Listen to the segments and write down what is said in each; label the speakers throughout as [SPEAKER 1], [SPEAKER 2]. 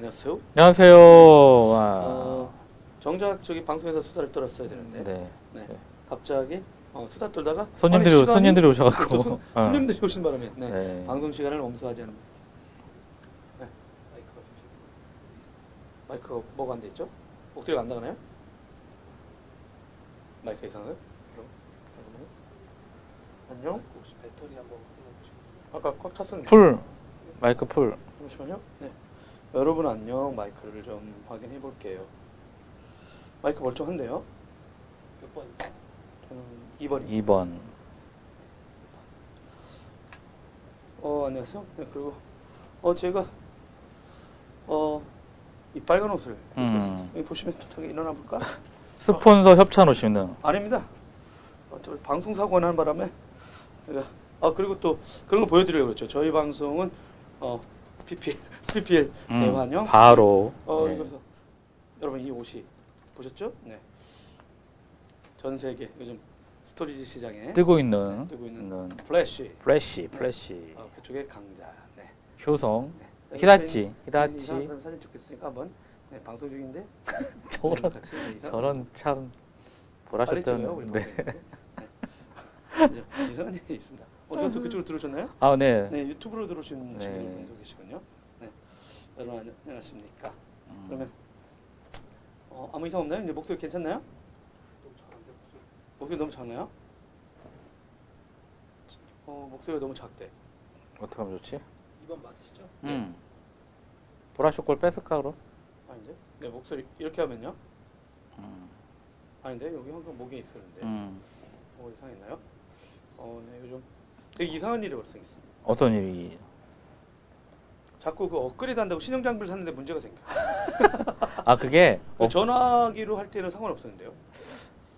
[SPEAKER 1] 안녕하세요.
[SPEAKER 2] 안녕하세요. 와.
[SPEAKER 1] 어, 정작 저기 방송에서 수다를 떨었어야 되는데
[SPEAKER 2] 네.
[SPEAKER 1] 네. 갑자기 어, 수다 떨다가
[SPEAKER 2] 손님들이
[SPEAKER 1] 아니,
[SPEAKER 2] 손님들이 오셔갖고.
[SPEAKER 1] 또 손-
[SPEAKER 2] 어.
[SPEAKER 1] 손님들이 오신 바람에 네.
[SPEAKER 2] 네.
[SPEAKER 1] 방송 시간을 엄수하지 않은 네. 마이크가 뭐가 안 돼 있죠? 목소리가 안 나가나요? 마이크 이상해요? 안녕.
[SPEAKER 3] 혹시 배터리 한번 확인해 보시겠어요?
[SPEAKER 1] 아까 꽉 찼었는데.
[SPEAKER 2] 풀 마이크 풀.
[SPEAKER 1] 잠시만요. 네. 여러분 안녕. 마이크를 좀 확인해 볼게요. 마이크 멀쩡한데요?
[SPEAKER 3] 몇 번?
[SPEAKER 1] 저는 2번.
[SPEAKER 2] 2번.
[SPEAKER 1] 어 안녕하세요. 네, 그리고 어 제가 어 이 빨간 옷을
[SPEAKER 2] 음.
[SPEAKER 1] 여기 보시면 저기 일어나 볼까?
[SPEAKER 2] 스폰서 협찬 오시는.
[SPEAKER 1] 아닙니다. 어, 저 방송 사고가 난 바람에 제가 아 그리고 또 그런 거 보여드리려고 그랬죠. 저희 방송은 어 PPL PPL
[SPEAKER 2] 음,
[SPEAKER 1] 대환영
[SPEAKER 2] 바로.
[SPEAKER 1] 어
[SPEAKER 2] 네.
[SPEAKER 1] 이거서 여러분 이 옷이 보셨죠? 네. 전 세계 요즘 storage 시장에
[SPEAKER 2] 뜨고 있는.
[SPEAKER 1] 뜨고 있는
[SPEAKER 2] 있는
[SPEAKER 1] 플래시
[SPEAKER 2] 플래시 플래시.
[SPEAKER 1] 어, 그쪽의 강자. 네.
[SPEAKER 2] 효성.
[SPEAKER 1] 네.
[SPEAKER 2] 히다치
[SPEAKER 1] 네,
[SPEAKER 2] 히다치.
[SPEAKER 1] 이상한 사람 사진 찍겠으니까 한번 네, 방송 중인데
[SPEAKER 2] 저런
[SPEAKER 1] 네,
[SPEAKER 2] 저런 참 보라셨던. 네.
[SPEAKER 1] 네. 이상한 일이 있습니다. 또 그쪽으로 들어오셨나요?
[SPEAKER 2] 아 네.
[SPEAKER 1] 네, 유튜브로 들어오신
[SPEAKER 2] 네.
[SPEAKER 1] 친구분도 계시군요. 네, 여러분 안녕- 안녕하십니까?
[SPEAKER 2] 음.
[SPEAKER 1] 그러면 어, 아무 이상 없나요? 이제 목소리 괜찮나요?
[SPEAKER 3] 목소리.
[SPEAKER 1] 너무 작나요? 어, 목소리가 너무 작대.
[SPEAKER 2] 어떻게 하면 좋지?
[SPEAKER 3] 2번 맞으시죠?
[SPEAKER 2] 음. 보라쇼 걸 뺏을까 그럼?
[SPEAKER 1] 아닌데? 네, 목소리 이렇게 하면요?
[SPEAKER 2] 음.
[SPEAKER 1] 아닌데 여기 항상 목에 있었는데
[SPEAKER 2] 음.
[SPEAKER 1] 뭐 이상했나요? 어, 네, 요즘 되게 이상한 일이 발생했어.
[SPEAKER 2] 어떤 일이?
[SPEAKER 1] 자꾸 그 업그레이드 한다고 신형 장비를 샀는데 문제가 생겨.
[SPEAKER 2] 아 그게
[SPEAKER 1] 그
[SPEAKER 2] 어,
[SPEAKER 1] 전화기로 할 때는 상관없었는데요.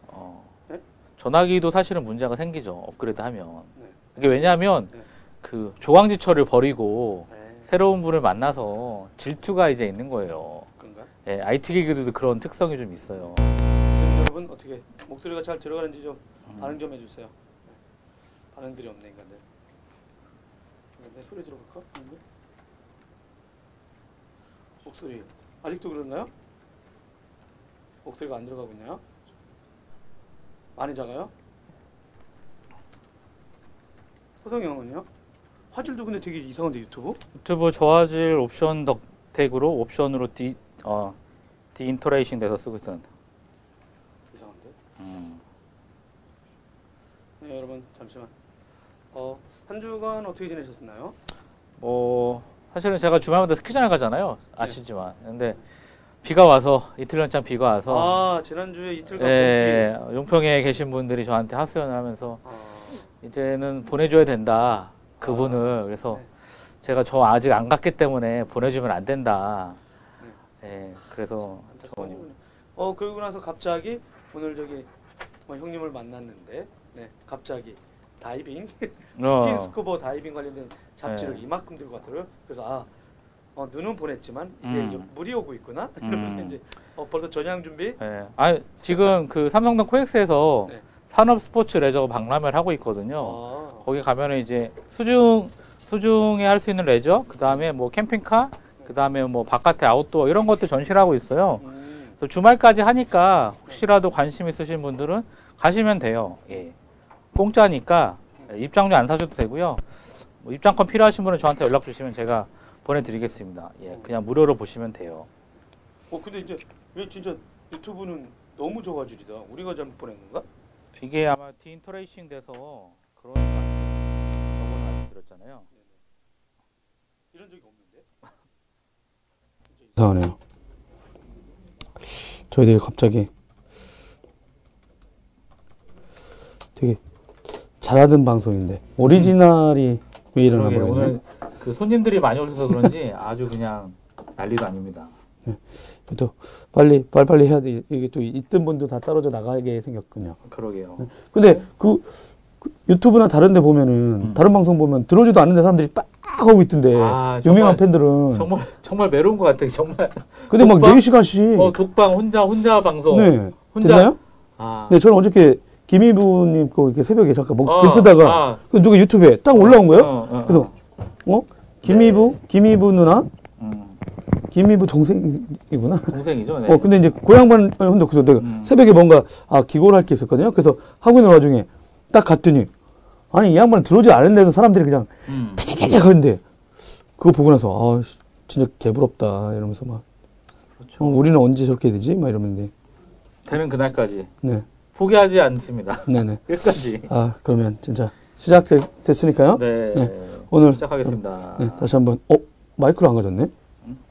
[SPEAKER 2] 어,
[SPEAKER 1] 네?
[SPEAKER 2] 전화기도 사실은 문제가 생기죠. 업그레이드 하면.
[SPEAKER 1] 네.
[SPEAKER 2] 이게 왜냐하면
[SPEAKER 1] 네.
[SPEAKER 2] 그 조광지철을 버리고
[SPEAKER 1] 네.
[SPEAKER 2] 새로운 분을 만나서 질투가 이제 있는 거예요.
[SPEAKER 1] 그런가?
[SPEAKER 2] 예, IT 기기들도 그런 특성이 좀 있어요.
[SPEAKER 1] 여러분 어떻게 목소리가 잘 들어가는지 좀
[SPEAKER 2] 음.
[SPEAKER 1] 반응 좀 해주세요. 네. 반응들이 없네 인간들. 내 소리 들어볼까? 목소리 아직도 그런가요? 목소리가 안 들어가고 있나요? 많이 작아요? 호성이 형은요? 화질도 근데 되게 이상한데 유튜브?
[SPEAKER 2] 유튜브 저화질 옵션 덕택으로 옵션으로 디, 어, 디인터레이싱 돼서 쓰고 있었는데.
[SPEAKER 1] 이상한데?
[SPEAKER 2] 음.
[SPEAKER 1] 네 여러분 잠시만. 어, 한 주간 어떻게 지내셨나요?
[SPEAKER 2] 뭐 사실은 제가 주말마다 스키장을 가잖아요. 아시지만. 근데 비가 와서 이틀 연장 비가 와서
[SPEAKER 1] 아 지난주에 이틀간
[SPEAKER 2] 예, 용평에 계신 분들이 저한테 하소연을 하면서
[SPEAKER 1] 아,
[SPEAKER 2] 이제는 보내줘야 된다. 그분을. 그래서
[SPEAKER 1] 네.
[SPEAKER 2] 제가 저 아직 안 갔기 때문에 보내주면 안 된다. 예, 그래서
[SPEAKER 1] 안타까운
[SPEAKER 2] 저-
[SPEAKER 1] 일이군요. 어 그러고 나서 갑자기 오늘 저기 뭐 형님을 만났는데 네 갑자기 다이빙
[SPEAKER 2] 어,
[SPEAKER 1] 스킨스쿠버 다이빙 관련된 잡지를
[SPEAKER 2] 네.
[SPEAKER 1] 이만큼 들고 왔더라고요. 그래서 아 어, 눈은 보냈지만 이제
[SPEAKER 2] 음.
[SPEAKER 1] 물이 오고 있구나. 이러면서
[SPEAKER 2] 음.
[SPEAKER 1] 이제 어, 벌써 전향 준비.
[SPEAKER 2] 예. 아, 지금 그 삼성동 코엑스에서
[SPEAKER 1] 네.
[SPEAKER 2] 산업 스포츠 레저 박람회를 하고 있거든요.
[SPEAKER 1] 아,
[SPEAKER 2] 거기 가면은 이제 수중 수중에 할 수 있는 레저, 그 다음에 뭐 캠핑카, 그 다음에 뭐 바깥에 아웃도어 이런 것들 전시를 하고 있어요.
[SPEAKER 1] 음,
[SPEAKER 2] 그래서 주말까지 하니까 혹시라도 관심 있으신 분들은 가시면 돼요. 예. 공짜니까 입장료 안 사셔도 되고요. 뭐 입장권 필요하신 분은 저한테 연락 주시면 제가 보내드리겠습니다. 예, 그냥 무료로 보시면 돼요.
[SPEAKER 1] 어 근데 이제 왜 진짜 유튜브는 너무 저화질이다. 우리가 잘못 보낸 건가?
[SPEAKER 2] 이게 아마 디인터레이싱 돼서 그런 저번에 말씀드렸잖아요.
[SPEAKER 1] 이런 적이 없는데.
[SPEAKER 4] 이상하네요. 저희들이 갑자기 되게 잘하던 방송인데 오리지널이 왜 이러나 모르겠네.
[SPEAKER 2] 오늘 그 손님들이 많이 오셔서 그런지 아주 그냥 난리도 아닙니다.
[SPEAKER 4] 또 빨리 빨리빨리 해야 돼. 이게 또 있던 분도 다 떨어져 나가게 생겼군요.
[SPEAKER 2] 그러게요.
[SPEAKER 4] 근데 그, 그 유튜브나 다른 데 보면은
[SPEAKER 2] 음.
[SPEAKER 4] 다른 방송 보면 들어오지도 않는데 사람들이 빡 하고 있던데
[SPEAKER 2] 아,
[SPEAKER 4] 유명한
[SPEAKER 2] 정말-
[SPEAKER 4] 팬들은
[SPEAKER 2] 정말 정말 매로운 것 같아요. 정말.
[SPEAKER 4] 근데 막
[SPEAKER 2] 독방?
[SPEAKER 4] 4시간씩
[SPEAKER 2] 어 독방 혼자 혼자 방송.
[SPEAKER 4] 네.
[SPEAKER 2] 혼자.
[SPEAKER 4] 됐나요?
[SPEAKER 2] 아.
[SPEAKER 4] 네, 저는 어저께 김희부님 거 이렇게 새벽에 잠깐 뭐
[SPEAKER 2] 어,
[SPEAKER 4] 글 쓰다가
[SPEAKER 2] 아.
[SPEAKER 4] 그 누가 유튜브에 딱 올라온 거예요.
[SPEAKER 2] 어, 어,
[SPEAKER 4] 그래서 어 김희부 김희부 누나
[SPEAKER 2] 음.
[SPEAKER 1] 김미부 동생이구나.
[SPEAKER 2] 동생이죠. 네.
[SPEAKER 1] 어, 근데 이제 고향반 혼자 그래서 내가
[SPEAKER 2] 음.
[SPEAKER 1] 새벽에 뭔가 아 기고를 할 게 있었거든요. 그래서 하고 있는 와중에 딱 갔더니 아니 이 양반 들어오지 않은 데서 사람들이 그냥
[SPEAKER 2] 음.
[SPEAKER 1] 탁탁탁 하는데 그거 보고 나서 아 씨, 진짜 개부럽다 이러면서 막
[SPEAKER 2] 그렇죠.
[SPEAKER 1] 어, 우리는 언제 저렇게 되지? 막 이러는데
[SPEAKER 2] 되는 그날까지
[SPEAKER 1] 네
[SPEAKER 2] 포기하지 않습니다.
[SPEAKER 1] 네네
[SPEAKER 2] 끝까지.
[SPEAKER 1] 아 그러면 진짜 시작됐으니까요.
[SPEAKER 2] 네.
[SPEAKER 1] 네. 오늘
[SPEAKER 2] 시작하겠습니다.
[SPEAKER 1] 네, 다시 한번 어 마이크를 안 가졌네. 어,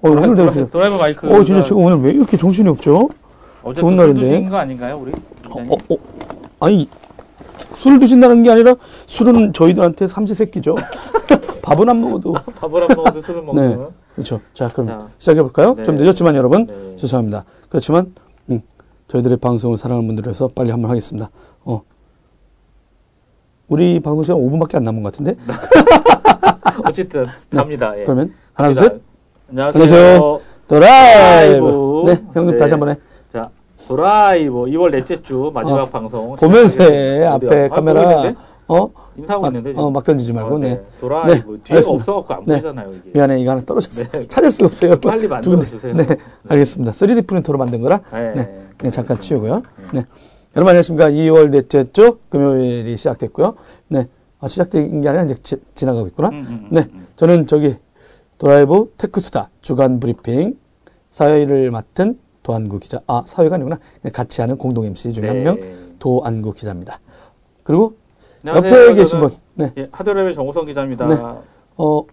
[SPEAKER 1] 오늘
[SPEAKER 2] 도라-
[SPEAKER 1] 되게
[SPEAKER 2] 도라이버 마이크.
[SPEAKER 1] 어 진짜 지금 오늘 왜 이렇게 정신이 없죠?
[SPEAKER 2] 어제
[SPEAKER 1] 좋은
[SPEAKER 2] 술
[SPEAKER 1] 날인데.
[SPEAKER 2] 드신 거 아닌가요, 우리?
[SPEAKER 1] 어, 어, 아니 술을 드신다는 게 아니라 술은 저희들한테 삼시세끼죠. 밥은 안 먹어도
[SPEAKER 2] 밥을 안 먹어도 술을 먹는.
[SPEAKER 1] 그렇죠. 자 그럼
[SPEAKER 2] 자.
[SPEAKER 1] 시작해 볼까요?
[SPEAKER 2] 네.
[SPEAKER 1] 좀 늦었지만 여러분
[SPEAKER 2] 네.
[SPEAKER 1] 죄송합니다. 그렇지만 음, 저희들의 방송을 사랑하는 분들 위해서 빨리 한번 하겠습니다. 어. 우리 방송 시간 5분밖에 안 남은 것 같은데.
[SPEAKER 2] 어쨌든 갑니다. 예.
[SPEAKER 1] 네. 그러면 하나 둘
[SPEAKER 2] 갑니다.
[SPEAKER 1] 셋.
[SPEAKER 2] 안녕하세요.
[SPEAKER 1] 안녕하세요. 드라이브.
[SPEAKER 2] 드라이브.
[SPEAKER 1] 네, 형님
[SPEAKER 2] 네.
[SPEAKER 1] 다시 한번 해.
[SPEAKER 2] 자, 도라이브 2월 넷째 주 마지막
[SPEAKER 1] 어,
[SPEAKER 2] 방송.
[SPEAKER 1] 보면서. 앞에?
[SPEAKER 2] 아,
[SPEAKER 1] 카메라. 어?
[SPEAKER 2] 인사하고
[SPEAKER 1] 막,
[SPEAKER 2] 있는데.
[SPEAKER 1] 어, 막 던지지 말고.
[SPEAKER 2] 어,
[SPEAKER 1] 네.
[SPEAKER 2] 도라이브
[SPEAKER 1] 네, 알겠습니다.
[SPEAKER 2] 없어갖고 안
[SPEAKER 1] 네.
[SPEAKER 2] 보이잖아요, 이게.
[SPEAKER 1] 미안해, 이거 하나 떨어졌어.
[SPEAKER 2] 네.
[SPEAKER 1] 찾을 수가 없어요.
[SPEAKER 2] 빨리 만들어
[SPEAKER 1] 누군데?
[SPEAKER 2] 주세요.
[SPEAKER 1] 네, 알겠습니다. 3D 프린터로 만든 거라.
[SPEAKER 2] 네.
[SPEAKER 1] 네, 네, 잠깐. 치우고요. 네. 여러분 안녕하십니까. 2월 넷째 주 금요일이 시작됐고요. 네. 아, 시작된 게 아니라 이제 지, 지나가고 있구나.
[SPEAKER 2] 음, 음, 음,
[SPEAKER 1] 네.
[SPEAKER 2] 음.
[SPEAKER 1] 저는 저기 드라이브 테크수다 주간 브리핑 사회를 맡은 도안구 기자. 아, 사회가 아니구나. 그냥 같이 하는 공동 MC 중에 한
[SPEAKER 2] 네.
[SPEAKER 1] 명 도안구 기자입니다. 그리고
[SPEAKER 2] 안녕하세요.
[SPEAKER 1] 옆에 계신 분. 네.
[SPEAKER 2] 예, 하드랩의 정우성 기자입니다.
[SPEAKER 1] 네. 어,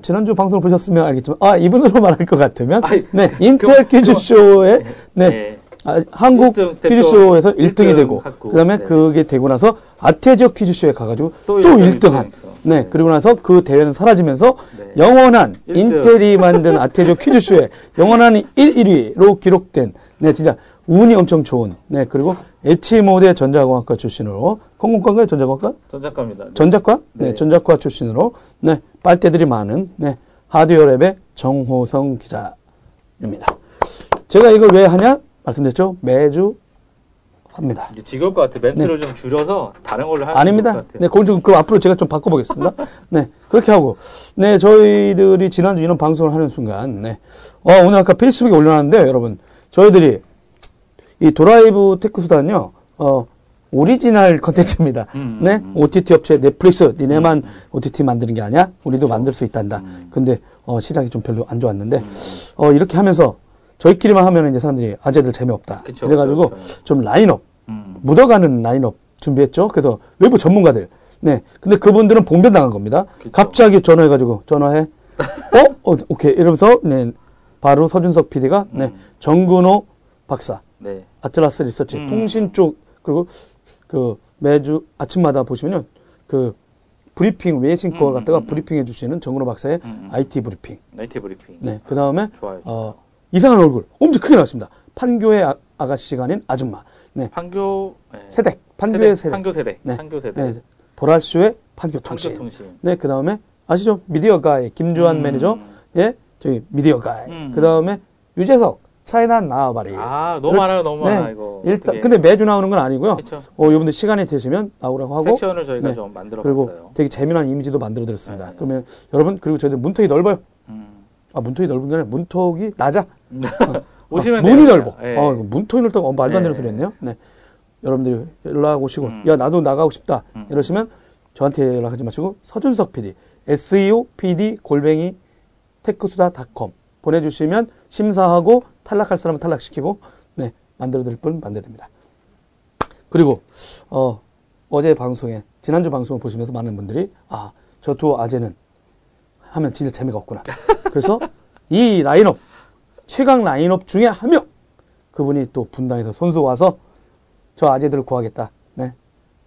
[SPEAKER 1] 지난주 방송을 보셨으면 알겠지만, 아, 이분으로 말할 것 같으면,
[SPEAKER 2] 아이,
[SPEAKER 1] 네, 인텔
[SPEAKER 2] 그-
[SPEAKER 1] 퀴즈쇼에, 네,
[SPEAKER 2] 네.
[SPEAKER 1] 아, 한국
[SPEAKER 2] 일등 대표
[SPEAKER 1] 퀴즈쇼에서 1등이
[SPEAKER 2] 일등
[SPEAKER 1] 되고,
[SPEAKER 2] 갖고,
[SPEAKER 1] 그 다음에
[SPEAKER 2] 네.
[SPEAKER 1] 그게 되고 나서 아태지역 퀴즈쇼에 가가지고 또,
[SPEAKER 2] 또
[SPEAKER 1] 1등 한.
[SPEAKER 2] 했어.
[SPEAKER 1] 네, 그리고 나서 그 대회는 사라지면서
[SPEAKER 2] 네.
[SPEAKER 1] 영원한
[SPEAKER 2] 일등.
[SPEAKER 1] 인텔이 만든 아태지역 퀴즈쇼에 영원한 1, 1위로 기록된, 네, 진짜 운이 엄청 좋은, 네, 그리고 에치모대 전자공학과 출신으로, 공공과인가요? 전자공학과?
[SPEAKER 2] 전작가입니다. 네.
[SPEAKER 1] 전작과? 네,
[SPEAKER 2] 네.
[SPEAKER 1] 전작과 출신으로, 네, 빨대들이 많은, 네, 하드웨어 랩의 정호성 기자입니다. 제가 이걸 왜 하냐? 말씀드렸죠? 매주 합니다.
[SPEAKER 2] 이제 지겨울 것 같아. 멘트를 좀 줄여서 다른 걸로 하는
[SPEAKER 1] 네. 아닙니다.
[SPEAKER 2] 것 같아.
[SPEAKER 1] 네, 그건 좀, 그 앞으로 제가 좀 바꿔보겠습니다. 네, 그렇게 하고. 네, 저희들이 지난주 이런 방송을 하는 순간, 네. 어, 오늘 아까 페이스북에 올려놨는데, 여러분, 저희들이 이 드라이브 테크수다는요, 어, 오리지널 컨텐츠입니다.
[SPEAKER 2] 음,
[SPEAKER 1] 네,
[SPEAKER 2] 음.
[SPEAKER 1] OTT 업체 넷플릭스, 니네만 OTT 만드는 게 아니야? 우리도 만들 수 있단다.
[SPEAKER 2] 음.
[SPEAKER 1] 근데, 어, 시장이 좀 별로 안 좋았는데, 어, 이렇게 하면서 저희끼리만 하면 이제 사람들이 아재들 재미없다.
[SPEAKER 2] 그쵸,
[SPEAKER 1] 그래가지고
[SPEAKER 2] 그쵸,
[SPEAKER 1] 좀 라인업,
[SPEAKER 2] 음.
[SPEAKER 1] 묻어가는 라인업 준비했죠. 그래서 외부 전문가들. 네. 근데 그분들은 봉변당한 겁니다.
[SPEAKER 2] 그쵸.
[SPEAKER 1] 갑자기 전화해가지고 전화해. 어? 어? 오케이. 이러면서 네. 바로 서준석 PD가 네.
[SPEAKER 2] 음.
[SPEAKER 1] 정근호 박사.
[SPEAKER 2] 네.
[SPEAKER 1] 아틀라스 리서치
[SPEAKER 2] 음.
[SPEAKER 1] 통신 쪽 그리고 그 매주 아침마다 보시면은 그 브리핑 외신 거
[SPEAKER 2] 음,
[SPEAKER 1] 갖다가
[SPEAKER 2] 음, 음.
[SPEAKER 1] 브리핑 해 주시는 정근호 박사의
[SPEAKER 2] 음.
[SPEAKER 1] IT 브리핑.
[SPEAKER 2] 나이트 브리핑.
[SPEAKER 1] 네. 그 다음에
[SPEAKER 2] 좋아요.
[SPEAKER 1] 어 이상한 얼굴 엄청 크게 나왔습니다. 판교의 아, 아가씨가 아닌 아줌마. 네.
[SPEAKER 2] 판교 네.
[SPEAKER 1] 세대. 판교의 세대.
[SPEAKER 2] 판교 세대.
[SPEAKER 1] 네.
[SPEAKER 2] 판교 세대.
[SPEAKER 1] 네, 보라쇼의 판교 통신.
[SPEAKER 2] 판교 통신.
[SPEAKER 1] 네, 그 다음에 아시죠? 미디어 가이 김주환
[SPEAKER 2] 음.
[SPEAKER 1] 매니저. 예, 저기 미디어 가이.
[SPEAKER 2] 음.
[SPEAKER 1] 그 다음에 유재석 차이나 나와바리.
[SPEAKER 2] 아, 너무
[SPEAKER 1] 이렇게-
[SPEAKER 2] 많아요. 너무
[SPEAKER 1] 네,
[SPEAKER 2] 많아 이거.
[SPEAKER 1] 일단
[SPEAKER 2] 어떻게-
[SPEAKER 1] 근데 매주 나오는 건 아니고요.
[SPEAKER 2] 그쵸.
[SPEAKER 1] 어, 여러분들 시간이 되시면 나오라고 하고
[SPEAKER 2] 섹션을 저희가
[SPEAKER 1] 네.
[SPEAKER 2] 좀 만들어
[SPEAKER 1] 그리고
[SPEAKER 2] 봤어요.
[SPEAKER 1] 되게 재미난 이미지도 만들어 드렸습니다.
[SPEAKER 2] 네, 네.
[SPEAKER 1] 그러면 여러분 그리고 저희들 문턱이 넓어요.
[SPEAKER 2] 음.
[SPEAKER 1] 아, 문턱이 넓은 게 아니라 문턱이 낮아.
[SPEAKER 2] 오시면
[SPEAKER 1] 아, 문이
[SPEAKER 2] 돼요.
[SPEAKER 1] 넓어.
[SPEAKER 2] 예.
[SPEAKER 1] 어, 문턱이 넓다고 어, 말도 안 되는
[SPEAKER 2] 네.
[SPEAKER 1] 소리 했네요. 네. 여러분들이 연락 오시고,
[SPEAKER 2] 음.
[SPEAKER 1] 야, 나도 나가고 싶다.
[SPEAKER 2] 음.
[SPEAKER 1] 이러시면 저한테 연락하지 마시고, 서준석 PD, SEO PD 골뱅이 테크수다닷컴 보내주시면 심사하고 탈락할 사람은 탈락시키고, 네, 만들어드릴 분 만들어드립니다. 그리고, 어, 어제 방송에, 지난주 방송을 보시면서 많은 분들이, 아, 저 두 아재는 하면 진짜 재미가 없구나. 그래서 이 라인업, 최강 라인업 중에 한 명! 그분이 또 분당에서 손수 와서 저 아재들을 구하겠다. 네.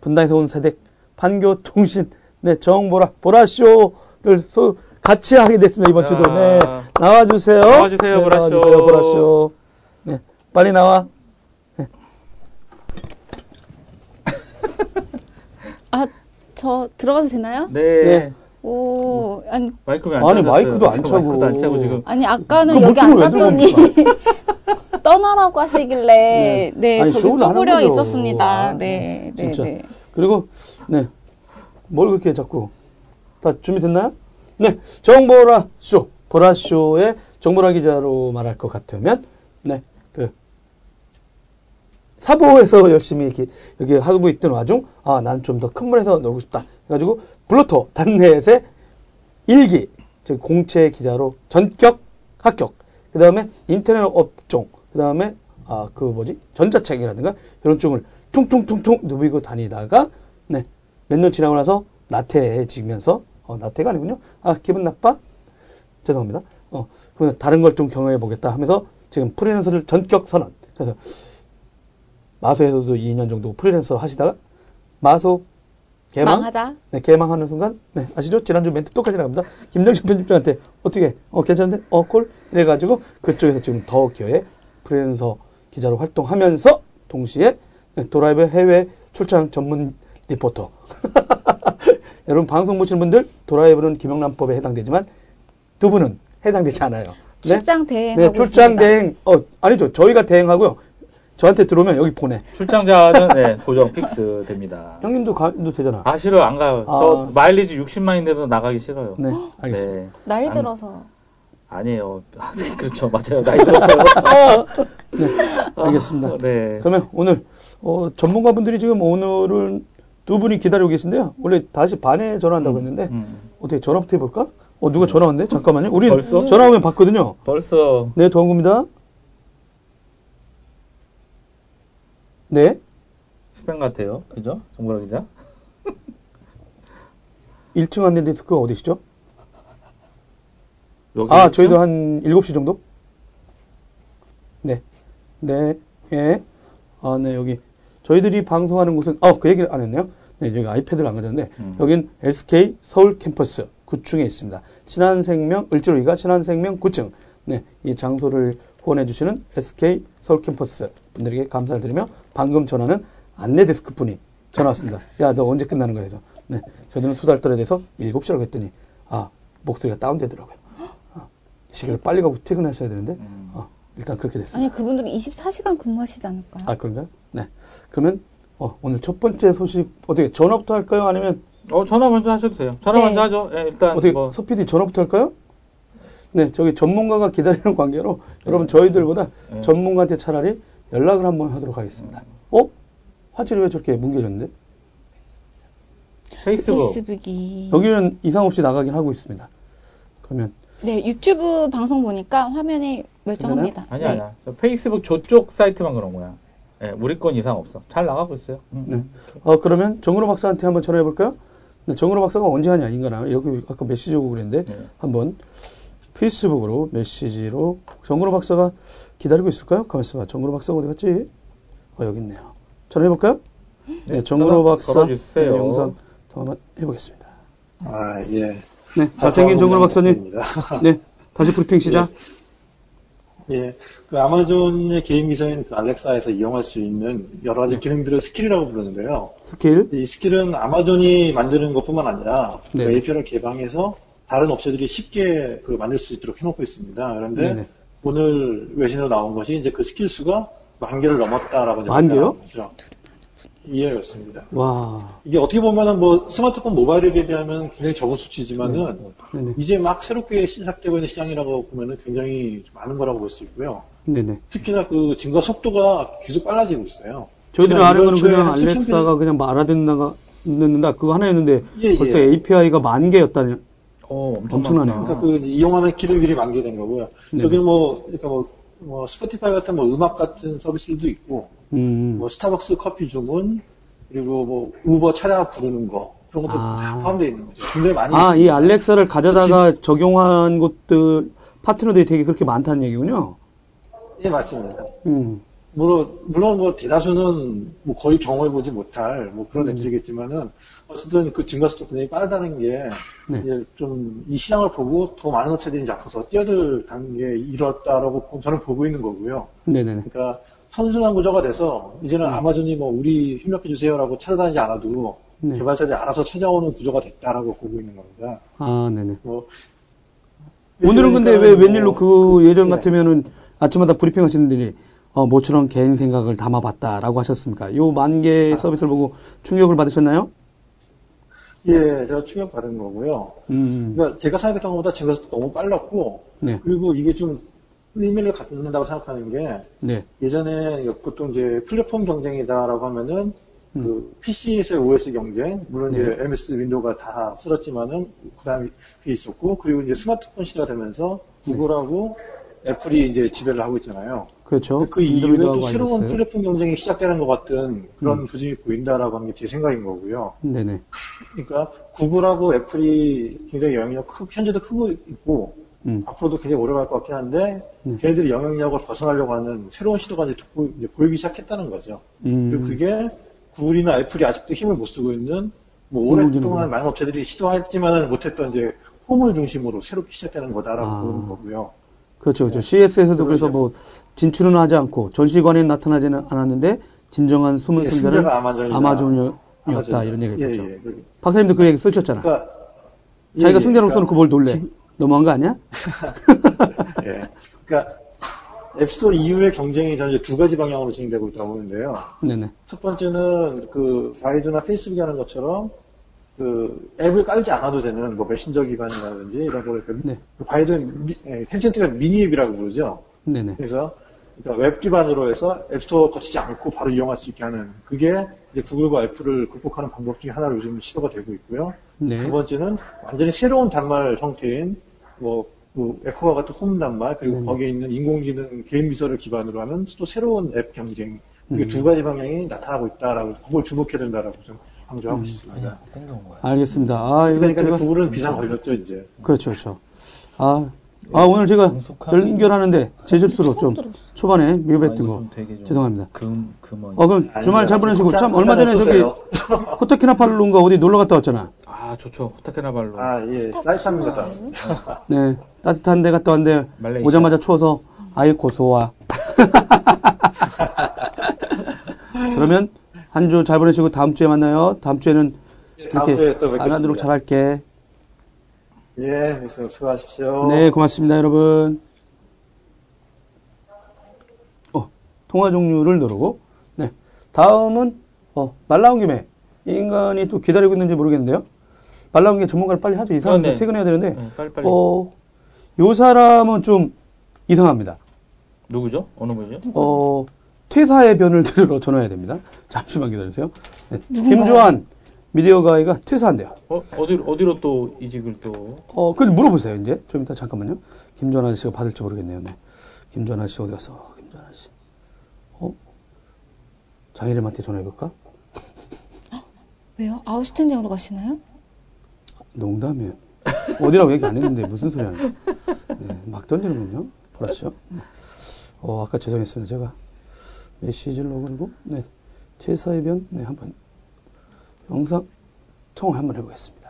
[SPEAKER 1] 분당에서 온 세댁 판교통신, 네, 정보라, 보라쇼를 소, 같이 하게 됐습니다. 이번 주도. 네.
[SPEAKER 2] 야.
[SPEAKER 1] 나와주세요.
[SPEAKER 2] 나와주세요,
[SPEAKER 1] 네,
[SPEAKER 2] 보라쇼.
[SPEAKER 1] 나와주세요, 보라쇼. 네. 빨리 나와.
[SPEAKER 5] 아, 저 들어가도 되나요?
[SPEAKER 2] 네.
[SPEAKER 1] 네.
[SPEAKER 5] 오, 아니,
[SPEAKER 2] 마이크 왜안
[SPEAKER 1] 아니? 마이크도 안 차고.
[SPEAKER 2] 마이크도 안 차고 지금
[SPEAKER 5] 아니 아까는
[SPEAKER 1] 그
[SPEAKER 5] 여기 앉았더니 떠나라고 하시길래 네,
[SPEAKER 1] 아니,
[SPEAKER 5] 저기 쪼그려. 있었습니다.
[SPEAKER 1] 아,
[SPEAKER 5] 네, 네,
[SPEAKER 1] 진짜.
[SPEAKER 5] 네.
[SPEAKER 1] 그리고, 네. 뭘 그렇게 자꾸. 다 준비됐나요? 네. 정보라 쇼. 보라 쇼의 정보라 기자로 말할 것 같으면, 네, 그, 사보에서 열심히 이렇게 여기 하고 있던 와중, 아, 난 좀 더 큰 물에서 놀고 싶다. 해 가지고, 블루토, 단넷의 일기, 즉, 공채 기자로 전격 합격. 그 다음에 인터넷 업종, 그 다음에, 아, 그 뭐지? 전자책이라든가 이런 쪽을 퉁퉁퉁퉁 누비고 다니다가, 네, 몇 년 지나고 나서 나태해지면서, 어, 나태가 아니군요. 아, 기분 나빠? 죄송합니다. 어, 그러면 다른 걸 좀 경험해 보겠다 하면서 지금 프리랜서를 전격 선언. 그래서 마소에서도 2년 정도 프리랜서 하시다가 마소 개망
[SPEAKER 5] 망하자.
[SPEAKER 1] 네, 개망하는 순간 네, 아시죠? 지난주 멘트 똑같이 나갑니다. 김정신 편집장한테 어떻게 어 괜찮은데? 어 콜? 이래 가지고 그쪽에서 지금 더 기어에 프리랜서 기자로 활동하면서 동시에 네, 도라이브 해외 출장 전문 리포터. 여러분 방송 보시는 분들 도라이브는 김영란법에 해당되지만 두 분은 해당되지 않아요. 네?
[SPEAKER 5] 출장 대행하고
[SPEAKER 1] 네, 출장
[SPEAKER 5] 있습니다.
[SPEAKER 1] 대행, 어, 아니죠. 저희가 대행하고요. 저한테 들어오면 여기 보내.
[SPEAKER 2] 출장자는 네, 고정 fix 됩니다.
[SPEAKER 1] 형님도 가도 되잖아.
[SPEAKER 2] 아 싫어요 안 가요. 저
[SPEAKER 1] 아.
[SPEAKER 2] 마일리지 60만인데도 나가기 싫어요.
[SPEAKER 1] 네, 알겠습니다.
[SPEAKER 2] 네.
[SPEAKER 5] 나이
[SPEAKER 2] 안-
[SPEAKER 5] 들어서.
[SPEAKER 2] 아니에요. 아, 네, 그렇죠 맞아요 나이 들었어요.
[SPEAKER 1] 알겠습니다.
[SPEAKER 2] 네.
[SPEAKER 1] 그러면 오늘, 어, 전문가분들이 지금 오늘은 두 분이 기다리고 계신데요. 원래 다섯 시 반에 전화한다고 했는데,
[SPEAKER 2] 음,
[SPEAKER 1] 어떻게 전화부터 해볼까? 어, 누가 전화 왔네? 잠깐만요. 우리
[SPEAKER 2] 벌써?
[SPEAKER 1] 전화 오면 받거든요.
[SPEAKER 2] 벌써
[SPEAKER 1] 네, 도항구입니다. 네,
[SPEAKER 2] 스팸 같아요. 그죠? 정보라 기자.
[SPEAKER 1] 1층 안내 데스크가 어디시죠?
[SPEAKER 2] 여기
[SPEAKER 1] 아,
[SPEAKER 2] 있죠?
[SPEAKER 1] 저희도 한 7시 정도? 네. 네. 예. 아, 네, 여기. 저희들이 방송하는 곳은, 어, 그 얘기를 안 했네요. 네, 여기 아이패드를 안 가졌는데,
[SPEAKER 2] 음.
[SPEAKER 1] 여긴 SK 서울 캠퍼스 9층에 있습니다. 신한생명, 을지로이가 신한생명 9층. 네, 이 장소를 후원해주시는 SK 서울 캠퍼스 분들에게 감사를 드리며, 방금 전화는 안내 데스크 분이 전화 왔습니다. 야, 너 언제 끝나는 거야? 해서. 네, 저희들은 수달 떨에 대해서 7시라고 했더니, 아, 목소리가 다운되더라고요. 아, 이 시간에 빨리 가고 퇴근하셔야 되는데,
[SPEAKER 2] 음.
[SPEAKER 1] 어, 일단 그렇게 됐습니다.
[SPEAKER 5] 아니 그분들은 24시간 근무하시지 않을까요?
[SPEAKER 1] 아, 그런가요? 네. 그러면, 어, 오늘 첫 번째 소식, 어떻게 전화부터 할까요? 아니면,
[SPEAKER 2] 어 전화 먼저 하셔도 돼요. 전화
[SPEAKER 5] 네.
[SPEAKER 2] 먼저 하죠. 예, 일단
[SPEAKER 1] 어떻게, 뭐서 PD 전화부터 할까요? 네, 저기 전문가가 기다리는 관계로, 여러분 저희들보다
[SPEAKER 2] 네.
[SPEAKER 1] 전문가한테 차라리 연락을 한번 하도록 하겠습니다. 어? 화질이 왜 저렇게 뭉개졌는데?
[SPEAKER 2] 페이스북
[SPEAKER 5] 페이스북이.
[SPEAKER 1] 여기는 이상 없이 나가긴 하고 있습니다. 그러면,
[SPEAKER 5] 네 유튜브 방송 보니까 화면이 멀쩡합니다.
[SPEAKER 2] 아니
[SPEAKER 5] 네.
[SPEAKER 2] 아니야. 저 페이스북 저쪽 사이트만 그런 거야. 예, 우리 건 이상 없어. 잘 나가고 있어요. 음.
[SPEAKER 1] 네. 어, 그러면 정은호 박사한테 한번 전화해 볼까요? 네, 정근호 박사가 언제 하냐, 인간아. 여기 아까 메시지 오고 그랬는데,
[SPEAKER 2] 네.
[SPEAKER 1] 한번 페이스북으로 메시지로 정근호 박사가 기다리고 있을까요? 가만있어 봐. 정근호 박사가 어디 갔지? 어, 여기 있네요. 전화해 볼까요? 네, 정근호 박사. 네, 영상 더 한번 해보겠습니다.
[SPEAKER 6] 아, 예.
[SPEAKER 1] 네, 잘생긴 정근호 박사님. 네, 다시 브리핑 시작.
[SPEAKER 6] 예. 그 아마존의 개인 비서인 그 알렉사에서 이용할 수 있는 여러 가지 기능들을 skill이라고 부르는데요.
[SPEAKER 1] 스킬.
[SPEAKER 6] 이 skill은 아마존이 만드는 것뿐만 아니라 그
[SPEAKER 1] 네.
[SPEAKER 6] API를 개방해서 다른 업체들이 쉽게 그 만들 수 있도록 해놓고 있습니다. 그런데
[SPEAKER 1] 네네.
[SPEAKER 6] 오늘 외신으로 나온 것이 이제 그 스킬 수가 만 개를 넘었다라고
[SPEAKER 1] 만 개요?
[SPEAKER 6] 예, 그렇습니다.
[SPEAKER 1] 와,
[SPEAKER 6] 이게 어떻게 보면은 뭐 스마트폰 모바일에 비하면 굉장히 적은 수치지만은
[SPEAKER 1] 네네.
[SPEAKER 6] 이제 막 새롭게 시작되고 있는 시장이라고 보면은 굉장히 많은 거라고 볼 수 있고요.
[SPEAKER 1] 네네.
[SPEAKER 6] 특히나 그 증가 속도가 계속 빨라지고 있어요.
[SPEAKER 1] 저희들이 아는 거는 그냥
[SPEAKER 6] 한7,000
[SPEAKER 1] 알렉사가 그냥 뭐 알아듣는다가, 듣는다. 그거 하나였는데,
[SPEAKER 6] 예,
[SPEAKER 1] 벌써
[SPEAKER 6] 예.
[SPEAKER 1] API가 만 개였다니.
[SPEAKER 2] 어, 엄청
[SPEAKER 1] 엄청나네요.
[SPEAKER 6] 그러니까 그 이용하는 기능들이 만개된 거고요.
[SPEAKER 1] 네.
[SPEAKER 6] 여기는 뭐, 그러니까 뭐, 뭐 스포티파이 같은 뭐 음악 같은 서비스도 있고,
[SPEAKER 1] 음.
[SPEAKER 6] 뭐 스타벅스 커피 주문, 그리고 뭐 우버 차량 부르는 거 그런 것도
[SPEAKER 1] 아.
[SPEAKER 6] 다 포함되어 있는 거죠. 굉장히 많이
[SPEAKER 1] 아, 이
[SPEAKER 6] 있습니다.
[SPEAKER 1] 알렉사를 가져다가 적용한 곳들, 파트너들이 되게 그렇게 많다는 얘기군요.
[SPEAKER 6] 예, 맞습니다.
[SPEAKER 1] 음.
[SPEAKER 6] 물론, 물론 뭐 대다수는 뭐 거의 경험해 보지 못할 뭐
[SPEAKER 1] 음.
[SPEAKER 6] 그런 애들이겠지만은 어쨌든 그 증가 속도 굉장히 빠르다는 게
[SPEAKER 1] 네.
[SPEAKER 6] 이제 좀 이 시장을 보고 더 많은 업체들이 이제 앞서서 뛰어들 단계에 이뤘다라고 저는 보고 있는 거고요.
[SPEAKER 1] 네네네.
[SPEAKER 6] 그러니까 선순환 구조가 돼서 이제는
[SPEAKER 1] 음.
[SPEAKER 6] 아마존이 뭐 우리 협력해 주세요라고 찾아다니지 않아도
[SPEAKER 1] 네.
[SPEAKER 6] 개발자들이 알아서 찾아오는 구조가 됐다라고 보고 있는 겁니다.
[SPEAKER 1] 아, 네네.
[SPEAKER 6] 뭐
[SPEAKER 1] 오늘은 근데 왜
[SPEAKER 6] 그러니까는
[SPEAKER 1] 웬일로
[SPEAKER 6] 뭐-
[SPEAKER 1] 그 예전
[SPEAKER 6] 네.
[SPEAKER 1] 같으면은 아침마다 브리핑 하시는 분들이 어, 모처럼 개인 생각을 담아봤다라고 하셨습니까? 요 만개
[SPEAKER 6] 아.
[SPEAKER 1] 서비스를 보고 충격을 받으셨나요?
[SPEAKER 6] 예, 제가 충격받은 거고요.
[SPEAKER 1] 음,
[SPEAKER 6] 그러니까 제가 생각했던 것보다 증가속도 너무 빨랐고,
[SPEAKER 1] 네,
[SPEAKER 6] 그리고 이게 좀 의미를 갖는다고 생각하는 게,
[SPEAKER 1] 네,
[SPEAKER 6] 예전에 보통 이제 플랫폼 경쟁이다라고 하면은,
[SPEAKER 1] 음.
[SPEAKER 6] 그 PC에서의 OS 경쟁, 물론
[SPEAKER 1] 네.
[SPEAKER 6] 이제 MS 윈도우가 다 쓸었지만은, 그 다음에 있었고, 그리고 이제 스마트폰 시대가 되면서 구글하고 애플이 이제 지배를 하고 있잖아요.
[SPEAKER 1] 그렇죠.
[SPEAKER 6] 그 이후에 또 새로운. 플랫폼 경쟁이 시작되는 것 같은 그런
[SPEAKER 1] 음.
[SPEAKER 6] 부진이 보인다라고 하는 게 제 생각인 거고요.
[SPEAKER 1] 네네.
[SPEAKER 6] 그러니까 구글하고 애플이 굉장히 영향력 크, 현재도 크고 있고
[SPEAKER 1] 음,
[SPEAKER 6] 앞으로도 굉장히 오래 갈 것 같긴 한데
[SPEAKER 1] 네.
[SPEAKER 6] 걔네들이 영향력을 벗어나려고 하는 새로운 시도가 이제, 보, 보이기 시작했다는 거죠. 그리고
[SPEAKER 1] 음,
[SPEAKER 6] 그게 구글이나 애플이 아직도 힘을 못 쓰고 있는 뭐. 오랫동안 많은 업체들이 시도했지만은 못했던 이제 홈을 중심으로 새롭게 시작되는 거다라고
[SPEAKER 1] 아.
[SPEAKER 6] 보는 거고요.
[SPEAKER 1] 그렇죠, 그렇죠. CS에서도
[SPEAKER 6] 그래서
[SPEAKER 1] 뭐 진출은 하지 않고 전시관에 나타나지는 않았는데 진정한 숨은
[SPEAKER 6] 예,
[SPEAKER 1] 승자는. 아마존이었다
[SPEAKER 6] 아마존.
[SPEAKER 1] 이런 얘기가
[SPEAKER 6] 예,
[SPEAKER 1] 있었죠.
[SPEAKER 6] 예. 그리고-
[SPEAKER 1] 박사님도 그 얘기 쓰셨잖아.
[SPEAKER 6] 그러니까
[SPEAKER 1] 자기가
[SPEAKER 6] 예,
[SPEAKER 1] 승자로
[SPEAKER 6] 그러니까
[SPEAKER 1] 써놓고 뭘 놀래? 너무한 거 아니야?
[SPEAKER 6] 예. 그러니까 app store 이후의 경쟁이 저는 이제 두 가지 방향으로 진행되고 있다고 보는데요.
[SPEAKER 1] 네네.
[SPEAKER 6] 첫 번째는 그 바이두나 페이스북이 하는 것처럼 그 앱을 깔지 않아도 되는 뭐 메신저 기반이라든지 이런 거를 그
[SPEAKER 1] 네.
[SPEAKER 6] 그 예, 텐센트가 미니 앱이라고 부르죠.
[SPEAKER 1] 네네.
[SPEAKER 6] 그래서 그러니까 웹 기반으로 해서 app store 거치지 않고 바로 이용할 수 있게 하는 그게 이제 구글과 애플을 극복하는 방법 중에 하나로 요즘 시도가 되고 있고요.
[SPEAKER 1] 네.
[SPEAKER 6] 두 번째는 완전히 새로운 단말 형태인 뭐, 그 에코와 같은 홈 단말 그리고
[SPEAKER 1] 네.
[SPEAKER 6] 거기에 있는 인공지능 개인 미서를 기반으로 하는 또 새로운 앱 경쟁 이게
[SPEAKER 1] 음.
[SPEAKER 6] 두 가지 방향이 나타나고 있다라고 그걸 주목해야 된다라고 좀 강조하고 싶습니다.
[SPEAKER 2] 땡겨온 거야.
[SPEAKER 1] 알겠습니다. 아,
[SPEAKER 6] 그러니까
[SPEAKER 1] 제가
[SPEAKER 6] 구글은 비상 걸렸죠 이제.
[SPEAKER 1] 그렇죠, 그렇죠. 아, 아 오늘 제가 연결하는데 제 실수로 좀
[SPEAKER 5] 들었어.
[SPEAKER 1] 초반에
[SPEAKER 2] 아,
[SPEAKER 1] 미흡했던
[SPEAKER 2] 거
[SPEAKER 1] 죄송합니다.
[SPEAKER 2] 금 금어.
[SPEAKER 1] 어 그럼 주말 잘 보내시고 참 얼마 전에 저기 코타키나팔루인가 어디 놀러 갔다 왔잖아.
[SPEAKER 2] 아 좋죠. 호타케나발루.
[SPEAKER 6] 아 예, 사이트 한번 갔다 왔습니다.
[SPEAKER 1] 네, 따뜻한 데 갔다 왔는데
[SPEAKER 2] 말레이시아.
[SPEAKER 1] 오자마자 추워서 아예 고소와. 그러면 한 주 잘 보내시고 다음 주에 만나요. 다음 주에는
[SPEAKER 6] 예, 다음
[SPEAKER 1] 이렇게
[SPEAKER 6] 주에
[SPEAKER 1] 또안 하도록
[SPEAKER 6] 뵙겠습니다.
[SPEAKER 1] 잘할게.
[SPEAKER 6] 예, 수- 수고하십시오.
[SPEAKER 1] 네, 고맙습니다, 여러분. 어, 통화 종류를 누르고, 네. 다음은, 어, 말 나온 김에, 이 인간이 또 기다리고 있는지 모르겠는데요. 말 나온 김에 전문가를 빨리 하죠. 이 사람
[SPEAKER 2] 어, 네.
[SPEAKER 1] 좀 퇴근해야 되는데,
[SPEAKER 2] 네, 빨리 빨리.
[SPEAKER 1] 어, 요 사람은 좀 이상합니다.
[SPEAKER 2] 누구죠? 어느 분이죠?
[SPEAKER 1] 어, 퇴사의 변을 들으러 전화해야 됩니다. 잠시만 기다려주세요. 네. 김조한 미디어 가이가 퇴사한대요.
[SPEAKER 2] 어 어디 어디로 또 이직을 또?
[SPEAKER 1] 어, 그걸 물어보세요, 이제. 좀 이따 잠깐만요. 김조한 아저씨가 받을지 모르겠네요. 네. 김조한 아저씨 어디 갔어? 김조한 아저씨. 어? 장희림한테 전화해볼까?
[SPEAKER 5] 왜요? 아웃스탠딩으로 가시나요?
[SPEAKER 1] 농담이에요. 어디라고 얘기 안 했는데 무슨 소리 하는? 네, 막 던지는군요. 보라시죠. 네. 어, 아까 죄송했습니다. 제가 메시지를 넣고, 네. 퇴사의 변, 네, 한번 영상 통화 한번 해보겠습니다.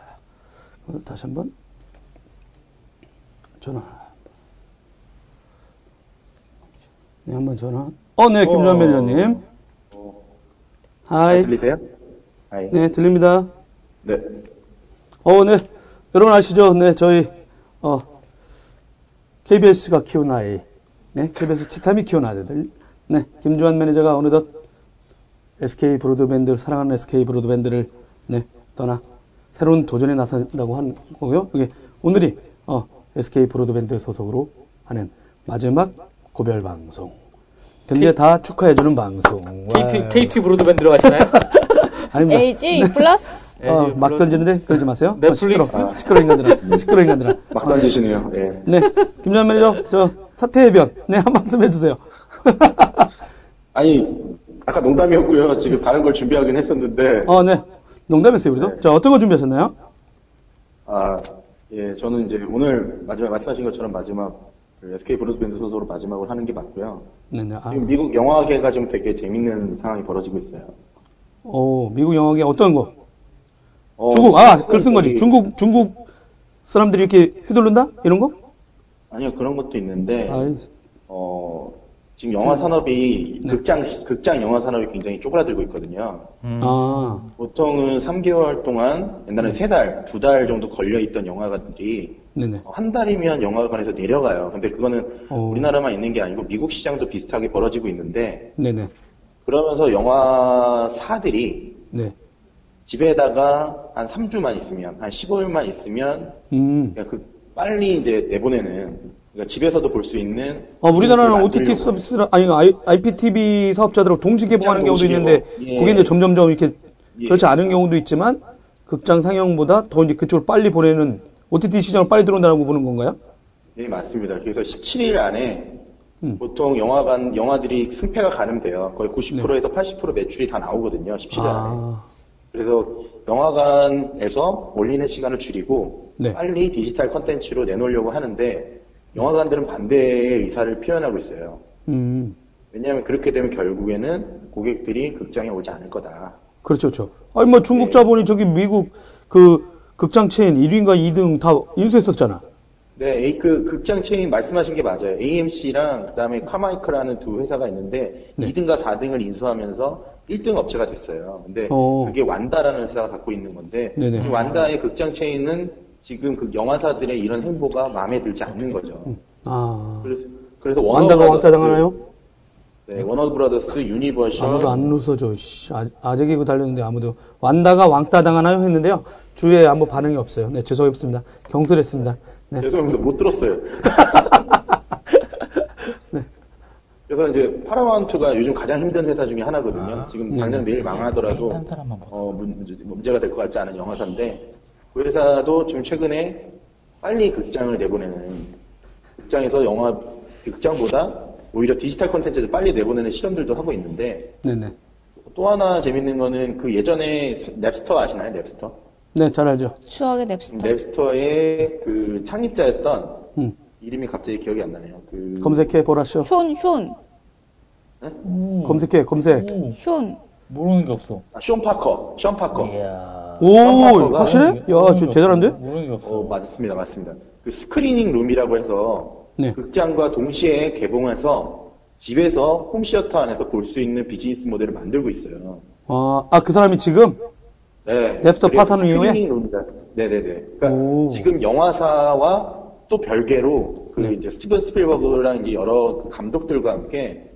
[SPEAKER 1] 다시 한번 전화. 네, 한번 전화. 어, 네, 김주환
[SPEAKER 2] 어.
[SPEAKER 1] 매니저님. Hi.
[SPEAKER 7] 들리세요? 아이.
[SPEAKER 1] 네, 들립니다.
[SPEAKER 7] 네.
[SPEAKER 1] 어, 네. 여러분 아시죠? 네, 저희, 어, KBS가 키운 아이. 네, KBS 티탐이 키운 아이들. 네, 김주환 매니저가 어느덧 SK 브로드밴드, 사랑하는 SK 브로드밴드를, 네, 떠나 새로운 도전에 나선다고 한 거고요. 이게 오늘이, 어, SK 브로드밴드 소속으로 하는 마지막 고별 방송. 근데 다 축하해주는 방송.
[SPEAKER 2] KT
[SPEAKER 1] 와.
[SPEAKER 2] KT 브로드밴드로 가시나요?
[SPEAKER 1] 아닙니다.
[SPEAKER 5] LG 플러스
[SPEAKER 1] 어,
[SPEAKER 2] LG
[SPEAKER 1] 막. 던지는데 그러지 마세요. 어,
[SPEAKER 2] 넷플릭스?
[SPEAKER 1] 시끄러, 시끄러 인간들아. 시끄러 인간들아.
[SPEAKER 7] 막 던지시네요. 예.
[SPEAKER 1] 네, 김전 매니저, 저 사퇴의 변, 네, 한 말씀 해주세요.
[SPEAKER 7] 아니, 아까 농담이었고요. 지금 다른 걸 준비하긴 했었는데,
[SPEAKER 1] 어, 네, 농담했어요 우리도.
[SPEAKER 7] 네.
[SPEAKER 1] 자, 어떤 거 준비하셨나요?
[SPEAKER 7] 아, 예, 저는 이제 오늘 마지막 말씀하신 것처럼 마지막 그 SK 브로드밴드 소속으로 마지막으로 하는 게 맞고요.
[SPEAKER 1] 네, 네. 아,
[SPEAKER 7] 지금 미국 영화계가 지금 되게 재밌는 상황이 벌어지고 있어요.
[SPEAKER 1] 오, 미국 영화계 어떤 거?
[SPEAKER 7] 어,
[SPEAKER 1] 중국, 아, 글 쓴 거지. 중국, 중국 사람들이 이렇게 휘둘른다? 이런 거?
[SPEAKER 7] 아니요, 그런 것도 있는데,
[SPEAKER 1] 아이,
[SPEAKER 7] 어, 지금 영화 산업이,
[SPEAKER 1] 네.
[SPEAKER 7] 극장, 극장 영화 산업이 굉장히 쪼그라들고 있거든요.
[SPEAKER 2] 음.
[SPEAKER 1] 아,
[SPEAKER 7] 보통은 3개월 동안, 옛날에 3달, 2달 정도 걸려 있던 영화관들이
[SPEAKER 1] 네네.
[SPEAKER 7] 한 달이면 영화관에서 내려가요. 근데 그거는
[SPEAKER 1] 오.
[SPEAKER 7] 우리나라만 있는 게 아니고 미국 시장도 비슷하게 벌어지고 있는데
[SPEAKER 1] 네네.
[SPEAKER 7] 그러면서 영화사들이
[SPEAKER 1] 네.
[SPEAKER 7] 집에다가 한 3주만 있으면, 한 15일만 있으면,
[SPEAKER 1] 음.
[SPEAKER 7] 그 빨리 이제 내보내는, 그러니까 집에서도 볼 수 있는.
[SPEAKER 1] 아, 우리나라는 OTT 서비스를, 아니, I, IPTV 사업자들하고 동시 개봉하는 경우도
[SPEAKER 7] 동시
[SPEAKER 1] 있는데,
[SPEAKER 7] 개봉. 예.
[SPEAKER 1] 그게 이제 점점점 이렇게
[SPEAKER 7] 예.
[SPEAKER 1] 그렇지 않은 경우도 있지만, 극장 상영보다 더 이제 그쪽을 빨리 보내는, OTT 시장을 빨리 들어온다고 보는 건가요?
[SPEAKER 7] 네, 맞습니다. 그래서 17일 안에
[SPEAKER 1] 음.
[SPEAKER 7] 보통 영화관, 영화들이 승패가 가늠돼요. 거의 90%에서 80% 매출이 다 나오거든요. 17일 안에.
[SPEAKER 1] 아,
[SPEAKER 7] 그래서 영화관에서 올리는 시간을 줄이고
[SPEAKER 1] 네.
[SPEAKER 7] 빨리 디지털 컨텐츠로 내놓으려고 하는데 영화관들은 반대의 의사를 표현하고 있어요.
[SPEAKER 1] 음.
[SPEAKER 7] 왜냐하면 그렇게 되면 결국에는 고객들이 극장에 오지 않을 거다.
[SPEAKER 1] 그렇죠, 그렇죠. 아니, 뭐 중국
[SPEAKER 7] 네.
[SPEAKER 1] 자본이 저기 미국 그 극장 체인 1위인가 2등 다 인수했었잖아.
[SPEAKER 7] 네, 그 극장 체인 말씀하신 게 맞아요. AMC랑 그다음에 카마이크라는 두 회사가 있는데
[SPEAKER 1] 네.
[SPEAKER 7] 2등과 4등을 인수하면서 1등 업체가 됐어요. 근데
[SPEAKER 1] 어.
[SPEAKER 7] 그게 완다라는 회사가 갖고 있는 건데 완다의 극장 체인은 지금 그 영화사들의 이런 행보가 마음에 들지 않는 거죠.
[SPEAKER 1] 아.
[SPEAKER 7] 그래서 그래서
[SPEAKER 1] 완다가
[SPEAKER 7] 워너브라더스-
[SPEAKER 1] 왕따 당하나요?
[SPEAKER 7] 네, 워너 브라더스, 유니버셜,
[SPEAKER 1] 아무도 안 웃어줘. 씨, 아, 아재 개그 달렸는데 아무도 완다가 왕따 당하나요? 했는데요. 주위에 아무 반응이 없어요. 네, 죄송했습니다. 경솔했습니다. 네.
[SPEAKER 7] 죄송합니다. 못 들었어요. 그래서 이제 파라마운트가 요즘 가장 힘든 회사 중에 하나거든요. 지금 당장 내일 망하더라도
[SPEAKER 2] 한 사람만 봐.
[SPEAKER 7] 어, 문제, 문제가 될 것 같지 않은 영화사인데 그 회사도 지금 최근에 빨리 극장을 내보내는 극장에서 영화 극장보다 오히려 디지털 콘텐츠를 빨리 내보내는 실험들도 하고 있는데
[SPEAKER 1] 네네.
[SPEAKER 7] 또 하나 재밌는 거는 그 예전에 냅스터 아시나요? 냅스터?
[SPEAKER 1] 네, 잘 알죠.
[SPEAKER 5] 추억의 냅스터.
[SPEAKER 7] 냅스터의 그 창립자였던
[SPEAKER 1] 음.
[SPEAKER 7] 이름이 갑자기 기억이 안 나네요. 그
[SPEAKER 1] 검색해 보라쇼.
[SPEAKER 5] 쇼, 쇼,
[SPEAKER 1] 검색해, 검색.
[SPEAKER 5] 쇼.
[SPEAKER 2] 모르는 게 없어.
[SPEAKER 7] 아, 숀 파커, 숀 파커.
[SPEAKER 2] 이야.
[SPEAKER 1] 오, 확실해? 야, 저 대단한데?
[SPEAKER 2] 모르는 게 없어.
[SPEAKER 7] 어, 맞습니다, 맞습니다. 그 스크리닝 룸이라고 해서
[SPEAKER 1] 네.
[SPEAKER 7] 극장과 동시에 개봉해서 집에서 홈시어터 안에서 볼 수 있는 비즈니스 모델을 만들고 있어요.
[SPEAKER 1] 아, 아, 그 사람이 지금?
[SPEAKER 7] 네.
[SPEAKER 1] 냅스터 파트너 이후에?
[SPEAKER 7] 스크리닝 룸이다. 네네네. 그러니까
[SPEAKER 1] 오.
[SPEAKER 7] 지금 영화사와 또 별개로 그
[SPEAKER 1] 네.
[SPEAKER 7] 이제 스티븐 스필버그랑 이제 여러 그 감독들과 함께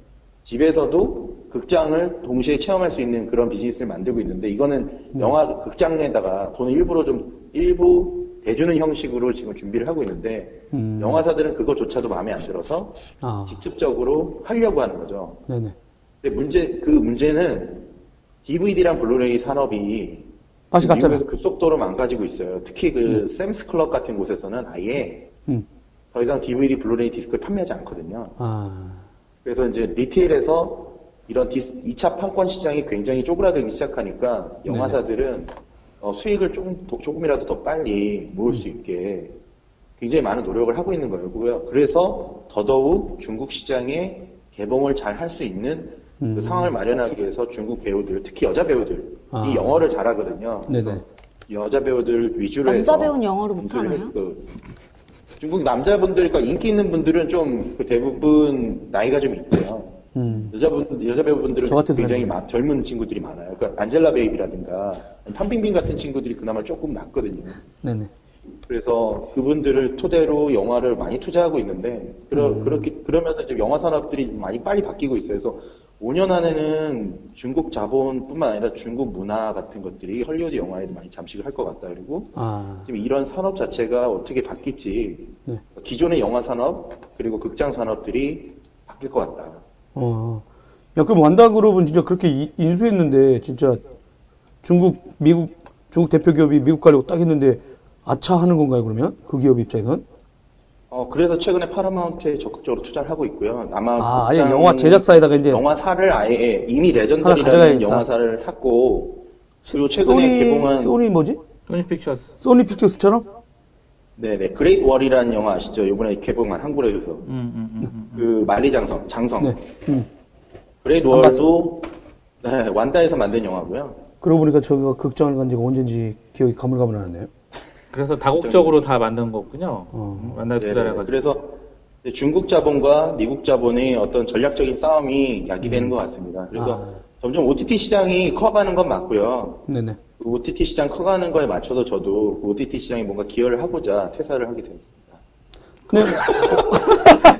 [SPEAKER 7] 집에서도 극장을 동시에 체험할 수 있는 그런 비즈니스를 만들고 있는데 이거는
[SPEAKER 1] 네.
[SPEAKER 7] 영화 극장에다가 돈을 일부러 좀 일부 대주는 형식으로 지금 준비를 하고 있는데
[SPEAKER 1] 음.
[SPEAKER 7] 영화사들은 그거조차도 마음에 안 들어서
[SPEAKER 1] 아,
[SPEAKER 7] 직접적으로 하려고 하는 거죠.
[SPEAKER 1] 네네.
[SPEAKER 7] 근데 문제 그 문제는 DVD랑 블루레이 산업이
[SPEAKER 1] 다시.
[SPEAKER 7] 미국에서 급속도로 망가지고 있어요. 특히 그 샘스 클럽 같은 곳에서는 아예
[SPEAKER 1] 음.
[SPEAKER 7] 더 이상 DVD, 블루레이 디스크를 판매하지 않거든요.
[SPEAKER 1] 아,
[SPEAKER 7] 그래서 이제 리테일에서 이런 디스, 2차 판권 시장이 굉장히 쪼그라들기 시작하니까 영화사들은 어, 수익을 조금, 더- 조금이라도 더 빨리 모을 수 있게 굉장히 많은 노력을 하고 있는 거고요. 그래서 더더욱 중국 시장에 개봉을 잘 할 수 있는
[SPEAKER 1] 음.
[SPEAKER 7] 그 상황을 마련하기 위해서 중국 배우들, 특히 여자 배우들이
[SPEAKER 1] 아.
[SPEAKER 7] 영어를 잘하거든요.
[SPEAKER 1] 네네.
[SPEAKER 7] 여자 배우들 위주로
[SPEAKER 5] 남자
[SPEAKER 7] 해서
[SPEAKER 5] 배우는 영어를 못하나요?
[SPEAKER 7] 했- 그 중국 남자분들, 그러니까 인기 있는 분들은 좀 그 대부분 나이가 좀 있고요.
[SPEAKER 1] 음.
[SPEAKER 7] 여자분, 여자 배우분들은 굉장히. 많- 젊은 친구들이 많아요. 그러니까 안젤라 베이비라든가 판빙빙 같은 친구들이 그나마 조금 낫거든요.
[SPEAKER 1] 네네.
[SPEAKER 7] 그래서 그분들을 토대로 영화를 많이 투자하고 있는데 그러,
[SPEAKER 1] 음.
[SPEAKER 7] 그렇게 그러면서 이제 영화 산업들이 많이 빨리 바뀌고 있어요. 그래서 5년 안에는 중국 자본뿐만 아니라 중국 문화 같은 것들이 헐리우드 영화에도 많이 잠식을 할 것 같다. 그리고
[SPEAKER 1] 아,
[SPEAKER 7] 지금 이런 산업 자체가 어떻게 바뀔지
[SPEAKER 1] 네.
[SPEAKER 7] 기존의 영화 산업 그리고 극장 산업들이 바뀔 것 같다.
[SPEAKER 1] 어. 야, 그럼 완다그룹은 진짜 그렇게 이- 인수했는데, 진짜 중국, 미국, 중국 대표 기업이 미국 가려고 딱 했는데, 아차 하는 건가요, 그러면? 그 기업 입장에선?
[SPEAKER 7] 어 그래서 최근에 파라마운트에 적극적으로 투자를 하고 있고요. 아마
[SPEAKER 1] 아, 아예 영화 제작사에다가 이제
[SPEAKER 7] 영화사를 아예 이미
[SPEAKER 1] 하나
[SPEAKER 7] 레전더리라는. 영화사를 샀고 그리고 최근에
[SPEAKER 1] 소니,
[SPEAKER 7] 개봉한
[SPEAKER 1] 소니 뭐지?
[SPEAKER 2] 소니 픽처스.
[SPEAKER 1] 소니 픽처스처럼?
[SPEAKER 7] 네네 그레이트 월이라는 영화 아시죠? 이번에 개봉한 한국에서
[SPEAKER 2] 음, 음, 음, 음.
[SPEAKER 7] 그 만리장성 장성
[SPEAKER 1] 네. 음.
[SPEAKER 7] 그레이트 월도 네, 완다에서 만든 영화고요.
[SPEAKER 1] 그러고 보니까 저기가 극장을 간 지가 언젠지 기억이 가물가물하네요.
[SPEAKER 2] 그래서 다국적으로 다 만든 거군요.
[SPEAKER 1] 어.
[SPEAKER 2] 만날
[SPEAKER 7] 네네.
[SPEAKER 2] 투자를 해가지고.
[SPEAKER 7] 그래서 중국 자본과 미국 자본의 어떤 전략적인 싸움이 야기되는 것 같습니다. 그래서
[SPEAKER 1] 아.
[SPEAKER 7] 점점 OTT 시장이 커가는 건 맞고요.
[SPEAKER 1] 네네.
[SPEAKER 7] 그 OTT 시장 커가는 거에 맞춰서 저도 그 OTT 시장에 뭔가 기여를 하고자 퇴사를 하게 됐습니다.
[SPEAKER 1] 네.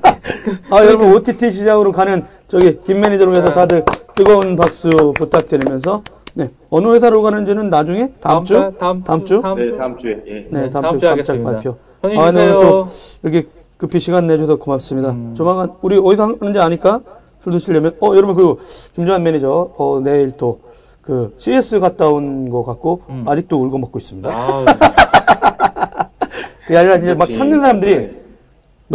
[SPEAKER 1] 아, 여러분, OTT 시장으로 가는 저기, 김 매니저를 위해서 다들 뜨거운 박수 부탁드리면서 네. 어느 회사로 가는지는 나중에 다음 주
[SPEAKER 2] 달, 다음,
[SPEAKER 1] 다음 주?
[SPEAKER 2] 다음
[SPEAKER 7] 네,
[SPEAKER 2] 주
[SPEAKER 7] 다음 주에. 예.
[SPEAKER 1] 네,
[SPEAKER 2] 네,
[SPEAKER 1] 다음,
[SPEAKER 2] 다음
[SPEAKER 1] 주 깜짝. 발표. 아, 네. 또 이렇게 급히 시간 내줘서 고맙습니다.
[SPEAKER 2] 음.
[SPEAKER 1] 조만간 우리 어디서 하는지 아니까 술 드시려면 어 여러분 그리고 김조한 매니저 어 내일 또 그 CS 갔다 온거 갖고
[SPEAKER 2] 음.
[SPEAKER 1] 아직도 울고 먹고 있습니다.
[SPEAKER 2] 아,
[SPEAKER 1] 그게 아니라 이제 막 찾는 사람들이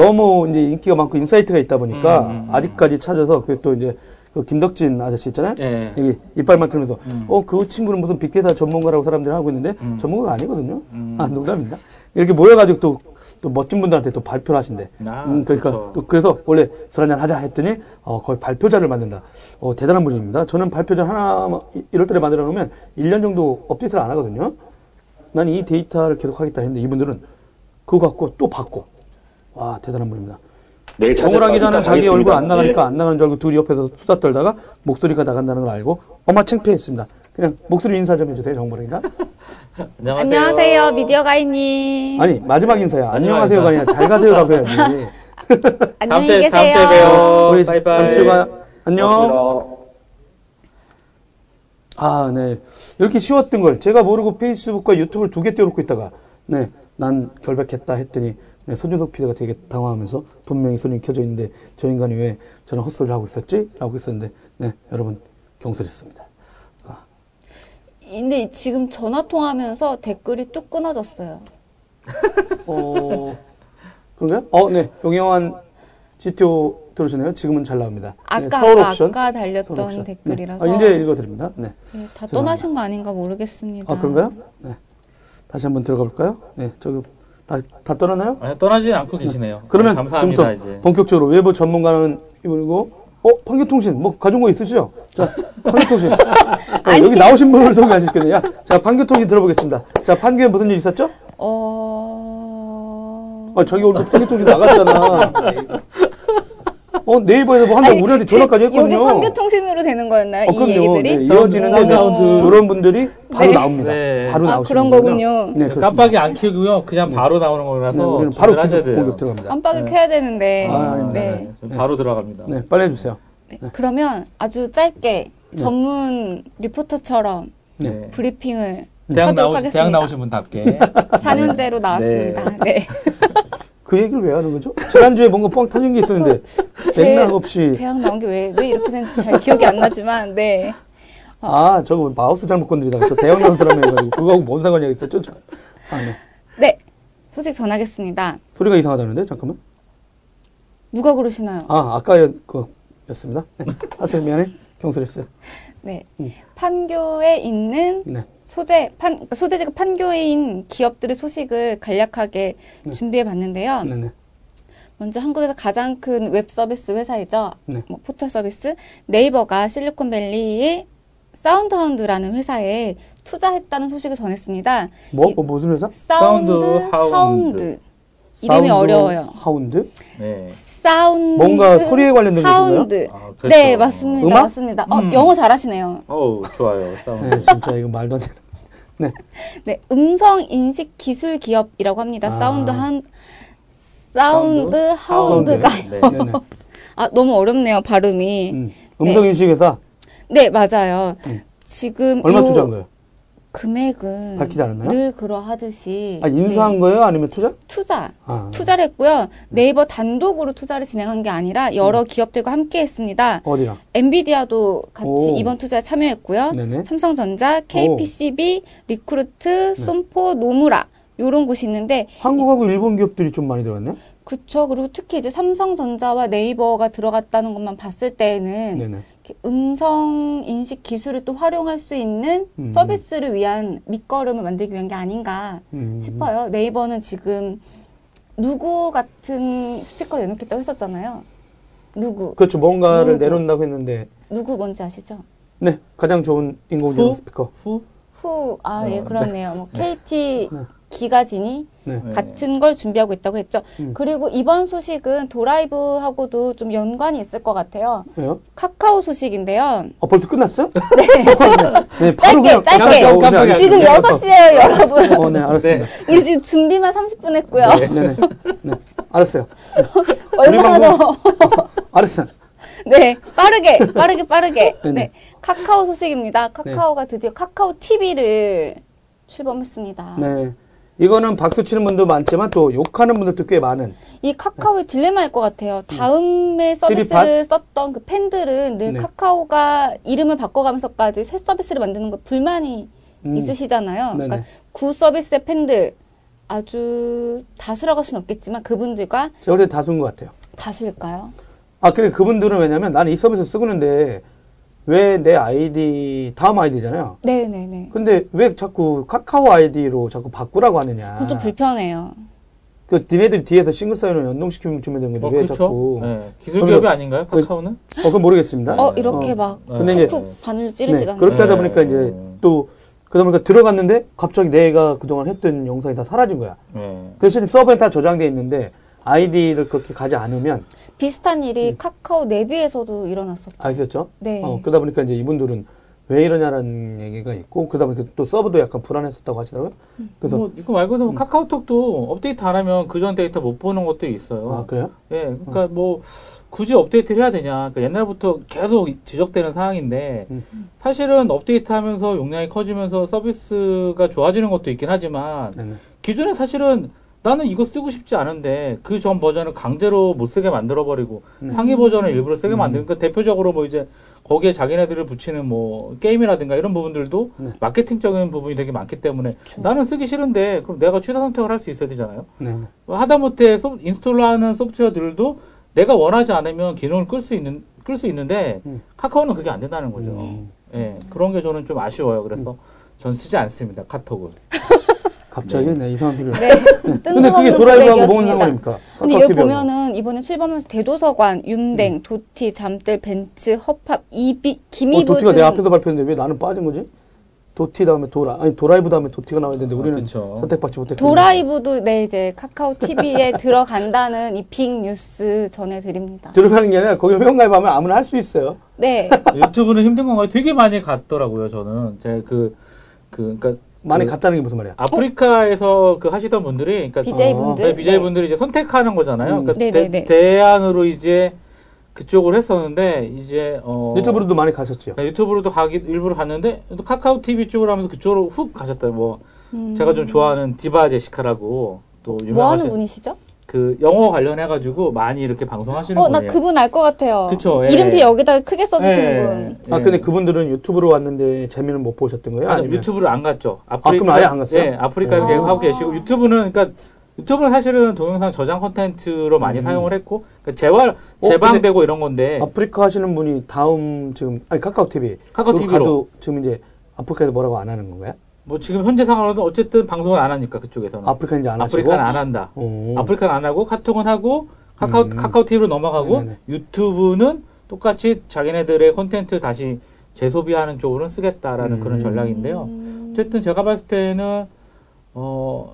[SPEAKER 1] 너무 이제 인기가 많고 인사이트가 있다 보니까
[SPEAKER 2] 음, 음, 음.
[SPEAKER 1] 아직까지 찾아서 그 또 이제 그 김덕진 아저씨 있잖아요.
[SPEAKER 2] 예.
[SPEAKER 1] 여기 이빨만 틀면서
[SPEAKER 2] 음.
[SPEAKER 1] 어 그 친구는 무슨 빅데이터 전문가라고 사람들이 하고 있는데
[SPEAKER 2] 음.
[SPEAKER 1] 전문가가 아니거든요.
[SPEAKER 2] 음.
[SPEAKER 1] 아 농담입니다. 이렇게 모여가지고 또, 또 멋진 분들한테 또 발표를 하신대.
[SPEAKER 2] 아,
[SPEAKER 1] 음, 그러니까
[SPEAKER 2] 그렇죠.
[SPEAKER 1] 또 그래서 원래 술 한잔 하자 했더니 어, 거의 발표자를 만든다. 어, 대단한 분입니다. 저는 발표자 하나 이- 이럴 때 만들어 놓으면 1년 정도 업데이트를 안 하거든요. 난 이 데이터를 계속 하겠다 했는데 이분들은 그거 갖고 또 받고 와 대단한 분입니다.
[SPEAKER 7] 내일
[SPEAKER 1] 정우라 기자는 자기 얼굴 안
[SPEAKER 7] 예.
[SPEAKER 1] 나가니까 안 나가는 줄 알고 둘이 옆에서 수다 떨다가 목소리가 나간다는 걸 알고 어마 창피했습니다. 그냥 목소리 인사 좀 해주세요 기자.
[SPEAKER 2] 안녕하세요.
[SPEAKER 5] 안녕하세요, 미디어 가이님.
[SPEAKER 1] 아니 마지막 인사야.
[SPEAKER 2] 마지막
[SPEAKER 1] 안녕하세요가 아니라 잘 가세요라고 해야지.
[SPEAKER 2] 다음
[SPEAKER 5] 안녕히
[SPEAKER 2] 주에,
[SPEAKER 5] 계세요.
[SPEAKER 2] 다음 주에 봬요.
[SPEAKER 1] 우리
[SPEAKER 2] 바이바이.
[SPEAKER 1] 다음 주에 봐요. 안녕.
[SPEAKER 7] 고맙습니다.
[SPEAKER 1] 아, 네. 이렇게 쉬웠던 걸 제가 모르고 페이스북과 유튜브를 두개 떼어놓고 있다가, 네, 난 결백했다 했더니, 네, 손준석 PD가 되게 당황하면서 분명히 손이 켜져 있는데 저 인간이 왜 저런 헛소리를 하고 있었지? 라고 했었는데, 네, 여러분 경솔했습니다.
[SPEAKER 5] 근데 지금 전화 통화하면서 댓글이 뚝 끊어졌어요.
[SPEAKER 1] 어, 그런가요? 어, 네. 용영환 GTO 들으시네요. 지금은 잘 나옵니다. 네,
[SPEAKER 5] 아까
[SPEAKER 1] 서울
[SPEAKER 5] 아까,
[SPEAKER 1] 옵션.
[SPEAKER 5] 아까 달렸던
[SPEAKER 1] 옵션.
[SPEAKER 5] 댓글이라서
[SPEAKER 1] 네. 아, 이제 읽어드립니다. 네.
[SPEAKER 5] 네, 다
[SPEAKER 1] 죄송합니다.
[SPEAKER 5] 떠나신 거 아닌가 모르겠습니다.
[SPEAKER 1] 아, 그런가요? 네. 다시 한번 들어가 볼까요? 네, 저기, 다, 다 떠나나요?
[SPEAKER 2] 아니, 떠나지 않고 계시네요.
[SPEAKER 1] 그러면
[SPEAKER 2] 네, 감사합니다,
[SPEAKER 1] 지금부터
[SPEAKER 2] 이제.
[SPEAKER 1] 본격적으로 외부 전문가는 이분이고, 어, 판교통신, 뭐, 가져온 거 있으시죠? 자, 판교통신. 어, 여기 나오신 분을. 야, 자, 판교통신 들어보겠습니다. 자, 판교에 무슨 일 있었죠?
[SPEAKER 5] 어...
[SPEAKER 1] 아, 자기 오늘 판교통신 나갔잖아. 어, 네이버에서 뭐 한다고
[SPEAKER 5] 아니,
[SPEAKER 1] 우리한테 전화까지
[SPEAKER 5] 여기
[SPEAKER 1] 했거든요.
[SPEAKER 5] 판교통신으로 되는 거였나요?
[SPEAKER 1] 어,
[SPEAKER 5] 이
[SPEAKER 1] 그럼요.
[SPEAKER 5] 얘기들이?
[SPEAKER 1] 네, 이어지는데 네,
[SPEAKER 2] 사운드.
[SPEAKER 1] 그런 분들이 바로
[SPEAKER 5] 네.
[SPEAKER 1] 나옵니다.
[SPEAKER 2] 네.
[SPEAKER 1] 바로
[SPEAKER 5] 아,
[SPEAKER 1] 나오시는
[SPEAKER 5] 그런
[SPEAKER 1] 거군요.
[SPEAKER 5] 거군요.
[SPEAKER 1] 네, 그렇습니다.
[SPEAKER 2] 깜빡이 안 켜고요. 그냥 바로 나오는 거라서
[SPEAKER 1] 네, 우리는 바로
[SPEAKER 2] 하셔야 돼요.
[SPEAKER 1] 공격 들어갑니다.
[SPEAKER 5] 깜빡이
[SPEAKER 2] 네.
[SPEAKER 5] 켜야 되는데.
[SPEAKER 1] 아, 아닙니다.
[SPEAKER 5] 네.
[SPEAKER 2] 네, 바로 들어갑니다.
[SPEAKER 1] 네, 빨리 해주세요.
[SPEAKER 5] 그러면 아주 짧게 전문 리포터처럼
[SPEAKER 2] 네.
[SPEAKER 5] 브리핑을
[SPEAKER 2] 대학,
[SPEAKER 5] 하도록
[SPEAKER 2] 나오시, 대학
[SPEAKER 5] 하겠습니다.
[SPEAKER 2] 나오신 분답게.
[SPEAKER 5] 4년제로 나왔습니다. 네.
[SPEAKER 1] 그 얘기를 왜 하는 거죠? 지난주에 뭔가 뻥 터진 게 있었는데,
[SPEAKER 5] 제-
[SPEAKER 1] 맥락 없이.
[SPEAKER 5] 대학 나온 게 왜 왜 이렇게 됐는지 잘 기억이 안 나지만 네.
[SPEAKER 1] 아, 저거 마우스 잘못 건드리다가 저 대형 나온 사람이 해가지고 그거하고 뭔 상관이 있었죠? 저- 아, 네.
[SPEAKER 5] 네. 소식 전하겠습니다.
[SPEAKER 1] 소리가 이상하다는데? 잠깐만.
[SPEAKER 5] 누가 그러시나요?
[SPEAKER 1] 아, 아까 그였습니다. 네. 하세요, 미안해. 경솔했어요.
[SPEAKER 5] 네.
[SPEAKER 1] 음.
[SPEAKER 5] 판교에 있는
[SPEAKER 1] 네.
[SPEAKER 5] 소재 판 그러니까 소재지가 판교인 기업들의 소식을 간략하게
[SPEAKER 1] 네.
[SPEAKER 5] 준비해 봤는데요.
[SPEAKER 1] 네네.
[SPEAKER 5] 먼저 한국에서 가장 큰 웹 서비스 회사이죠.
[SPEAKER 1] 네.
[SPEAKER 5] 뭐 포털 서비스 네이버가 실리콘밸리의 사운드하운드라는 회사에 투자했다는 소식을 전했습니다.
[SPEAKER 1] 뭐,
[SPEAKER 5] 이-
[SPEAKER 1] 뭐 무슨 회사?
[SPEAKER 5] 사운드
[SPEAKER 2] 사운드 하운드.
[SPEAKER 5] 하운드. 이름이
[SPEAKER 1] 사운드
[SPEAKER 5] 어려워요.
[SPEAKER 1] 하운드?
[SPEAKER 2] 네.
[SPEAKER 5] 사운드
[SPEAKER 1] 뭔가 소리에 관련된
[SPEAKER 5] 하운드.
[SPEAKER 2] 아, 그렇죠.
[SPEAKER 5] 네, 맞습니다.
[SPEAKER 1] 음악?
[SPEAKER 5] 맞습니다. 어,
[SPEAKER 2] 음.
[SPEAKER 5] 영어 잘하시네요.
[SPEAKER 2] 어우, 좋아요. 사운드.
[SPEAKER 1] 네, 진짜 이거 말도 안 되는.
[SPEAKER 5] 네, 음성 인식 기술 기업이라고 합니다.
[SPEAKER 1] 아.
[SPEAKER 5] 사운드 한 사운드
[SPEAKER 2] 하운드.
[SPEAKER 5] 하운드가
[SPEAKER 2] 네.
[SPEAKER 5] 아 너무 어렵네요 발음이.
[SPEAKER 1] 음. 음성 인식 회사
[SPEAKER 5] 네 맞아요.
[SPEAKER 1] 음.
[SPEAKER 5] 지금
[SPEAKER 1] 얼마
[SPEAKER 5] 요
[SPEAKER 1] 투자한 거예요?
[SPEAKER 5] 금액은
[SPEAKER 1] 밝히지 않았나요?
[SPEAKER 5] 늘 그러하듯이
[SPEAKER 1] 아, 인수한
[SPEAKER 5] 네,
[SPEAKER 1] 거예요? 아니면 투자?
[SPEAKER 5] 투자
[SPEAKER 1] 아.
[SPEAKER 5] 투자를 했고요. 네이버 단독으로 투자를 진행한 게 아니라 여러 기업들과 함께 했습니다.
[SPEAKER 1] 어디랑?
[SPEAKER 5] 엔비디아도 같이
[SPEAKER 1] 오.
[SPEAKER 5] 이번 투자에 참여했고요.
[SPEAKER 1] 네네.
[SPEAKER 5] 삼성전자, KPCB, 리크루트, 솜포, 노무라 요런 곳이 있는데
[SPEAKER 1] 한국하고 일본 기업들이 좀 많이 들어갔네?
[SPEAKER 5] 그쵸. 그리고 특히 이제 삼성전자와 네이버가 들어갔다는 것만 봤을 때에는
[SPEAKER 1] 네네.
[SPEAKER 5] 음성 인식 기술을 또 활용할 수 있는
[SPEAKER 1] 음.
[SPEAKER 5] 서비스를 위한 밑거름을 만들기 위한 게 아닌가
[SPEAKER 1] 음.
[SPEAKER 5] 싶어요. 네이버는 지금 누구 같은 스피커를 내놓겠다고 했었잖아요. 누구?
[SPEAKER 1] 그렇죠. 뭔가를
[SPEAKER 5] 누구?
[SPEAKER 1] 내놓는다고 했는데,
[SPEAKER 5] 누구 뭔지 아시죠?
[SPEAKER 1] 네. 가장 좋은 인공지능
[SPEAKER 2] 후?
[SPEAKER 1] 스피커.
[SPEAKER 2] 후?
[SPEAKER 5] 후, 아,
[SPEAKER 2] 어,
[SPEAKER 5] 예,
[SPEAKER 2] 네.
[SPEAKER 5] 그렇네요. 뭐, KT
[SPEAKER 1] 네.
[SPEAKER 5] 기가진이
[SPEAKER 1] 네.
[SPEAKER 2] 네.
[SPEAKER 5] 같은 걸 준비하고 있다고 했죠.
[SPEAKER 1] 음.
[SPEAKER 5] 그리고 이번 소식은 도라이브하고도 좀 연관이 있을 것 같아요.
[SPEAKER 1] 왜요?
[SPEAKER 5] 카카오 소식인데요.
[SPEAKER 1] 어, 벌써 끝났어요?
[SPEAKER 5] 네.
[SPEAKER 1] 네,
[SPEAKER 5] 짧게,
[SPEAKER 1] 그냥
[SPEAKER 5] 짧게.
[SPEAKER 1] 깜빡-
[SPEAKER 2] 깜빡이
[SPEAKER 1] 네,
[SPEAKER 5] 지금
[SPEAKER 1] 알겠습니다.
[SPEAKER 5] 6시에요, 여러분.
[SPEAKER 1] 어, 네, 알았습니다.
[SPEAKER 5] 우리 지금 준비만 30분 했고요.
[SPEAKER 2] 네.
[SPEAKER 1] 네, 네. 네. 알았어요.
[SPEAKER 5] 얼마나 더.
[SPEAKER 1] 알았어요.
[SPEAKER 5] 네, 빠르게, 빠르게, 빠르게.
[SPEAKER 1] 네,
[SPEAKER 5] 카카오 소식입니다. 카카오가 드디어 카카오 TV를 출범했습니다.
[SPEAKER 1] 네. 이거는 박수 치는 분도 많지만 또 욕하는 분들도 꽤 많은.
[SPEAKER 5] 이 카카오의 딜레마일 것 같아요. 다음에 서비스를 썼던 그 팬들은 늘
[SPEAKER 1] 네.
[SPEAKER 5] 카카오가 이름을 바꿔가면서까지 새 서비스를 만드는 거 불만이
[SPEAKER 1] 음.
[SPEAKER 5] 있으시잖아요.
[SPEAKER 1] 네네.
[SPEAKER 5] 그러니까 구 서비스의 팬들 아주 다수라고 할 수는 없겠지만 그분들과
[SPEAKER 1] 제가 볼때 다수인 것 같아요.
[SPEAKER 5] 다수일까요?
[SPEAKER 1] 아, 근데 그분들은 왜냐면 나는 이 서비스 쓰고 있는데 왜 내 아이디, 다음 아이디잖아요.
[SPEAKER 5] 네네네.
[SPEAKER 1] 근데 왜 자꾸 카카오 아이디로 자꾸 바꾸라고 하느냐.
[SPEAKER 5] 그건 좀 불편해요.
[SPEAKER 1] 그 니네들이 뒤에서 싱글 사인을 연동시키면 주면 되는 건데
[SPEAKER 2] 어,
[SPEAKER 1] 왜
[SPEAKER 2] 그렇죠.
[SPEAKER 1] 자꾸.
[SPEAKER 2] 네. 기술 기업이
[SPEAKER 1] 그러면-
[SPEAKER 2] 아닌가요?
[SPEAKER 1] 그-
[SPEAKER 2] 카카오는?
[SPEAKER 1] 어, 그건 모르겠습니다.
[SPEAKER 5] 어, 이렇게 막
[SPEAKER 2] 네.
[SPEAKER 1] 근데 이제-
[SPEAKER 5] 바늘
[SPEAKER 1] 네,
[SPEAKER 5] 찌르시다니.
[SPEAKER 1] 그렇게 하다
[SPEAKER 2] 네.
[SPEAKER 1] 보니까 이제 또 그러다 보니까 들어갔는데 갑자기 내가 그동안 했던 영상이 다 사라진 거야.
[SPEAKER 2] 네.
[SPEAKER 1] 대신 서버에 다 저장돼 있는데 아이디를 그렇게 가지 않으면
[SPEAKER 5] 비슷한 일이 카카오 내비에서도 일어났었죠.
[SPEAKER 1] 아시겠죠?
[SPEAKER 5] 네.
[SPEAKER 1] 어, 그러다 보니까 이제 이분들은 왜 이러냐라는 얘기가 있고 그러다 보니까 또 서버도 약간 불안했었다고 하시더라고요. 그래서
[SPEAKER 2] 뭐 이거 말고도 카카오톡도 업데이트 안 하면 그전 데이터 못 보는 것도 있어요.
[SPEAKER 1] 아 그래요?
[SPEAKER 2] 예, 그러니까 뭐 굳이 업데이트를 해야 되냐? 그러니까 옛날부터 계속 지적되는 사항인데
[SPEAKER 1] 음.
[SPEAKER 2] 사실은 업데이트하면서 용량이 커지면서 서비스가 좋아지는 것도 있긴 하지만
[SPEAKER 1] 네네.
[SPEAKER 2] 기존에 사실은 나는 이거 쓰고 싶지 않은데 그 전 버전을 강제로 못 쓰게 만들어 버리고
[SPEAKER 1] 음.
[SPEAKER 2] 상위 버전을 일부러 쓰게 만드는 그러니까 대표적으로 뭐 이제 거기에 자기네들을 붙이는 뭐 게임이라든가 이런 부분들도
[SPEAKER 1] 네.
[SPEAKER 2] 마케팅적인 부분이 되게 많기 때문에 나는 쓰기 싫은데 그럼 내가 취사 선택을 할 수 있어야 되잖아요. 뭐 하다못해 소- 인스톨하는 소프트웨어들도 내가 원하지 않으면 기능을 끌 수 있는 끌 수 있는데
[SPEAKER 1] 음.
[SPEAKER 2] 카카오는 그게 안 된다는 거죠.
[SPEAKER 1] 음.
[SPEAKER 2] 예, 그런 게 저는 좀 아쉬워요. 그래서 전 쓰지 않습니다. 카톡을.
[SPEAKER 1] 갑자기 네, 이상한 소리를.
[SPEAKER 5] 네.
[SPEAKER 1] 근데 그게 도라이브하고 뭔. 상관입니까?
[SPEAKER 5] 근데 여기. 보면은 이번에 출범하면서 대도서관,
[SPEAKER 1] 음.
[SPEAKER 5] 윰댕, 도티, 잠뜰, 밴쯔, 허팝, 이비,
[SPEAKER 1] 어,
[SPEAKER 5] 김이브
[SPEAKER 1] 도티가
[SPEAKER 5] 내등
[SPEAKER 1] 앞에서 발표했는데 왜 나는 빠진 거지? 도티 다음에 도라 아니 도라이브 다음에 도티가 나와야 되는데 우리는
[SPEAKER 2] 그쵸.
[SPEAKER 1] 선택받지 못했고
[SPEAKER 5] 도라이브도 네 이제 카카오 TV에 들어간다는 이 빅 뉴스 전해드립니다.
[SPEAKER 1] 들어가는 게 아니라 거기 회원가입하면 아무나 할 수 있어요.
[SPEAKER 5] 네,
[SPEAKER 2] 유튜브는 힘든 건가요? 되게 많이 갔더라고요. 저는 제그그 그 러니까
[SPEAKER 1] 많이
[SPEAKER 2] 그
[SPEAKER 1] 갔다는 게 무슨 말이야?
[SPEAKER 2] 아프리카에서 그 하시던 분들이 그러니까
[SPEAKER 5] BJ
[SPEAKER 1] 어,
[SPEAKER 5] 분들.
[SPEAKER 2] 네, BJ 분들이 이제 선택하는 거잖아요.
[SPEAKER 1] 음.
[SPEAKER 2] 그러니까
[SPEAKER 5] 네,
[SPEAKER 2] 대,
[SPEAKER 5] 네, 네.
[SPEAKER 2] 대안으로 이제 그쪽으로 했었는데 이제 어
[SPEAKER 1] 유튜브로도 많이 가셨지요.
[SPEAKER 2] 네, 유튜브로도 가기 일부러 갔는데 또 카카오 TV 쪽으로 하면서 그쪽으로 훅 가셨다. 뭐
[SPEAKER 5] 음.
[SPEAKER 2] 제가 좀 좋아하는 디바 제시카라고
[SPEAKER 5] 또뭐 하는
[SPEAKER 2] 유명하신
[SPEAKER 5] 분이시죠?
[SPEAKER 2] 그 영어 관련해 가지고 많이 이렇게 방송하시는
[SPEAKER 5] 어, 나
[SPEAKER 2] 분이에요.
[SPEAKER 5] 그분 알 것 같아요.
[SPEAKER 2] 그쵸, 예.
[SPEAKER 5] 이름표 여기다 크게 써주시는
[SPEAKER 2] 예,
[SPEAKER 5] 분.
[SPEAKER 2] 예.
[SPEAKER 1] 아 근데 그분들은 유튜브로 왔는데 재미는 못 보셨던 거예요?
[SPEAKER 2] 아니,
[SPEAKER 1] 아니면
[SPEAKER 2] 유튜브를 안 갔죠.
[SPEAKER 1] 그럼 아예 안 갔어요?
[SPEAKER 2] 예, 아프리카에서
[SPEAKER 1] 어.
[SPEAKER 2] 계속 하고 계시고 유튜브는 그러니까 유튜브는 사실은 동영상 저장 콘텐츠로 많이
[SPEAKER 1] 음.
[SPEAKER 2] 사용을 했고 그러니까 재활
[SPEAKER 1] 어,
[SPEAKER 2] 재방되고 이런 건데
[SPEAKER 1] 아프리카 하시는 분이 다음 지금 아니 카카오 TV
[SPEAKER 2] 카카오 TV로.
[SPEAKER 1] 지금 이제 아프리카에서 뭐라고 안 하는 건가요?
[SPEAKER 2] 뭐 지금 현재 상황으로는 어쨌든 방송을 안 하니까 그쪽에서는
[SPEAKER 1] 아프리카 이제 안 하시고
[SPEAKER 2] 아프리카는 안 한다.
[SPEAKER 1] 오.
[SPEAKER 2] 아프리카는 안 하고 카톡은 하고 카카오
[SPEAKER 1] 음.
[SPEAKER 2] 카카오 TV로 넘어가고
[SPEAKER 1] 네네네.
[SPEAKER 2] 유튜브는 똑같이 자기네들의 콘텐츠 다시 재소비하는 쪽으로는 쓰겠다라는
[SPEAKER 1] 음.
[SPEAKER 2] 그런 전략인데요.
[SPEAKER 5] 음.
[SPEAKER 2] 어쨌든 제가 봤을 때는 어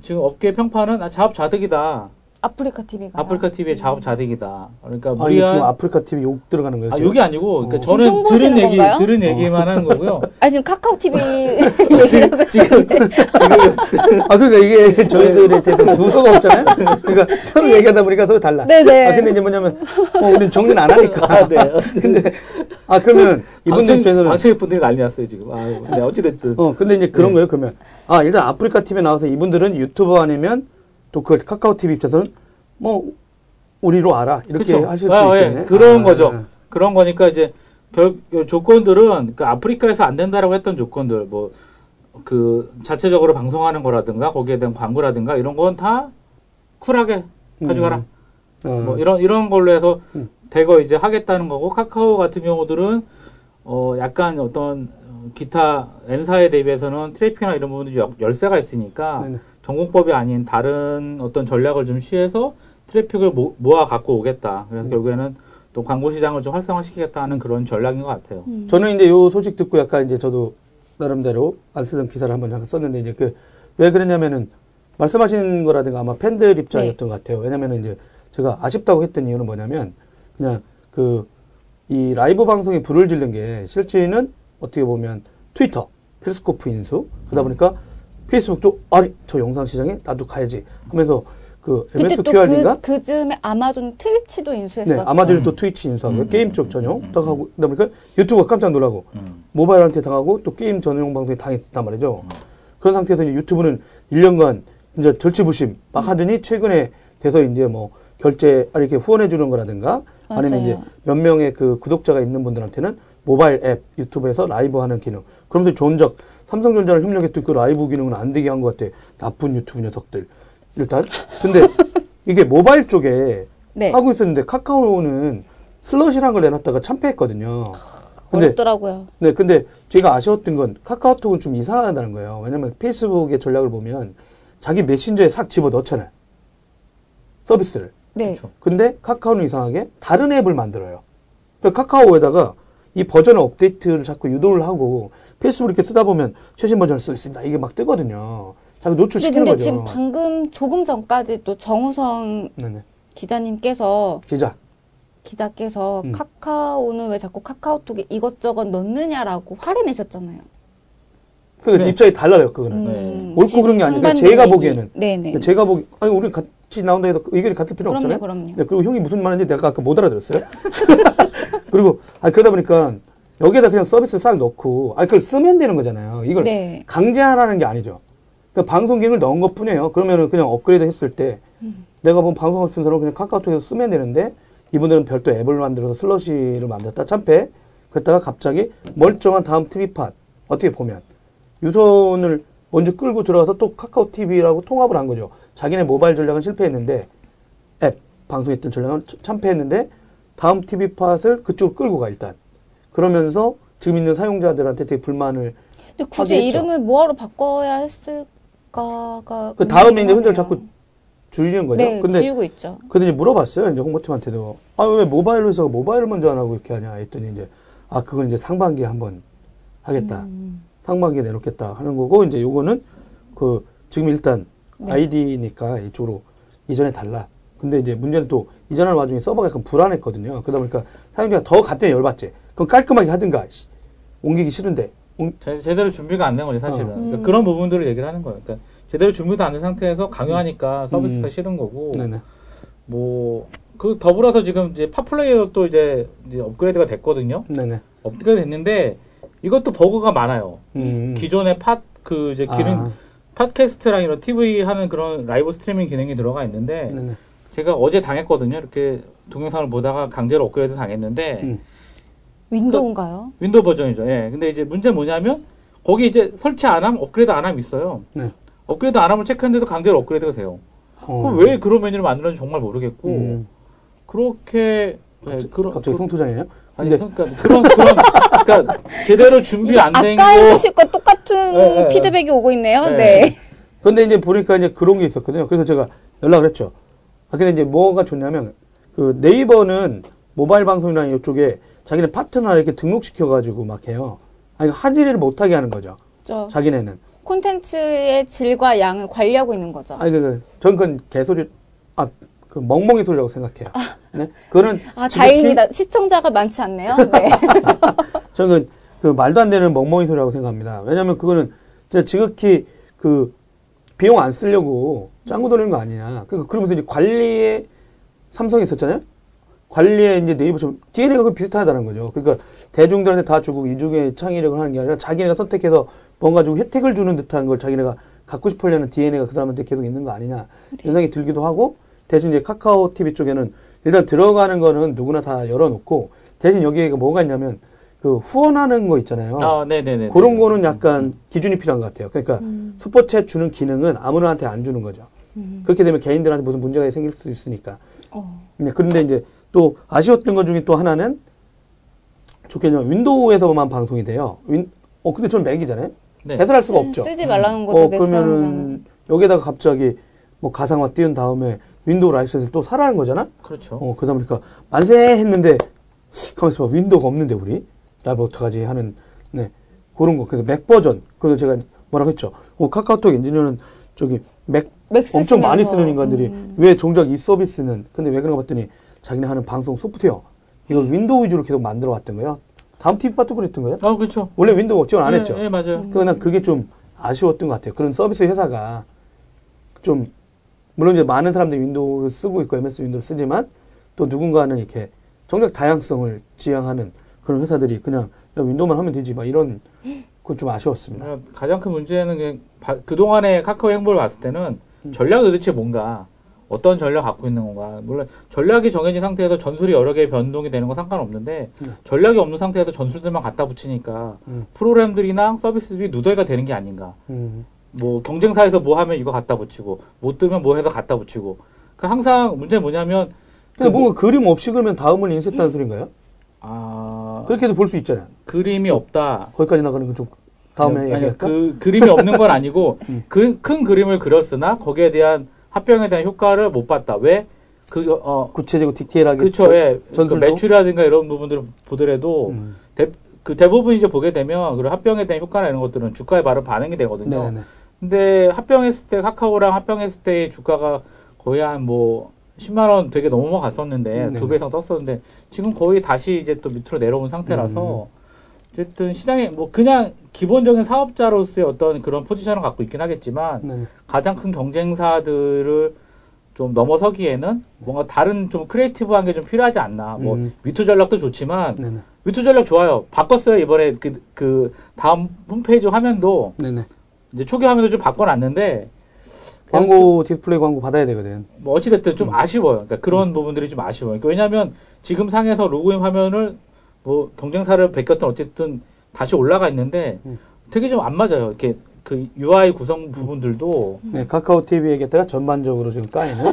[SPEAKER 2] 지금 업계 평판은 아, 자업자득이다.
[SPEAKER 5] 아프리카 TV가.
[SPEAKER 2] 아프리카 TV의 자업자득이다. 그러니까
[SPEAKER 1] 아 이게
[SPEAKER 2] 무리한
[SPEAKER 1] 지금 아프리카 TV 욕 들어가는 거예요?
[SPEAKER 2] 아,
[SPEAKER 1] 지금?
[SPEAKER 2] 욕이 아니고 그러니까
[SPEAKER 1] 어.
[SPEAKER 2] 저는 들은 얘기
[SPEAKER 5] 건가요?
[SPEAKER 2] 들은 얘기만 하는 거고요.
[SPEAKER 5] 아 지금 카카오 TV 얘기라고
[SPEAKER 2] 지금
[SPEAKER 1] 아 그러니까 이게 저희들의 대해서 두서가 없잖아요. 그러니까 서로 얘기하다 보니까 서로 달라.
[SPEAKER 5] 네네.
[SPEAKER 1] 아 근데 이제 뭐냐면 어, 우리는 정리는 안 하니까.
[SPEAKER 2] 아, 네.
[SPEAKER 1] 근데 아 그러면 이분들
[SPEAKER 2] 방청
[SPEAKER 1] 입장에서는
[SPEAKER 2] 방청객 분들이 난리 났어요 지금. 아, 네, 어찌 됐든
[SPEAKER 1] 어 근데 이제 그런
[SPEAKER 2] 네.
[SPEAKER 1] 거예요. 그러면 아 일단 아프리카 TV에 나와서 이분들은 유튜브 아니면 또 그 카카오 TV 입장에서는 뭐 우리로 알아 이렇게
[SPEAKER 2] 그쵸.
[SPEAKER 1] 하실 수
[SPEAKER 2] 아, 예.
[SPEAKER 1] 있겠네.
[SPEAKER 2] 그런
[SPEAKER 1] 아,
[SPEAKER 2] 거죠. 그런 거니까 이제 결 조건들은 그 아프리카에서 안 된다라고 했던 조건들 뭐 그 자체적으로 방송하는 거라든가 거기에 대한 광고라든가 이런 건 다 쿨하게 가져가라.
[SPEAKER 1] 어.
[SPEAKER 2] 뭐 이런 이런 걸로 해서
[SPEAKER 1] 음.
[SPEAKER 2] 대거 이제 하겠다는 거고 카카오 같은 경우들은 어 약간 어떤 어, 기타 N사에 대비해서는 트래픽이나 이런 부분들이 열- 열쇠가 있으니까
[SPEAKER 1] 네네.
[SPEAKER 2] 전공법이 아닌 다른 어떤 전략을 좀 취해서 트래픽을 모, 모아 갖고 오겠다. 그래서
[SPEAKER 1] 음.
[SPEAKER 2] 결국에는 또 광고 시장을 좀 활성화시키겠다 하는 그런 전략인 것 같아요.
[SPEAKER 5] 음.
[SPEAKER 1] 저는 이제 요 소식 듣고 약간 이제 저도 나름대로 안 쓰던 기사를 한번 잠깐 썼는데 이제 그 왜 그러냐면은 말씀하신 거라든가 아마 팬들 입장이었던
[SPEAKER 2] 네.
[SPEAKER 1] 것 같아요. 왜냐면은 이제 제가 아쉽다고 했던 이유는 뭐냐면 그냥 그 이 라이브 방송에 불을 지른 게 실제는 어떻게 보면 트위터, 페리스코프 인수 그러다 보니까 페이스북도 아니 저 영상 시장에 나도 가야지 하면서 그
[SPEAKER 5] 그때
[SPEAKER 1] MS
[SPEAKER 5] 또
[SPEAKER 1] QR인가?
[SPEAKER 5] 그, 그 즈음에 아마존 트위치도 인수했었죠.
[SPEAKER 1] 네, 아마존이 또 트위치 인수하고
[SPEAKER 2] 음,
[SPEAKER 1] 게임
[SPEAKER 2] 음,
[SPEAKER 1] 쪽
[SPEAKER 2] 음,
[SPEAKER 1] 전용
[SPEAKER 2] 음,
[SPEAKER 1] 딱 하고 그러다 보니까 유튜브가 깜짝 놀라고
[SPEAKER 2] 음.
[SPEAKER 1] 모바일한테 당하고 또 게임 전용 방송에 당했단 말이죠. 그런 상태에서 이제 유튜브는 1년간 이제 절치부심 막 하더니 최근에 돼서 이제 뭐 결제 아니 이렇게 후원해 주는 거라든가 아니면
[SPEAKER 5] 맞아요.
[SPEAKER 1] 이제 몇 명의 그 구독자가 있는 분들한테는 모바일 앱 유튜브에서 라이브 하는 기능. 그러면서 존적 삼성전자랑 협력했던 그 라이브 기능은 안 되게 한 것 같아. 나쁜 유튜브 녀석들. 일단 근데 이게 모바일 쪽에
[SPEAKER 5] 네.
[SPEAKER 1] 하고 있었는데 카카오는 슬롯이라는 걸 내놨다가 참패했거든요. 근데
[SPEAKER 5] 어렵더라고요.
[SPEAKER 1] 네, 근데 제가 아쉬웠던 건 카카오톡은 좀 이상하다는 거예요. 왜냐면 페이스북의 전략을 보면 자기 메신저에 싹 집어 넣잖아요. 서비스를.
[SPEAKER 5] 네.
[SPEAKER 2] 그렇죠.
[SPEAKER 1] 근데 카카오는 이상하게 다른 앱을 만들어요. 그러니까 카카오에다가 이 버전 업데이트를 자꾸 유도를 하고 페이스북 이렇게 쓰다 보면 최신 버전을 쓰고 있습니다. 이게 막 뜨거든요. 자꾸
[SPEAKER 5] 근데,
[SPEAKER 1] 노출시키는
[SPEAKER 5] 근데
[SPEAKER 1] 거죠.
[SPEAKER 5] 지금 방금 조금 전까지 또 정우성
[SPEAKER 1] 네네.
[SPEAKER 5] 기자님께서
[SPEAKER 1] 기자.
[SPEAKER 5] 기자께서
[SPEAKER 1] 음.
[SPEAKER 5] 카카오는 왜 자꾸 카카오톡에 이것저것 넣느냐라고 화를 내셨잖아요.
[SPEAKER 1] 그
[SPEAKER 2] 네.
[SPEAKER 1] 입장이 달라요, 그거는.
[SPEAKER 2] 네.
[SPEAKER 1] 옳고 그런 게 아니라 제가
[SPEAKER 5] 얘기.
[SPEAKER 1] 보기에는.
[SPEAKER 5] 네네.
[SPEAKER 1] 그러니까 제가 보기, 아니, 우리 같이 나온다 해도 의견이 같을 필요
[SPEAKER 5] 그럼요,
[SPEAKER 1] 없잖아요.
[SPEAKER 5] 그럼요.
[SPEAKER 1] 네, 그리고 형이 무슨 말인지 내가 아까 못 알아들었어요. 그리고, 아 그러다 보니까 여기에다 그냥 서비스를 싹 넣고, 아 그걸 쓰면 되는 거잖아요. 이걸
[SPEAKER 5] 네.
[SPEAKER 1] 강제하라는 게 아니죠. 그러니까 방송 기능을 넣은 것 뿐이에요. 그러면은 그냥 업그레이드 했을 때
[SPEAKER 5] 음.
[SPEAKER 1] 내가 본쓴 사람은 그냥 카카오톡에서 쓰면 되는데 이분들은 별도 앱을 만들어서 슬러시를 만들었다 참패 그랬다가 갑자기 멀쩡한 다음 TV팟 어떻게 보면 유선을 먼저 끌고 들어가서 또 카카오 TV라고 통합을 한 거죠. 자기네 모바일 전략은 실패했는데 앱 방송했던 전략은 참- 참패했는데 다음 TV팟을 그쪽으로 끌고 가 일단 그러면서 지금 있는 사용자들한테 되게 불만을
[SPEAKER 5] 근데 굳이. 이름을 뭐하러 바꿔야 했을까가
[SPEAKER 1] 그 다음에 이제 흔들. 자꾸 줄이는 거죠.
[SPEAKER 5] 네,
[SPEAKER 1] 근데
[SPEAKER 5] 지우고 있죠.
[SPEAKER 1] 근데 이제 물어봤어요. 이제 홍보팀한테도. 아, 왜 모바일로 해서 모바일을 먼저 안 하고 이렇게 하냐 했더니 이제, 아, 그건 이제 상반기에 한번 하겠다.
[SPEAKER 5] 음.
[SPEAKER 1] 상반기에 내놓겠다 하는 거고, 이제 요거는 그, 지금 일단
[SPEAKER 5] 네.
[SPEAKER 1] 아이디니까 이쪽으로 이전에 달라. 근데 이제 문제는 또 이전하는 와중에 서버가 약간 불안했거든요. 그러다 보니까 사용자가 더 갔더니 열받지. 그럼 깔끔하게 하든가. 씨. 옮기기 싫은데. 옮-
[SPEAKER 2] 제, 제대로 준비가 안 된 거지 사실은.
[SPEAKER 1] 어.
[SPEAKER 2] 그러니까
[SPEAKER 5] 음.
[SPEAKER 2] 그런 부분들을 얘기를 하는 거예요. 그러니까 제대로 준비도 안 된 상태에서 강요하니까 서비스가
[SPEAKER 1] 음.
[SPEAKER 2] 싫은 거고.
[SPEAKER 1] 네네.
[SPEAKER 2] 뭐, 그 더불어서 지금 이제 팟플레이어 또 이제, 이제 업그레이드가 됐거든요.
[SPEAKER 1] 네네.
[SPEAKER 2] 업그레이드 됐는데 이것도 버그가 많아요.
[SPEAKER 1] 음.
[SPEAKER 2] 기존의 팟, 그 이제 기능,
[SPEAKER 1] 아,
[SPEAKER 2] 팟캐스트랑 이런 TV 하는 그런 라이브 스트리밍 기능이 들어가 있는데
[SPEAKER 1] 네네.
[SPEAKER 2] 제가 어제 당했거든요. 이렇게 동영상을 보다가 강제로 업그레이드 당했는데
[SPEAKER 1] 음.
[SPEAKER 5] 윈도우인가요?
[SPEAKER 2] 윈도우 버전이죠. 예. 근데 이제 문제 는 뭐냐면 거기 이제 설치 안 함, 업그레이드 안 함 있어요.
[SPEAKER 1] 네.
[SPEAKER 2] 업그레이드 안 함을 체크했는데도 강제로 업그레이드가 돼요.
[SPEAKER 1] 어.
[SPEAKER 2] 그럼 왜 그런 메뉴를 만들었는지 정말 모르겠고
[SPEAKER 1] 음.
[SPEAKER 2] 그렇게 예, 그런
[SPEAKER 1] 갑자기 송토장이네요?
[SPEAKER 2] 아니
[SPEAKER 1] 근데
[SPEAKER 2] 그러니까 그런 그런 그러니까 제대로 준비 안된
[SPEAKER 5] 아까
[SPEAKER 2] 거
[SPEAKER 5] 해주실 거 똑같은
[SPEAKER 2] 네, 네,
[SPEAKER 5] 피드백이 오고 있네요.
[SPEAKER 2] 네.
[SPEAKER 5] 네.
[SPEAKER 1] 근데 이제 보니까 이제 그런 게 있었거든요. 그래서 제가 연락을 했죠. 아, 근데 이제 뭐가 좋냐면, 그 네이버는 모바일 방송이나 이쪽에 자기네 파트너 이렇게 등록시켜가지고 막 해요. 아니, 하지를 못하게 하는 거죠.
[SPEAKER 5] 저
[SPEAKER 1] 자기네는.
[SPEAKER 5] 콘텐츠의 질과 양을 관리하고 있는 거죠.
[SPEAKER 1] 아니, 그, 그, 전 그건 개소리, 아, 그 멍멍이 소리라고 생각해요. 네? 그거는.
[SPEAKER 5] 아,
[SPEAKER 1] 지극히-
[SPEAKER 5] 다행입니다. 시청자가 많지 않네요. 네.
[SPEAKER 1] 저는 그, 그 말도 안 되는 멍멍이 소리라고 생각합니다. 왜냐면 그거는 진짜 지극히 그 비용 안 쓰려고 짱구 돌리는 거 아니냐. 그러니까 그러면서 이제 관리에 삼성이 있었잖아요. 관리에 이제 네이버처럼 DNA가 그 비슷하다는 거죠. 그러니까 대중들한테 다 주고 이중에 창의력을 하는 게 아니라 자기네가 선택해서 뭔가 좀 혜택을 주는 듯한 걸 자기네가 갖고 싶으려는 DNA가 그 사람한테 계속 있는 거 아니냐. 이런 생각이 들기도 하고 대신 이제 카카오 TV 쪽에는 일단 들어가는 거는 누구나 다 열어놓고 대신 여기에 뭐가 있냐면 그 후원하는 거 있잖아요.
[SPEAKER 2] 아, 네네네.
[SPEAKER 1] 그런 거는 약간 기준이 필요한 것 같아요. 그러니까
[SPEAKER 5] 음.
[SPEAKER 1] 슈퍼챗 주는 기능은 아무나한테 안 주는 거죠.
[SPEAKER 5] 음.
[SPEAKER 1] 그렇게 되면 개인들한테 무슨 문제가 생길 수 있으니까.
[SPEAKER 5] 어.
[SPEAKER 1] 네, 그런데 이제 또 아쉬웠던 것 중에 또 하나는 좋겠냐 윈도우에서만 방송이 돼요. 윈, 어 근데 저는 맥이잖아요.
[SPEAKER 2] 네.
[SPEAKER 1] 배설할 수가
[SPEAKER 5] 쓰,
[SPEAKER 1] 없죠.
[SPEAKER 5] 쓰 지 말라는 거죠. 어맥 사용자는.
[SPEAKER 1] 그러면은 여기다가 갑자기 뭐 가상화 띄운 다음에 윈도우 라이센스를 또 사라는 거잖아.
[SPEAKER 2] 그렇죠.
[SPEAKER 1] 어 그러다 보니까 만세 했는데 가만 있어 봐 윈도우가 없는데 우리 라이브 어떡하지 하는 네 그런 거 그래서 맥 버전 그래서 제가 뭐라고 했죠. 어 카카오톡 엔지니어는 저기 맥
[SPEAKER 5] 맥
[SPEAKER 1] 엄청 많이. 쓰는 인간들이
[SPEAKER 5] 음.
[SPEAKER 1] 왜 정작 이 서비스는 근데 왜 그런가 봤더니 자기네 하는 방송 소프트웨어 이걸 윈도우 위주로 계속 만들어 왔던 거예요. 다음 TV팟도 그랬던 거예요.
[SPEAKER 2] 아, 그렇죠.
[SPEAKER 1] 원래 윈도우 지원 안
[SPEAKER 2] 예,
[SPEAKER 1] 했죠.
[SPEAKER 2] 예, 맞아요.
[SPEAKER 5] 음.
[SPEAKER 1] 그난 그게 좀 아쉬웠던 것 같아요. 그런 서비스 회사가 좀 물론 이제 많은 사람들이 윈도우를 쓰고 있고 MS 윈도우를 쓰지만 또 누군가는 이렇게 정작 다양성을 지향하는 그런 회사들이 그냥 야, 윈도우만 하면 되지 막 이런 그건 좀 아쉬웠습니다.
[SPEAKER 2] 그러니까 가장 큰 문제는 그냥 바- 그동안의 카카오 행보를 봤을 때는
[SPEAKER 1] 음.
[SPEAKER 2] 전략이 도대체 뭔가 어떤 전략 갖고 있는 건가 물론 전략이 정해진 상태에서 전술이 여러 개 변동이 되는 건 상관없는데
[SPEAKER 1] 네.
[SPEAKER 2] 전략이 없는 상태에서 전술들만 갖다 붙이니까
[SPEAKER 1] 음.
[SPEAKER 2] 프로그램들이나 서비스들이 누더기가 되는 게 아닌가
[SPEAKER 1] 음.
[SPEAKER 2] 뭐 경쟁사에서 뭐 하면 이거 갖다 붙이고 못 뜨면 뭐 해서 갖다 붙이고 그 항상 문제는 뭐냐면
[SPEAKER 1] 근데
[SPEAKER 2] 그 뭐-
[SPEAKER 1] 뭔가 그림 없이 그러면 다음을 인쇄했다는 소린가요?
[SPEAKER 2] 아
[SPEAKER 1] 그렇게도 볼 수 있잖아요.
[SPEAKER 2] 그림이 없다
[SPEAKER 1] 거기까지 나가는 건 좀 다음에
[SPEAKER 2] 아니,
[SPEAKER 1] 얘기할까?
[SPEAKER 2] 그 그림이 없는 건 아니고
[SPEAKER 1] 음.
[SPEAKER 2] 그큰 그림을 그렸으나 거기에 대한 합병에 대한 효과를 못 봤다. 왜? 그, 어,
[SPEAKER 1] 구체적이고 디테일하게
[SPEAKER 2] 그쵸, 예. 그? 매출이라든가 이런 부분들을 보더라도,
[SPEAKER 1] 음.
[SPEAKER 2] 대, 그 대부분 이제 보게 되면, 그 합병에 대한 효과나 이런 것들은 주가에 바로 반영이 되거든요.
[SPEAKER 1] 네네.
[SPEAKER 2] 근데 합병했을 때, 카카오랑 합병했을 때의 주가가 거의 한 뭐, 10만 원 되게 넘어갔었는데,
[SPEAKER 1] 네네.
[SPEAKER 2] 두배 이상 떴었는데, 지금 거의 다시 이제 또 밑으로 내려온 상태라서,
[SPEAKER 1] 음.
[SPEAKER 2] 어쨌든 시장에 뭐 그냥 기본적인 사업자로서의 어떤 그런 포지션을 갖고 있긴 하겠지만,
[SPEAKER 1] 네네.
[SPEAKER 2] 가장 큰 경쟁사들을 좀 넘어서기에는 뭔가 다른 좀 creative한 게 좀 필요하지 않나. 뭐
[SPEAKER 1] 음.
[SPEAKER 2] me too 전략도 좋지만
[SPEAKER 1] 네네.
[SPEAKER 2] me too 전략 좋아요. 바꿨어요 이번에 그, 그 다음 홈페이지 화면도
[SPEAKER 1] 네네.
[SPEAKER 2] 이제 초기 화면도 좀 바꿔놨는데
[SPEAKER 1] 광고 디스플레이 광고 받아야 되거든.
[SPEAKER 2] 뭐 어찌됐든
[SPEAKER 1] 음.
[SPEAKER 2] 좀 아쉬워요. 그러니까 그런 부분들이 좀 아쉬워요. 그러니까 왜냐하면 지금 상에서 로그인 화면을 뭐 경쟁사를 베꼈든 어쨌든 다시 올라가 있는데
[SPEAKER 1] 음.
[SPEAKER 2] 되게 좀 안 맞아요. 이렇게 그 UI 구성 부분들도
[SPEAKER 1] 네, 카카오 TV 얘기했다가 전반적으로 지금 까이는. 네,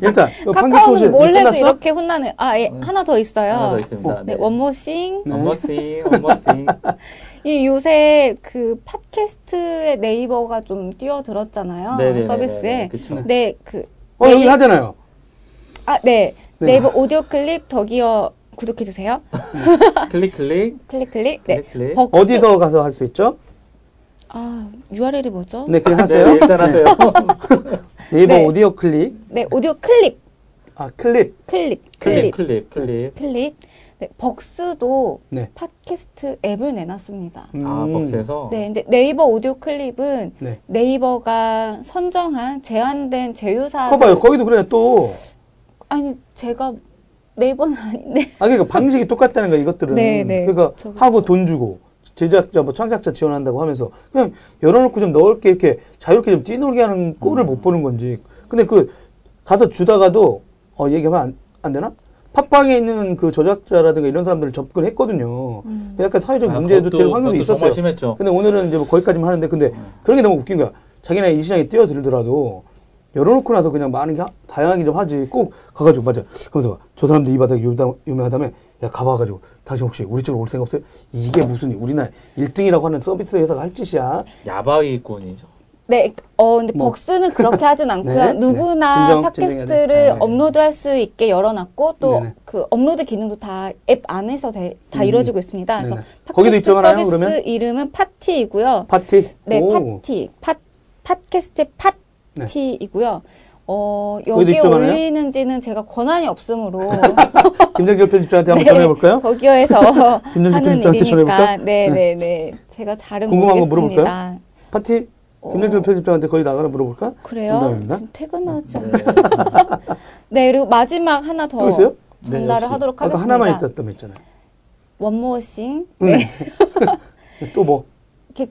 [SPEAKER 1] 일단 그
[SPEAKER 5] 카카오는 몰래도? 이렇게 혼나는. 아, 예, 하나 더 있어요.
[SPEAKER 2] 하나 더 있습니다.
[SPEAKER 5] 네, 원모싱.
[SPEAKER 1] 네.
[SPEAKER 2] 원머싱, 원머싱.
[SPEAKER 5] 이 요새 그 팟캐스트에 네이버가 좀 뛰어들었잖아요.
[SPEAKER 2] 네네네네.
[SPEAKER 5] 서비스에.
[SPEAKER 2] 그쵸.
[SPEAKER 5] 네,
[SPEAKER 1] 그어 여기
[SPEAKER 5] 네이-
[SPEAKER 1] 하잖아요.
[SPEAKER 5] 아, 네.
[SPEAKER 1] 네.
[SPEAKER 5] 네이버 오디오 클립 더기어 구독해 주세요.
[SPEAKER 2] 클릭, 클릭.
[SPEAKER 5] 클릭 클릭. 네.
[SPEAKER 2] 클릭, 클릭.
[SPEAKER 5] 벅스-
[SPEAKER 1] 어디서 가서 할 수 있죠?
[SPEAKER 5] 아, URL이 뭐죠?
[SPEAKER 1] 네, 그냥
[SPEAKER 2] 네,
[SPEAKER 1] 하세요.
[SPEAKER 2] 일단 하세요.
[SPEAKER 1] 네이버
[SPEAKER 5] 네.
[SPEAKER 1] 오디오 클릭.
[SPEAKER 5] 네, 오디오 클립.
[SPEAKER 1] 아 클립.
[SPEAKER 5] 클립. 클립.
[SPEAKER 2] 클릭, 클릭.
[SPEAKER 5] 클립. 네, 벅스도
[SPEAKER 1] 네.
[SPEAKER 5] 팟캐스트 앱을 내놨습니다.
[SPEAKER 2] 아,
[SPEAKER 1] 음.
[SPEAKER 2] 벅스에서.
[SPEAKER 5] 네, 근데 네이버 오디오 클립은
[SPEAKER 1] 네.
[SPEAKER 5] 네이버가 선정한 제한된 제휴사.
[SPEAKER 1] 거 봐요. 거기도 그래 또.
[SPEAKER 5] 아니, 제가 네이버는 아닌데.
[SPEAKER 1] 아 그러니까 방식이 똑같다는 거야 이것들은.
[SPEAKER 5] 네, 네.
[SPEAKER 1] 그러니까
[SPEAKER 5] 그쵸, 그쵸.
[SPEAKER 1] 하고 돈 주고 제작자 뭐 창작자 지원한다고 하면서 그냥 열어놓고 좀 넓게 이렇게 자유롭게 좀 뛰놀게 하는 꼴을
[SPEAKER 2] 음.
[SPEAKER 1] 못 보는 건지. 근데 그 가서 주다가도 어 얘기하면 안, 안 되나? 팟빵에 있는 그 저작자라든가 이런 사람들을 접근했거든요.
[SPEAKER 5] 음.
[SPEAKER 1] 약간 사회적
[SPEAKER 2] 아,
[SPEAKER 1] 문제도 될 확률이 있었어요. 근데 오늘은 이제 뭐 거기까지만 하는데 근데
[SPEAKER 2] 음.
[SPEAKER 1] 그런 게 너무 웃긴 거야. 자기네 이 시장에 뛰어들더라도 열어놓고 나서 그냥 많은 게 하- 다양하게 좀 하지. 꼭 가가지고 맞아. 그러면서 저 사람들 이 바닥 유명- 유명하다며 야 가봐가지고 당신 혹시 우리 쪽으로 올 생각 없어요? 이게 무슨 우리나라 1등이라고 하는 서비스 회사가 할 짓이야.
[SPEAKER 2] 야바위꾼이죠.
[SPEAKER 5] 네, 어, 근데
[SPEAKER 1] 뭐.
[SPEAKER 5] 벅스는 그렇게 하진 않고요.
[SPEAKER 1] 네, 네.
[SPEAKER 5] 누구나
[SPEAKER 1] 진정,
[SPEAKER 5] 팟캐스트를
[SPEAKER 1] 진정해야 돼. 네.
[SPEAKER 5] 업로드할 수 있게 열어놨고 또. 그 업로드 기능도 다 앱 안에서 대- 다
[SPEAKER 1] 음.
[SPEAKER 5] 이루어지고 있습니다. 그래서 팟캐스트
[SPEAKER 1] 입점하나요,
[SPEAKER 5] 서비스
[SPEAKER 1] 그러면?
[SPEAKER 5] 이름은 파티이고요.
[SPEAKER 1] 파티.
[SPEAKER 5] 네,
[SPEAKER 1] 오.
[SPEAKER 5] 파티, 팟 팟캐스트 파티이고요. 어,
[SPEAKER 1] 거기도
[SPEAKER 5] 여기에
[SPEAKER 1] 입점하나요?
[SPEAKER 5] 올리는지는 제가 권한이 없으므로
[SPEAKER 1] 김정길 편집장한테 한번
[SPEAKER 5] 네.
[SPEAKER 1] 전화해볼까요?
[SPEAKER 5] 거기에서 하는 일이니까
[SPEAKER 1] 전화해볼까?
[SPEAKER 5] 네, 네, 네. 제가 잘은
[SPEAKER 1] 궁금한 거
[SPEAKER 5] 모르겠습니다.
[SPEAKER 1] 파티.
[SPEAKER 5] 어,
[SPEAKER 1] 김정길 편집장한테 거기 나가나 물어볼까?
[SPEAKER 5] 그래요?
[SPEAKER 1] 농담입니다.
[SPEAKER 5] 지금 퇴근하지
[SPEAKER 2] 네.
[SPEAKER 5] 않나요? 네, 그리고 마지막 하나 또더
[SPEAKER 1] 있어요?
[SPEAKER 5] 전달을
[SPEAKER 2] 역시.
[SPEAKER 5] 하도록
[SPEAKER 1] 아까
[SPEAKER 5] 하겠습니다.
[SPEAKER 1] 하나만 있었다며 했잖아요.
[SPEAKER 5] One more thing.
[SPEAKER 1] 네.
[SPEAKER 5] 네.
[SPEAKER 1] 또 뭐?
[SPEAKER 5] 이렇게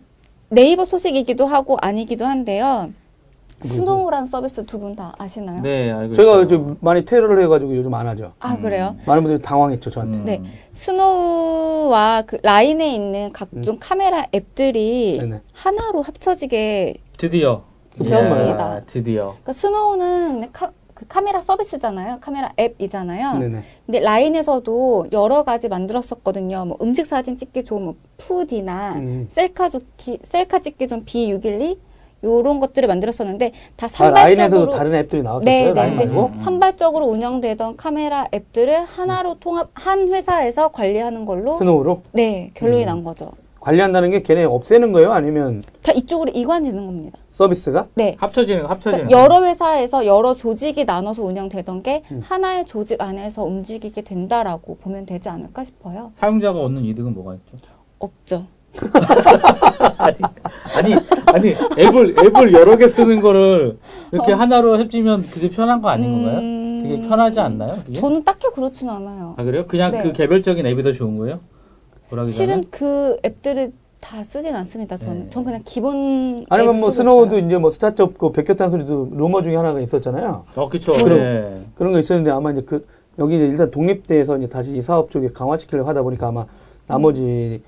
[SPEAKER 5] 네이버 소식이기도 하고 아니기도 한데요. 스노우라는 서비스 두 분 다 아시나요?
[SPEAKER 2] 네, 알고
[SPEAKER 1] 제가
[SPEAKER 2] 있어요.
[SPEAKER 1] 좀 많이 테러를 해가지고 요즘 안 하죠.
[SPEAKER 5] 아, 그래요?
[SPEAKER 1] 많은 분들이 당황했죠, 저한테.
[SPEAKER 2] 음.
[SPEAKER 5] 네. 스노우와 그 라인에 있는 각종 카메라 앱들이
[SPEAKER 1] 음. 네네.
[SPEAKER 5] 하나로 합쳐지게
[SPEAKER 2] 드디어.
[SPEAKER 5] 되었습니다.
[SPEAKER 2] 야, 드디어.
[SPEAKER 5] 그러니까 스노우는 카, 그 카메라 서비스잖아요. 카메라 앱이잖아요.
[SPEAKER 1] 네네.
[SPEAKER 5] 근데 라인에서도 여러 가지 만들었었거든요. 뭐 음식 사진 찍기 좋은 뭐 푸디나
[SPEAKER 1] 음.
[SPEAKER 5] 셀카 좋기, 셀카 찍기 좀 B612 요런 것들을 만들었었는데 다
[SPEAKER 1] 아, 라인에서도
[SPEAKER 5] 산발적으로
[SPEAKER 1] 다른 앱들이 나왔었어요.
[SPEAKER 5] 네, 네, 네.
[SPEAKER 2] 음.
[SPEAKER 5] 산발적으로 운영되던 카메라 앱들을 하나로 통합 한 회사에서 관리하는 걸로
[SPEAKER 1] 스노우로
[SPEAKER 5] 네 결론이
[SPEAKER 1] 음.
[SPEAKER 5] 난 거죠.
[SPEAKER 1] 관리한다는 게 걔네 없애는 거예요? 아니면
[SPEAKER 5] 다 이쪽으로 이관되는 겁니다.
[SPEAKER 1] 서비스가?
[SPEAKER 5] 네.
[SPEAKER 2] 합쳐지는 거, 합쳐지는
[SPEAKER 5] 그러니까
[SPEAKER 2] 거.
[SPEAKER 5] 여러 회사에서 여러 조직이 나눠서 운영되던 게
[SPEAKER 1] 음.
[SPEAKER 5] 하나의 조직 안에서 움직이게 된다라고 보면 되지 않을까 싶어요.
[SPEAKER 2] 사용자가 얻는 이득은 뭐가 있죠?
[SPEAKER 5] 없죠.
[SPEAKER 2] 아니, 아니, 아니, 앱을, 앱을 여러 개 쓰는 거를 이렇게 하나로 합치면 그게 편한 거 아닌 건가요?
[SPEAKER 5] 음,
[SPEAKER 2] 그게 편하지 않나요? 그게?
[SPEAKER 5] 저는 딱히 그렇진 않아요.
[SPEAKER 2] 아, 그래요? 그냥
[SPEAKER 5] 네.
[SPEAKER 2] 그 개별적인 앱이 더 좋은 거예요? 전에?
[SPEAKER 5] 실은 그 앱들을 다 쓰진 않습니다. 저는
[SPEAKER 2] 네.
[SPEAKER 5] 전 그냥 기본
[SPEAKER 1] 아니면 뭐 스노우도
[SPEAKER 5] 있어요.
[SPEAKER 1] 이제 뭐 스타트업 거 베꼈다는 소리도 루머 중에 하나가 있었잖아요.
[SPEAKER 2] 어, 그쵸.
[SPEAKER 1] 그럼-
[SPEAKER 2] 네.
[SPEAKER 1] 그런 거 있었는데 아마 이제 그 여기 이제 일단 독립돼서 이제 다시 이 사업 쪽에 강화시키려고 하다 보니까 아마 나머지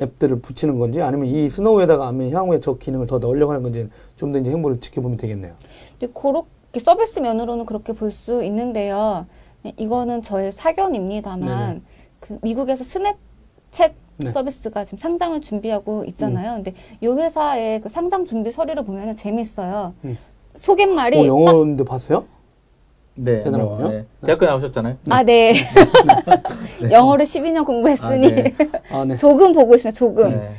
[SPEAKER 1] 앱들을 붙이는 건지 아니면 이 스노우에다가 아마 향후에 저 기능을 더 넣으려고 하는 건지 좀 더 이제 행보를 지켜보면 되겠네요.
[SPEAKER 5] 근데 그렇게 서비스 면으로는 그렇게 볼 수 있는데요. 네, 이거는 저의 사견입니다만
[SPEAKER 1] 네네.
[SPEAKER 5] 그 미국에서 스냅챗
[SPEAKER 1] 네.
[SPEAKER 5] 서비스가 지금 상장을 준비하고 있잖아요. 근데 이 회사의 그 상장 준비 서류를 보면 재밌어요.
[SPEAKER 1] 음.
[SPEAKER 5] 소개말이
[SPEAKER 1] 어, 영어인데 봤어요?
[SPEAKER 2] 네.
[SPEAKER 1] 대단하군요.
[SPEAKER 2] 뭐, 네. 대학교 나오셨잖아요.
[SPEAKER 5] 아, 네. 영어를 12년 공부했으니
[SPEAKER 2] 아, 네.
[SPEAKER 1] 아, 네.
[SPEAKER 5] 조금 보고 있어요. 조금.
[SPEAKER 2] 네.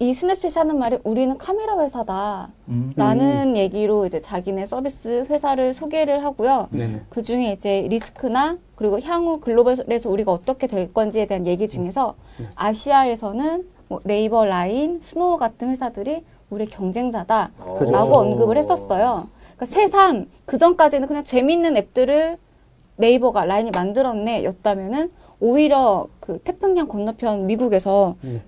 [SPEAKER 5] 이 스냅챗이 하는 말이 우리는 카메라 회사다.
[SPEAKER 2] 음.
[SPEAKER 5] 라는 얘기로 이제 자기네 서비스 회사를 소개를 하고요.
[SPEAKER 1] 네네.
[SPEAKER 5] 그 중에 이제 리스크나 그리고 향후 글로벌에서 우리가 어떻게 될 건지에 대한 얘기 중에서
[SPEAKER 1] 네.
[SPEAKER 5] 아시아에서는 뭐 네이버, 라인, 스노우 같은 회사들이 우리의 경쟁자다라고
[SPEAKER 1] 그죠.
[SPEAKER 5] 언급을 했었어요. 그러니까 새삼 그 전까지는 그냥 재밌는 앱들을 네이버가 라인이 만들었네 였다면은 오히려 그 태평양 건너편 미국에서
[SPEAKER 1] 네.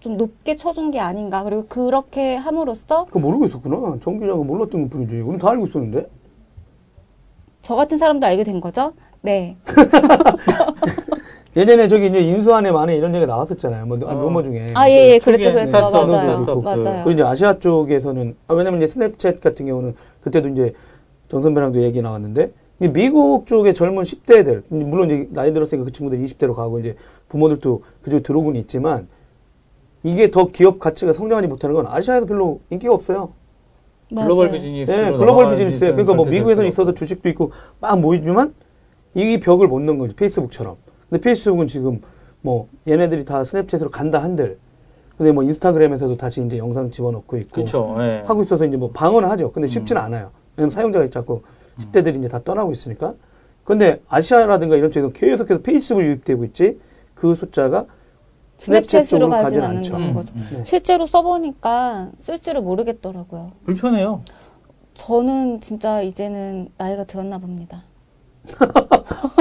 [SPEAKER 5] 좀 높게 쳐준 게 아닌가. 그리고 그렇게 함으로써
[SPEAKER 1] 그거 모르고 있었구나. 정 기자가 몰랐던 분이지. 우리 다 알고 있었는데.
[SPEAKER 5] 저 같은 사람도 알게 된 거죠. 네.
[SPEAKER 1] 예전에 저기 이제 인수안에 많이 이런 얘기가 나왔었잖아요. 뭐
[SPEAKER 2] 어.
[SPEAKER 1] 루머 중에.
[SPEAKER 5] 아, 예, 예.
[SPEAKER 2] 초기에
[SPEAKER 5] 그랬죠, 그랬죠.
[SPEAKER 2] 스타트업,
[SPEAKER 5] 맞아요. 맞아요.
[SPEAKER 1] 그리고 이제 아시아 쪽에서는 아, 왜냐면 이제 스냅챗 같은 경우는 그때도 이제 정 선배랑도 얘기 나왔는데 이 미국 쪽의 젊은 10대들 물론 이제 나이 들었으니까 그 친구들 20대로 가고 이제 부모들도 그쪽에 들어오고는 있지만 이게 더 기업 가치가 성장하지 못하는 건 아시아에도 별로 인기가 없어요.
[SPEAKER 2] 글로벌
[SPEAKER 5] 맞아요.
[SPEAKER 2] 비즈니스.
[SPEAKER 1] 네, 글로벌 비즈니스예요. 그러니까 뭐 미국에서는 있어도 주식도 있고 막 모이지만 이 벽을 못 넣는 거죠. 페이스북처럼. 근데 페이스북은 지금 뭐 얘네들이 다 스냅챗으로 간다 한들 근데 뭐 인스타그램에서도 다시 이제 영상 집어넣고 있고
[SPEAKER 2] 그렇죠. 네.
[SPEAKER 1] 하고 있어서 이제 뭐 방어는 하죠. 근데 쉽지는 않아요. 왜냐면 사용자가 자꾸 10대들이 이제 다 떠나고 있으니까. 근데 아시아라든가 이런 쪽에서 계속해서 페이스북 유입되고 있지 그 숫자가 스냅챗 쪽으로
[SPEAKER 5] 가진
[SPEAKER 1] 가진 않죠.
[SPEAKER 2] 음,
[SPEAKER 5] 거죠.
[SPEAKER 2] 음.
[SPEAKER 1] 네.
[SPEAKER 5] 실제로 써보니까 쓸 줄을 모르겠더라고요.
[SPEAKER 2] 불편해요.
[SPEAKER 5] 저는 진짜 이제는 나이가 들었나 봅니다.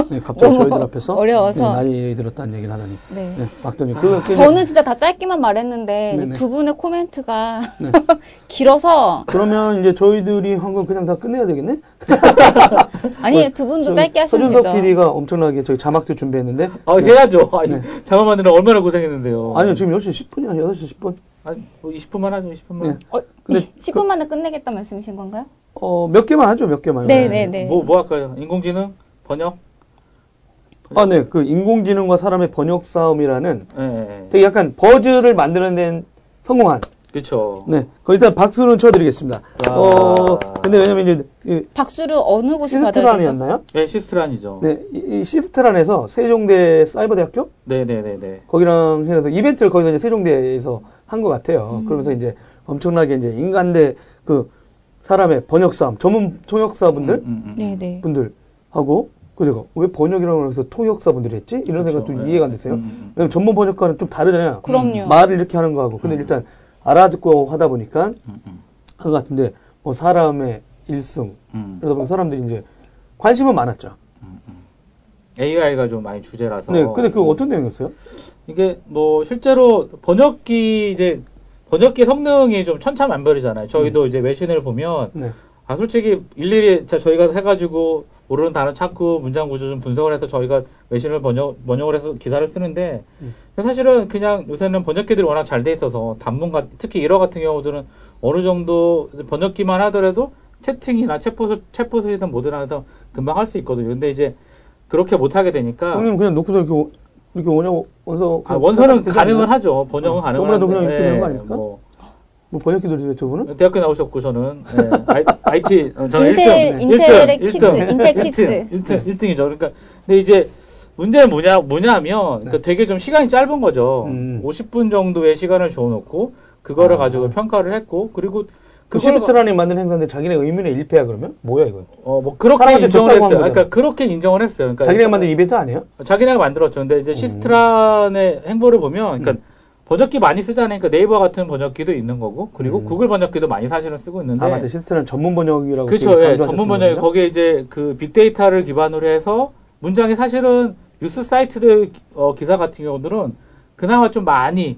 [SPEAKER 1] 네, 갑자기 저희들 앞에서
[SPEAKER 5] 어려워서.
[SPEAKER 1] 네, 나이 들었다는 얘기를 하다니.
[SPEAKER 5] 네.
[SPEAKER 1] 네, 막더니 그, 그
[SPEAKER 5] 저는 진짜 다 짧게만 말했는데
[SPEAKER 1] 네네.
[SPEAKER 5] 두 분의 코멘트가
[SPEAKER 1] 네.
[SPEAKER 5] 길어서
[SPEAKER 1] 그러면 이제 저희들이 한 건 그냥 다 끝내야 되겠네?
[SPEAKER 5] 아니 두 분도
[SPEAKER 1] 저
[SPEAKER 5] 짧게 하시면
[SPEAKER 1] 서준석
[SPEAKER 5] 되죠.
[SPEAKER 1] PD가 엄청나게 저희 자막도 준비했는데
[SPEAKER 2] 아, 해야죠. 아니,
[SPEAKER 1] 네.
[SPEAKER 2] 자만 만드는 얼마나 고생했는데요.
[SPEAKER 1] 아니요 지금 10시 10분이야 8시 10분
[SPEAKER 2] 아니, 뭐 20분만 하죠, 20분만.
[SPEAKER 1] 네.
[SPEAKER 5] 어,
[SPEAKER 1] 근데
[SPEAKER 5] 10분 만에 끝내겠다 말씀이신 건가요?
[SPEAKER 1] 어, 몇 개만 하죠 몇 개만
[SPEAKER 5] 네, 네, 네.
[SPEAKER 2] 뭐, 뭐 할까요? 인공지능? 번역?
[SPEAKER 1] 아 네 그 인공지능과 사람의 번역 싸움이라는.
[SPEAKER 2] 예.
[SPEAKER 1] 되게 약간 버즈를 만드는 데는 성공한
[SPEAKER 2] 그쵸.
[SPEAKER 1] 네 그 일단 박수는 쳐드리겠습니다
[SPEAKER 2] 아.
[SPEAKER 1] 어 근데 왜냐면 이제 이
[SPEAKER 5] 박수를 어느 곳에 받아야 되죠?
[SPEAKER 1] 시스트란이었나요?
[SPEAKER 2] 예, 시스트란이죠.
[SPEAKER 1] 네, 이, 이 시스트란에서 세종대 사이버대학교
[SPEAKER 2] 네 네 네 네.
[SPEAKER 1] 거기랑 해서 이벤트를 거기서 이제 세종대에서 한 것 같아요. 그러면서 이제 엄청나게 이제 인간 대 그 사람의 번역 싸움, 전문 통역사분들
[SPEAKER 2] 음, 음, 음.
[SPEAKER 5] 네, 네.
[SPEAKER 1] 분들 하고 그 제가 왜 번역이라고 해서 통역사분들이 했지? 이런
[SPEAKER 2] 그쵸.
[SPEAKER 1] 생각도
[SPEAKER 2] 네.
[SPEAKER 1] 이해가 안 됐어요.
[SPEAKER 2] 음, 음.
[SPEAKER 1] 왜냐면 전문 번역과는 좀 다르잖아요.
[SPEAKER 5] 그럼요.
[SPEAKER 1] 말을 이렇게 하는 거하고. 근데 일단 알아듣고 하다 보니까
[SPEAKER 2] 음, 음.
[SPEAKER 1] 한것 같은데 뭐 사람의 일승
[SPEAKER 2] 음.
[SPEAKER 1] 이러다 보니 사람들이 이제 관심은 많았죠.
[SPEAKER 2] AI가 좀 많이 주제라서.
[SPEAKER 1] 네, 근데 그 어떤 내용이었어요?
[SPEAKER 2] 이게 뭐 실제로 번역기 이제 번역기 성능이 좀 천차만별이잖아요. 저희도
[SPEAKER 1] 음.
[SPEAKER 2] 이제 외신을 보면
[SPEAKER 1] 네.
[SPEAKER 2] 아 솔직히 일일이 자 저희가 해가지고 모르는 단어 찾고 문장 구조 좀 분석을 해서 저희가 외신을 번역 번역을 해서 기사를 쓰는데
[SPEAKER 1] 음.
[SPEAKER 2] 사실은 그냥 요새는 번역기들이 워낙 잘 돼 있어서 단문 같 특히 일어 같은 경우들은 어느 정도 번역기만 하더라도 채팅이나 챗포스 챗포스이든 뭐든 해서 금방 할 수 있거든요. 근데 이제 그렇게 못 하게 되니까
[SPEAKER 1] 그냥 놓고서 이렇게 오- 이렇게 원어 원서
[SPEAKER 2] 아, 원서는 가능은? 하죠. 번역은
[SPEAKER 1] 어,
[SPEAKER 2] 가능은 한데,
[SPEAKER 1] 그냥 이렇게 되는 거
[SPEAKER 2] 예,
[SPEAKER 1] 아닙니까?
[SPEAKER 2] 뭐,
[SPEAKER 1] 뭐 번역기들이 두 분은?
[SPEAKER 2] 대학교 나오셨고 저는 예, 아이, IT 어, 저는
[SPEAKER 5] 인텔,
[SPEAKER 2] 1등,
[SPEAKER 5] 인텔의 키즈, 인텔 키즈.
[SPEAKER 2] 1등, 1등, 이죠 그러니까 근데 이제 문제는 뭐냐 뭐냐면 그러니까 되게 좀 시간이 짧은 거죠.
[SPEAKER 1] 네. 음.
[SPEAKER 2] 50분 정도의 시간을 줘놓고 그거를
[SPEAKER 1] 아.
[SPEAKER 2] 가지고 평가를 했고 그리고
[SPEAKER 1] 그
[SPEAKER 2] 그걸
[SPEAKER 1] 시스트란이 만든 행사인데 자기네 의문의 일패야 그러면? 뭐야 이건?
[SPEAKER 2] 어 뭐 그렇게
[SPEAKER 1] 사람한테
[SPEAKER 2] 인정을 했어요. 그러니까 그렇게 인정을 했어요. 그러니까
[SPEAKER 1] 자기네가 만든 이벤트 아니에요?
[SPEAKER 2] 자기네가 만들었죠. 근데 이제 시스트란의 행보를 보면, 그러니까 번역기 많이 쓰잖아요. 그러니까 네이버 같은 번역기도 있는 거고, 그리고
[SPEAKER 1] 음.
[SPEAKER 2] 구글 번역기도 많이 사실은 쓰고 있는데.
[SPEAKER 1] 아, 맞다. 실제로는 전문 번역이라고.
[SPEAKER 2] 그렇죠. 예, 전문 번역? 거기에 이제 그 빅데이터를 기반으로 해서 문장이 사실은 뉴스 사이트들 어, 기사 같은 경우들은 그나마 좀 많이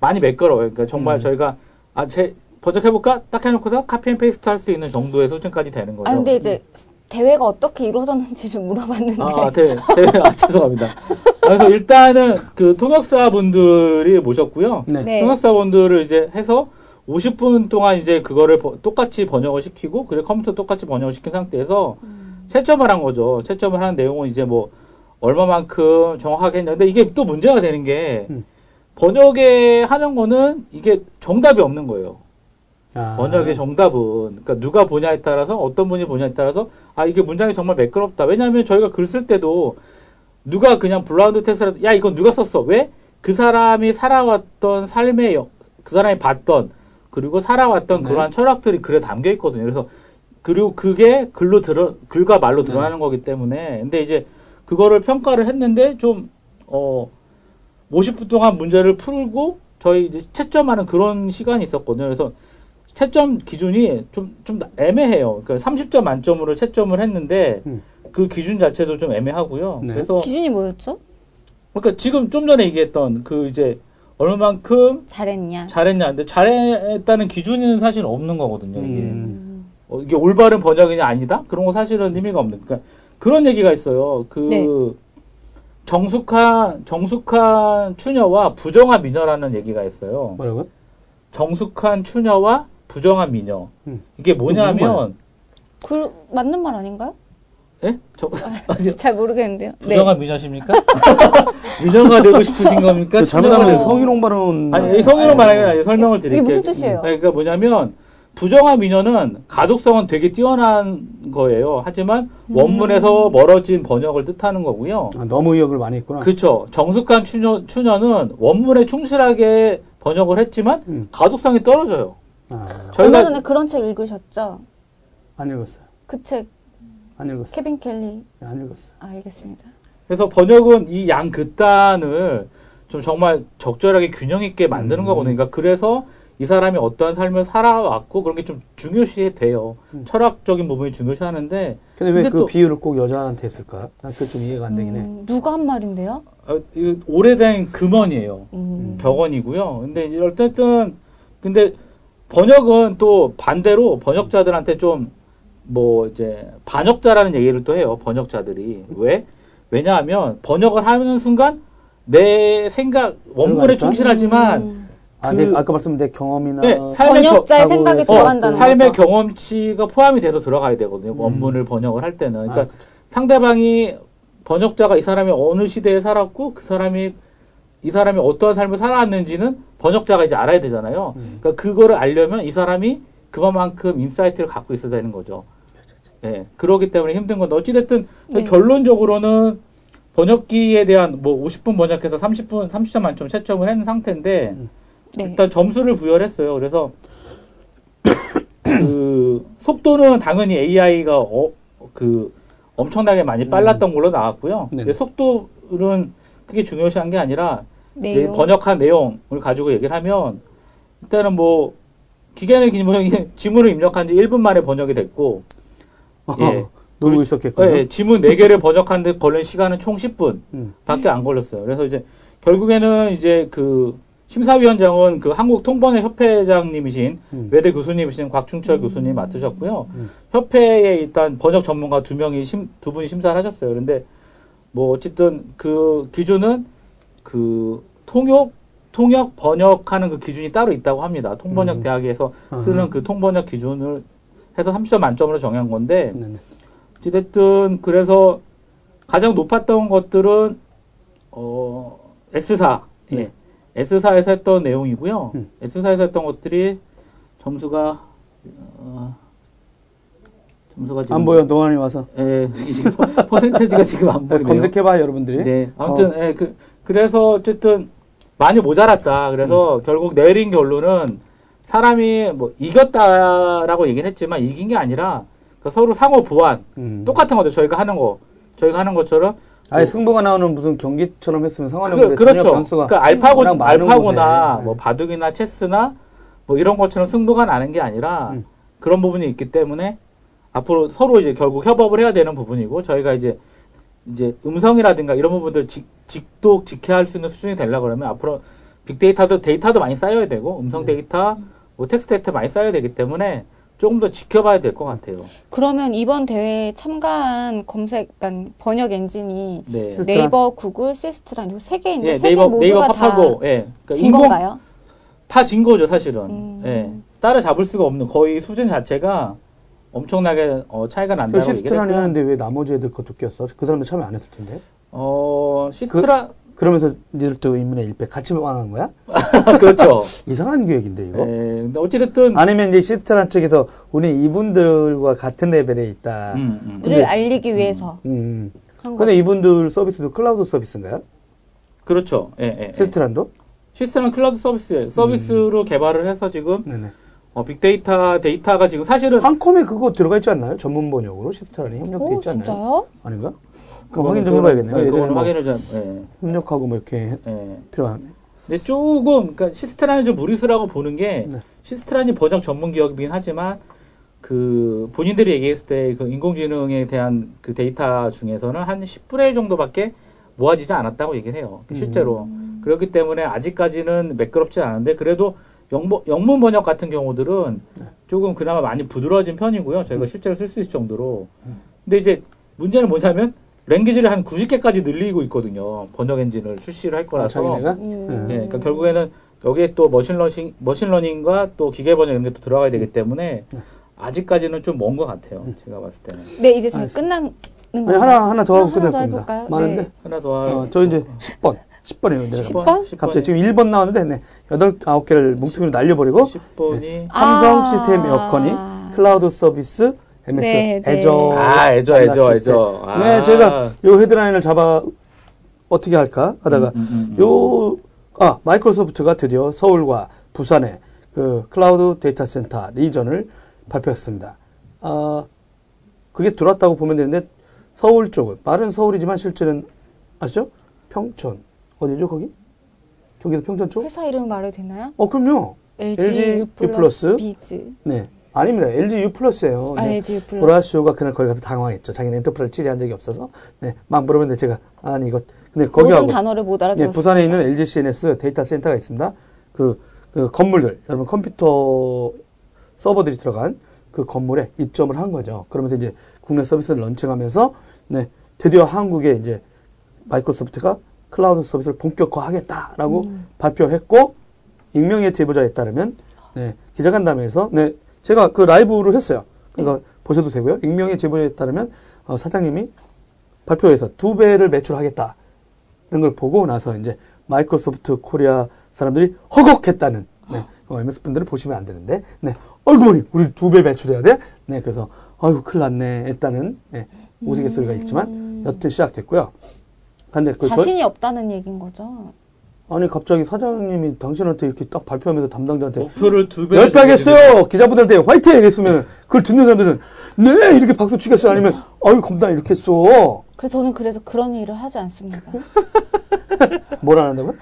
[SPEAKER 2] 많이 매끄러워요. 그러니까 정말
[SPEAKER 1] 음.
[SPEAKER 2] 저희가 아 제 번역해 볼까 딱 해놓고서 copy and paste 할 수 있는 정도의 수준까지 되는 거죠.
[SPEAKER 5] 아 근데 이제 대회가 어떻게 이루어졌는지를 물어봤는데
[SPEAKER 2] 아, 네, 네, 아, 죄송합니다. 그래서 일단은 그 통역사 분들이 모셨고요.
[SPEAKER 1] 네.
[SPEAKER 5] 네.
[SPEAKER 2] 통역사 분들을 이제 해서 50분 동안 이제 그거를 버- 똑같이 번역을 시키고, 그리고 컴퓨터 똑같이 번역을 시킨 상태에서 채점을 한 거죠. 채점을 한 내용은 이제 뭐, 얼마만큼 정확하게 했냐. 근데 이게 또 문제가 되는 게,
[SPEAKER 1] 음.
[SPEAKER 2] 번역에 하는 거는 이게 정답이 없는 거예요.
[SPEAKER 1] 아.
[SPEAKER 2] 번역의 정답은 그러니까 누가 보냐에 따라서 어떤 분이 보냐에 따라서 아 이게 문장이 정말 매끄럽다. 왜냐하면 저희가 글 쓸 때도 누가 그냥 blind test를 야 이건 누가 썼어? 왜? 그 사람이 살아왔던 삶의 여- 그 사람이 봤던 그리고 살아왔던
[SPEAKER 1] 네.
[SPEAKER 2] 그러한 철학들이 글에 담겨 있거든요. 그래서 그리고 그게 글로 들어 글과 말로 드러나는 거기 때문에 근데 이제 그거를 평가를 했는데 좀어 50분 동안 문제를 풀고 저희 이제 채점하는 그런 시간이 있었거든요. 그래서 채점 기준이 좀, 좀 애매해요. 그러니까 30점 만점으로 채점을 했는데
[SPEAKER 1] 음.
[SPEAKER 2] 그 기준 자체도 좀 애매하고요.
[SPEAKER 1] 네.
[SPEAKER 2] 그래서
[SPEAKER 5] 기준이 뭐였죠?
[SPEAKER 2] 그러니까 지금 좀 전에 얘기했던 그 이제 얼마만큼
[SPEAKER 5] 잘했냐?
[SPEAKER 2] 잘했냐. 근데 잘했다는 기준은 사실 없는 거거든요. 이게.
[SPEAKER 1] 음.
[SPEAKER 2] 어, 이게 올바른 번역이냐 아니다? 그런 거 사실은 의미가 없는. 그러니까 그런 얘기가 있어요. 그
[SPEAKER 5] 네.
[SPEAKER 2] 정숙한 정숙한 추녀와 부정한 미녀라는 얘기가 있어요.
[SPEAKER 1] 뭐라고요?
[SPEAKER 2] 정숙한 추녀와 부정한 미녀.
[SPEAKER 1] 음.
[SPEAKER 2] 이게 뭐냐면
[SPEAKER 5] 그 맞는 말 아닌가요?
[SPEAKER 2] 예? 저,
[SPEAKER 5] 잘 모르겠는데요. 네.
[SPEAKER 2] 부정한 미녀십니까? 미녀가 되고 싶으신 겁니까?
[SPEAKER 1] 그 잘못하면
[SPEAKER 2] 추녀가-
[SPEAKER 1] 성희롱 발언.
[SPEAKER 2] 아니, 이 성희롱 게 아니라 설명을
[SPEAKER 5] 이게
[SPEAKER 2] 드릴게요.
[SPEAKER 5] 무슨 뜻이에요?
[SPEAKER 2] 아니, 그러니까 뭐냐면 부정한 미녀는 가독성은 되게 뛰어난 거예요. 하지만
[SPEAKER 5] 음.
[SPEAKER 2] 원문에서 멀어진 번역을 뜻하는 거고요.
[SPEAKER 1] 아, 너무 의역을 많이 했구나.
[SPEAKER 2] 그렇죠. 정숙한 추녀, 추녀는 원문에 충실하게 번역을 했지만
[SPEAKER 1] 음.
[SPEAKER 2] 가독성이 떨어져요.
[SPEAKER 1] 아,
[SPEAKER 5] 얼마
[SPEAKER 2] 저희가
[SPEAKER 5] 전에 그런 책 읽으셨죠?
[SPEAKER 1] 안 읽었어요.
[SPEAKER 5] 그 책
[SPEAKER 1] 안 읽었어요.
[SPEAKER 5] 케빈 켈리.
[SPEAKER 1] 안 읽었어요.
[SPEAKER 5] 아, 알겠습니다.
[SPEAKER 2] 그래서 번역은 이 양 극단을 좀 정말 적절하게 균형 있게 만드는
[SPEAKER 1] 음.
[SPEAKER 2] 거거든요. 그러니까 그래서 이 사람이 어떠한 삶을 살아왔고 그런 게 좀 중요시 돼요.
[SPEAKER 1] 음.
[SPEAKER 2] 철학적인 부분이 중요시 하는데
[SPEAKER 1] 근데 왜그
[SPEAKER 2] 또-
[SPEAKER 1] 비유를 꼭 여자한테 했을까? 난 그게 좀 이해가 안 되긴 해.
[SPEAKER 5] 음, 누가 한 말인데요?
[SPEAKER 2] 어, 이 오래된 금언이에요.
[SPEAKER 5] 음.
[SPEAKER 2] 격언이고요. 근데 어쨌든 근데 번역은 또 반대로 번역자들한테 좀 뭐 이제 반역자라는 얘기를 또 해요. 번역자들이 왜? 왜냐하면 번역을 하는 순간 내 생각 원문에
[SPEAKER 1] 들어가니까?
[SPEAKER 2] 충실하지만
[SPEAKER 5] 음.
[SPEAKER 1] 아,
[SPEAKER 2] 그-
[SPEAKER 1] 내 아까 말씀드린 내 경험이나
[SPEAKER 2] 네, 삶의
[SPEAKER 5] 번역자의
[SPEAKER 1] 겨-
[SPEAKER 5] 생각이 들어간다는
[SPEAKER 2] 어, 삶의
[SPEAKER 5] 거죠.
[SPEAKER 2] 경험치가 포함이 돼서 들어가야 되거든요.
[SPEAKER 1] 음.
[SPEAKER 2] 원문을 번역을 할 때는. 그러니까
[SPEAKER 1] 아,
[SPEAKER 2] 상대방이 번역자가 이 사람이 어느 시대에 살았고 그 사람이 이 사람이 어떠한 삶을 살아왔는지는 번역자가 이제 알아야 되잖아요.
[SPEAKER 1] 음.
[SPEAKER 2] 그러니까 그거를 알려면 이 사람이 그만큼 insight를 갖고 있어야 되는 거죠. 예. 그러기 때문에 힘든 건데 어찌됐든
[SPEAKER 5] 네.
[SPEAKER 2] 결론적으로는 번역기에 대한 뭐 50분 번역해서 30분 30점 만점 채점을 했는 상태인데
[SPEAKER 5] 네.
[SPEAKER 2] 일단 점수를 부여를 했어요. 그래서 그 속도는 당연히 AI가 어, 그 엄청나게 많이 빨랐던 걸로 나왔고요. 근데 속도는 그게 중요시한 게 아니라
[SPEAKER 5] 내용.
[SPEAKER 2] 번역한 내용을 가지고 얘기를 하면 일단은 뭐 기계는 기본이 지문을 입력한 지 1분 만에 번역이 됐고 예.
[SPEAKER 1] 놀고 있었겠군요.
[SPEAKER 2] 예, 지문 4개를 번역하는데 걸린 시간은 총 10분
[SPEAKER 1] 음.
[SPEAKER 2] 밖에 안 걸렸어요. 그래서 이제 결국에는 이제 그 심사위원장은 그 한국 통번역 협회장님이신
[SPEAKER 1] 음.
[SPEAKER 2] 외대 교수님이신 곽충철 교수님 맡으셨고요.
[SPEAKER 1] 음.
[SPEAKER 2] 협회에 일단 번역 전문가 두 명이 심, 두 분이 심사를 하셨어요. 그런데 뭐 어쨌든 그 기준은 그 통역 통역 번역하는 그 기준이 따로 있다고 합니다. 통번역
[SPEAKER 1] 음.
[SPEAKER 2] 대학에서
[SPEAKER 1] 아하.
[SPEAKER 2] 쓰는 그 통번역 기준을 해서 30점 만점으로 정한 건데
[SPEAKER 1] 네네.
[SPEAKER 2] 어찌됐든 그래서 가장 높았던 것들은 어 S사 예.
[SPEAKER 1] 네.
[SPEAKER 2] S사에서 했던 내용이고요.
[SPEAKER 1] 음.
[SPEAKER 2] S사에서 했던 것들이 점수가 어, 점수가 지금
[SPEAKER 1] 안 보여. 노안이 와서.
[SPEAKER 2] 예, 지금 퍼- 퍼센테이지가 지금 안
[SPEAKER 1] 네,
[SPEAKER 2] 보이네요.
[SPEAKER 1] 검색해봐 여러분들이.
[SPEAKER 2] 네. 아무튼 예, 그 그래서 어쨌든 많이 모자랐다. 그래서
[SPEAKER 1] 음.
[SPEAKER 2] 결국 내린 결론은 사람이 뭐 이겼다라고 얘기는 했지만 이긴 게 아니라 그 서로 상호 보완
[SPEAKER 1] 음.
[SPEAKER 2] 똑같은 거죠. 저희가 하는 거. 저희가 하는 것처럼
[SPEAKER 1] 아예 승부가 나오는 무슨 경기처럼 했으면
[SPEAKER 2] 그,
[SPEAKER 1] 상황에
[SPEAKER 2] 그렇죠.
[SPEAKER 1] 변수가
[SPEAKER 2] 그 알파고, 알파고나
[SPEAKER 1] 곳에.
[SPEAKER 2] 뭐 바둑이나 체스나 뭐 이런 것처럼 승부가 나는 게 아니라
[SPEAKER 1] 음.
[SPEAKER 2] 그런 부분이 있기 때문에 앞으로 서로 이제 결국 협업을 해야 되는 부분이고 저희가 이제 이제 음성이라든가 이런 부분들 직, 직독 직해할 수 있는 수준이 되려고 그러면 앞으로 빅데이터도 데이터도 많이 쌓여야 되고 음성
[SPEAKER 1] 네.
[SPEAKER 2] 데이터, 뭐 텍스트 데이터 많이 쌓여야 되기 때문에 조금 더 지켜봐야 될 것 같아요.
[SPEAKER 5] 그러면 이번 대회에 참가한 검색, 그러니까 번역 엔진이
[SPEAKER 2] 네.
[SPEAKER 5] 네이버, 구글, 시스트란 이 세 개인데
[SPEAKER 2] 예,
[SPEAKER 5] 세개
[SPEAKER 2] 네이버
[SPEAKER 5] 모두가
[SPEAKER 2] 네이버
[SPEAKER 5] 다
[SPEAKER 2] 파파고 예. 그러니까
[SPEAKER 5] 진
[SPEAKER 2] 인공
[SPEAKER 5] 건가요?
[SPEAKER 2] 다진 거죠, 사실은.
[SPEAKER 5] 음.
[SPEAKER 2] 예. 따라잡을 수가 없는 거의 수준 자체가 엄청나게 어, 차이가
[SPEAKER 1] 그
[SPEAKER 2] 난다고 얘기를
[SPEAKER 1] 시스트란이
[SPEAKER 2] 했고요.
[SPEAKER 1] 하는데 왜 나머지 애들 것도 꼈어? 그 사람들 참여 안 했을 텐데.
[SPEAKER 2] 어, 시스트란
[SPEAKER 1] 그러면서 니들도 의문의 일패 같이 망한 거야?
[SPEAKER 2] 그렇죠.
[SPEAKER 1] 이상한 기획인데
[SPEAKER 2] 예.
[SPEAKER 1] 이거.
[SPEAKER 2] 근데 어찌됐든
[SPEAKER 1] 아니면 이제 시스트란 쪽에서 우리 이분들과 같은 레벨에 있다.
[SPEAKER 2] 음, 음.
[SPEAKER 5] 를 알리기 위해서
[SPEAKER 1] 음.
[SPEAKER 5] 한
[SPEAKER 1] 근데
[SPEAKER 5] 거.
[SPEAKER 1] 이분들 서비스도 클라우드 서비스인가요?
[SPEAKER 2] 그렇죠. 예, 예. 예.
[SPEAKER 1] 시스트란도?
[SPEAKER 2] 시스트란은 클라우드 서비스 서비스로 개발을 해서 지금
[SPEAKER 1] 네네.
[SPEAKER 2] 어, 빅데이터 데이터가 지금 사실은
[SPEAKER 1] 한컴에 그거 들어가 있지 않나요? 전문 번역으로 시스트란이 협력돼
[SPEAKER 5] 오,
[SPEAKER 1] 있지 않나요?
[SPEAKER 5] 진짜요?
[SPEAKER 1] 아닌가? 그거 확인 좀 해봐야겠네요.
[SPEAKER 2] 네, 그거는
[SPEAKER 1] 뭐
[SPEAKER 2] 확인을 좀 예.
[SPEAKER 1] 협력하고 뭐 이렇게 해-
[SPEAKER 2] 예.
[SPEAKER 1] 필요하네.
[SPEAKER 2] 근데 조금 그러니까 시스트란이 좀 무리수라고 보는 게
[SPEAKER 1] 네.
[SPEAKER 2] 시스트란이 번역 전문 기업이긴 하지만 그 본인들이 얘기했을 때 그 인공지능에 대한 그 데이터 중에서는 한 10분의 1 정도밖에 모아지지 않았다고 얘기를 해요. 실제로. 그렇기 때문에 아직까지는 매끄럽지 않은데 그래도 영버, 영문 번역 같은 경우들은 조금 그나마 많이 부드러워진 편이고요. 저희가 실제로 쓸 수 있을 정도로. 근데 이제 문제는 뭐냐면 랭귀지를 한 90개까지 늘리고 있거든요. 번역 엔진을 출시를 할
[SPEAKER 1] 아,
[SPEAKER 2] 거라서.
[SPEAKER 1] 자기네가?
[SPEAKER 5] 음.
[SPEAKER 2] 예, 그러니까 결국에는 여기에 또 machine learning, machine learning과 또 기계 번역 이런 게 또 들어가야 되기 때문에 아직까지는 좀 먼 것 같아요. 제가 봤을 때는.
[SPEAKER 5] 네, 이제 저희. 끝나는
[SPEAKER 1] 아니? 하나 하나 더 하고 끝낼
[SPEAKER 5] 더
[SPEAKER 1] 겁니다. 많은데
[SPEAKER 5] 네.
[SPEAKER 2] 하나 더 할.
[SPEAKER 1] 어, 저 이제 10번. 10번이에요. 내가
[SPEAKER 5] 10번?
[SPEAKER 1] 갑자기 지금 1번 나왔는데 네. 8, 9개를 뭉탱이로 날려버리고
[SPEAKER 2] 10번이
[SPEAKER 1] 삼성
[SPEAKER 5] 아.
[SPEAKER 1] 시스템 에어컨이 클라우드 서비스 MS
[SPEAKER 5] 네, 네.
[SPEAKER 1] 애저
[SPEAKER 2] 아, 애저, 애저, 애저.
[SPEAKER 1] 때. 네,
[SPEAKER 2] 아.
[SPEAKER 1] 제가 요 헤드라인을 잡아 어떻게 할까 하다가
[SPEAKER 2] 음, 음, 음.
[SPEAKER 1] 요, 아, 마이크로소프트가 드디어 서울과 부산에 그 클라우드 데이터 센터 region을 발표했습니다. 아, 그게 들어왔다고 보면 되는데 서울 쪽은, 말은 서울이지만 실제는 아시죠? 평촌. 어디죠, 거기? 경기도 평촌 쪽?
[SPEAKER 5] 회사 이름 말해도 되나요?
[SPEAKER 1] 어, 그럼요.
[SPEAKER 5] LG,
[SPEAKER 1] LG
[SPEAKER 5] U 플러스? 비즈.
[SPEAKER 1] 네. 아닙니다. LG U 플러스예요.
[SPEAKER 5] 아,
[SPEAKER 1] 네.
[SPEAKER 5] LG U 플러스.
[SPEAKER 1] 보라쇼가 그날 거기 가서 당황했죠. 자기는 enterprise 취재한 적이 없어서. 네. 막 물어봤는데 제가, 아니, 이거, 근데 거기하고.
[SPEAKER 5] 모든 단어를 못
[SPEAKER 1] 예,
[SPEAKER 5] 알아들었어요.
[SPEAKER 1] 부산에 있는 LG CNS 데이터 센터가 있습니다. 그, 그 건물들, 여러분 컴퓨터 서버들이 들어간 그 건물에 입점을 한 거죠. 그러면서 이제 국내 서비스를 런칭하면서 네, 드디어 한국에 이제 마이크로소프트가 클라우드 서비스를 본격화하겠다라고 발표를 했고 익명의 제보자에 따르면 네, 기자간담회에서 네, 제가 그 라이브로 했어요. 그러니까 보셔도 되고요. 익명의 제보자에 따르면 어, 사장님이 발표에서 두 배를 매출하겠다. 이런 걸 보고 나서 이제 마이크로소프트 코리아 사람들이 허걱했다는 네, 어, MS 분들은 보시면 안 되는데 네, 어이구 머니 우리 두 배 매출해야 돼? 네, 그래서 아이고 큰일 났네 했다는 네, 우스갯소리가 있지만 여튼 시작됐고요. 근데 그 저-
[SPEAKER 5] 자신이 없다는 얘기인 거죠.
[SPEAKER 1] 아니 갑자기 사장님이 당신한테 이렇게 딱 발표하면서 담당자한테
[SPEAKER 2] 목표를 두 배.
[SPEAKER 1] 열배 하겠어요 기자분들한테 화이팅 이랬으면 그걸 듣는 사람들은 네 이렇게 박수 치겠어요 아니면 아유 겁나 이렇게 했어
[SPEAKER 5] 그래서 저는 그래서 그런 일을 하지 않습니다.
[SPEAKER 1] 뭘안 한다고요?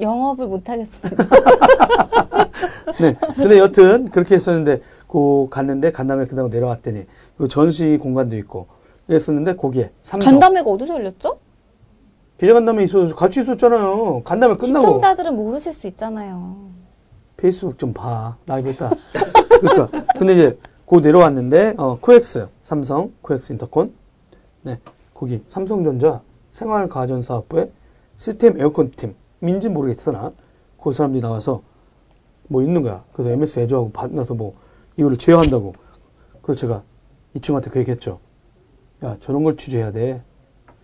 [SPEAKER 5] 영업을 못 하겠습니다.
[SPEAKER 1] 네. 근데 여튼 그렇게 했었는데 그 갔는데 간담회 끝나고 내려왔더니 그 전시 공간도 있고 그랬었는데 거기에 삼성
[SPEAKER 5] 간담회가 어디서 열렸죠?
[SPEAKER 1] 기자간담회 있어 같이 있었잖아요. 간담회 끝나고
[SPEAKER 5] 시청자들은 모르실 수 있잖아요.
[SPEAKER 1] 페이스북 좀 봐. 라이브 했다. 그러니까 근데 이제 그 내려왔는데 어 코엑스 삼성 코엑스 인터콘 네 거기 삼성전자 생활가전사업부의 시스템 에어컨 팀 뭔지 모르겠으나 그 사람들이 나와서 뭐 있는 거야. 그래서 MS Azure하고 만나서 뭐 이거를 제어한다고. 그래서 제가 이 친구한테 그 얘기했죠. 야 저런 걸 취재해야 돼.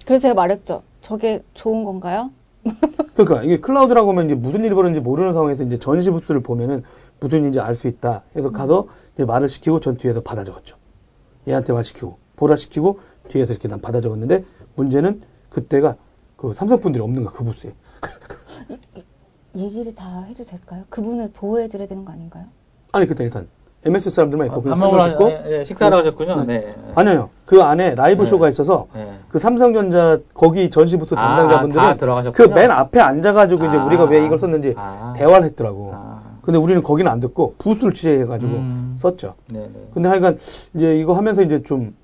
[SPEAKER 5] 그래서 제가 말했죠. 저게 좋은 건가요?
[SPEAKER 1] 그러니까 이게 클라우드라고 하면 이제 무슨 일이 벌어지는지 모르는 상황에서 이제 전시 부스를 보면은 무슨 일인지 알 수 있다. 해서 가서 이제 말을 시키고 전 뒤에서 받아 적었죠. 얘한테 말 시키고 보라 시키고 뒤에서 이렇게 난 받아 적었는데 문제는 그때가 그 삼성 분들이 없는 거야 그 부스에.
[SPEAKER 5] 얘기를 다 해도 될까요? 그분을 보호해드려야 되는 거 아닌가요?
[SPEAKER 1] 아니 그때 일단 MS 사람들만 있고
[SPEAKER 2] 아, 밥 먹으러
[SPEAKER 1] 듣고
[SPEAKER 2] 예, 예, 식사하러 가셨군요. 네.
[SPEAKER 1] 아니요 그 안에 라이브
[SPEAKER 2] 네.
[SPEAKER 1] 쇼가 있어서
[SPEAKER 2] 네.
[SPEAKER 1] 그 삼성전자 거기 전시 부스
[SPEAKER 2] 아,
[SPEAKER 1] 담당자분들이 다그
[SPEAKER 2] 들어가셨군요.
[SPEAKER 1] 맨 앞에 앉아 가지고 이제
[SPEAKER 2] 아.
[SPEAKER 1] 우리가 왜 이걸 썼는지
[SPEAKER 2] 아.
[SPEAKER 1] 대화를 했더라고.
[SPEAKER 2] 아.
[SPEAKER 1] 근데 우리는 거기는 안 듣고 부스를 취재해 가지고
[SPEAKER 2] 음.
[SPEAKER 1] 썼죠.
[SPEAKER 2] 네네.
[SPEAKER 1] 근데 하여간 이제 이거 하면서 이제 좀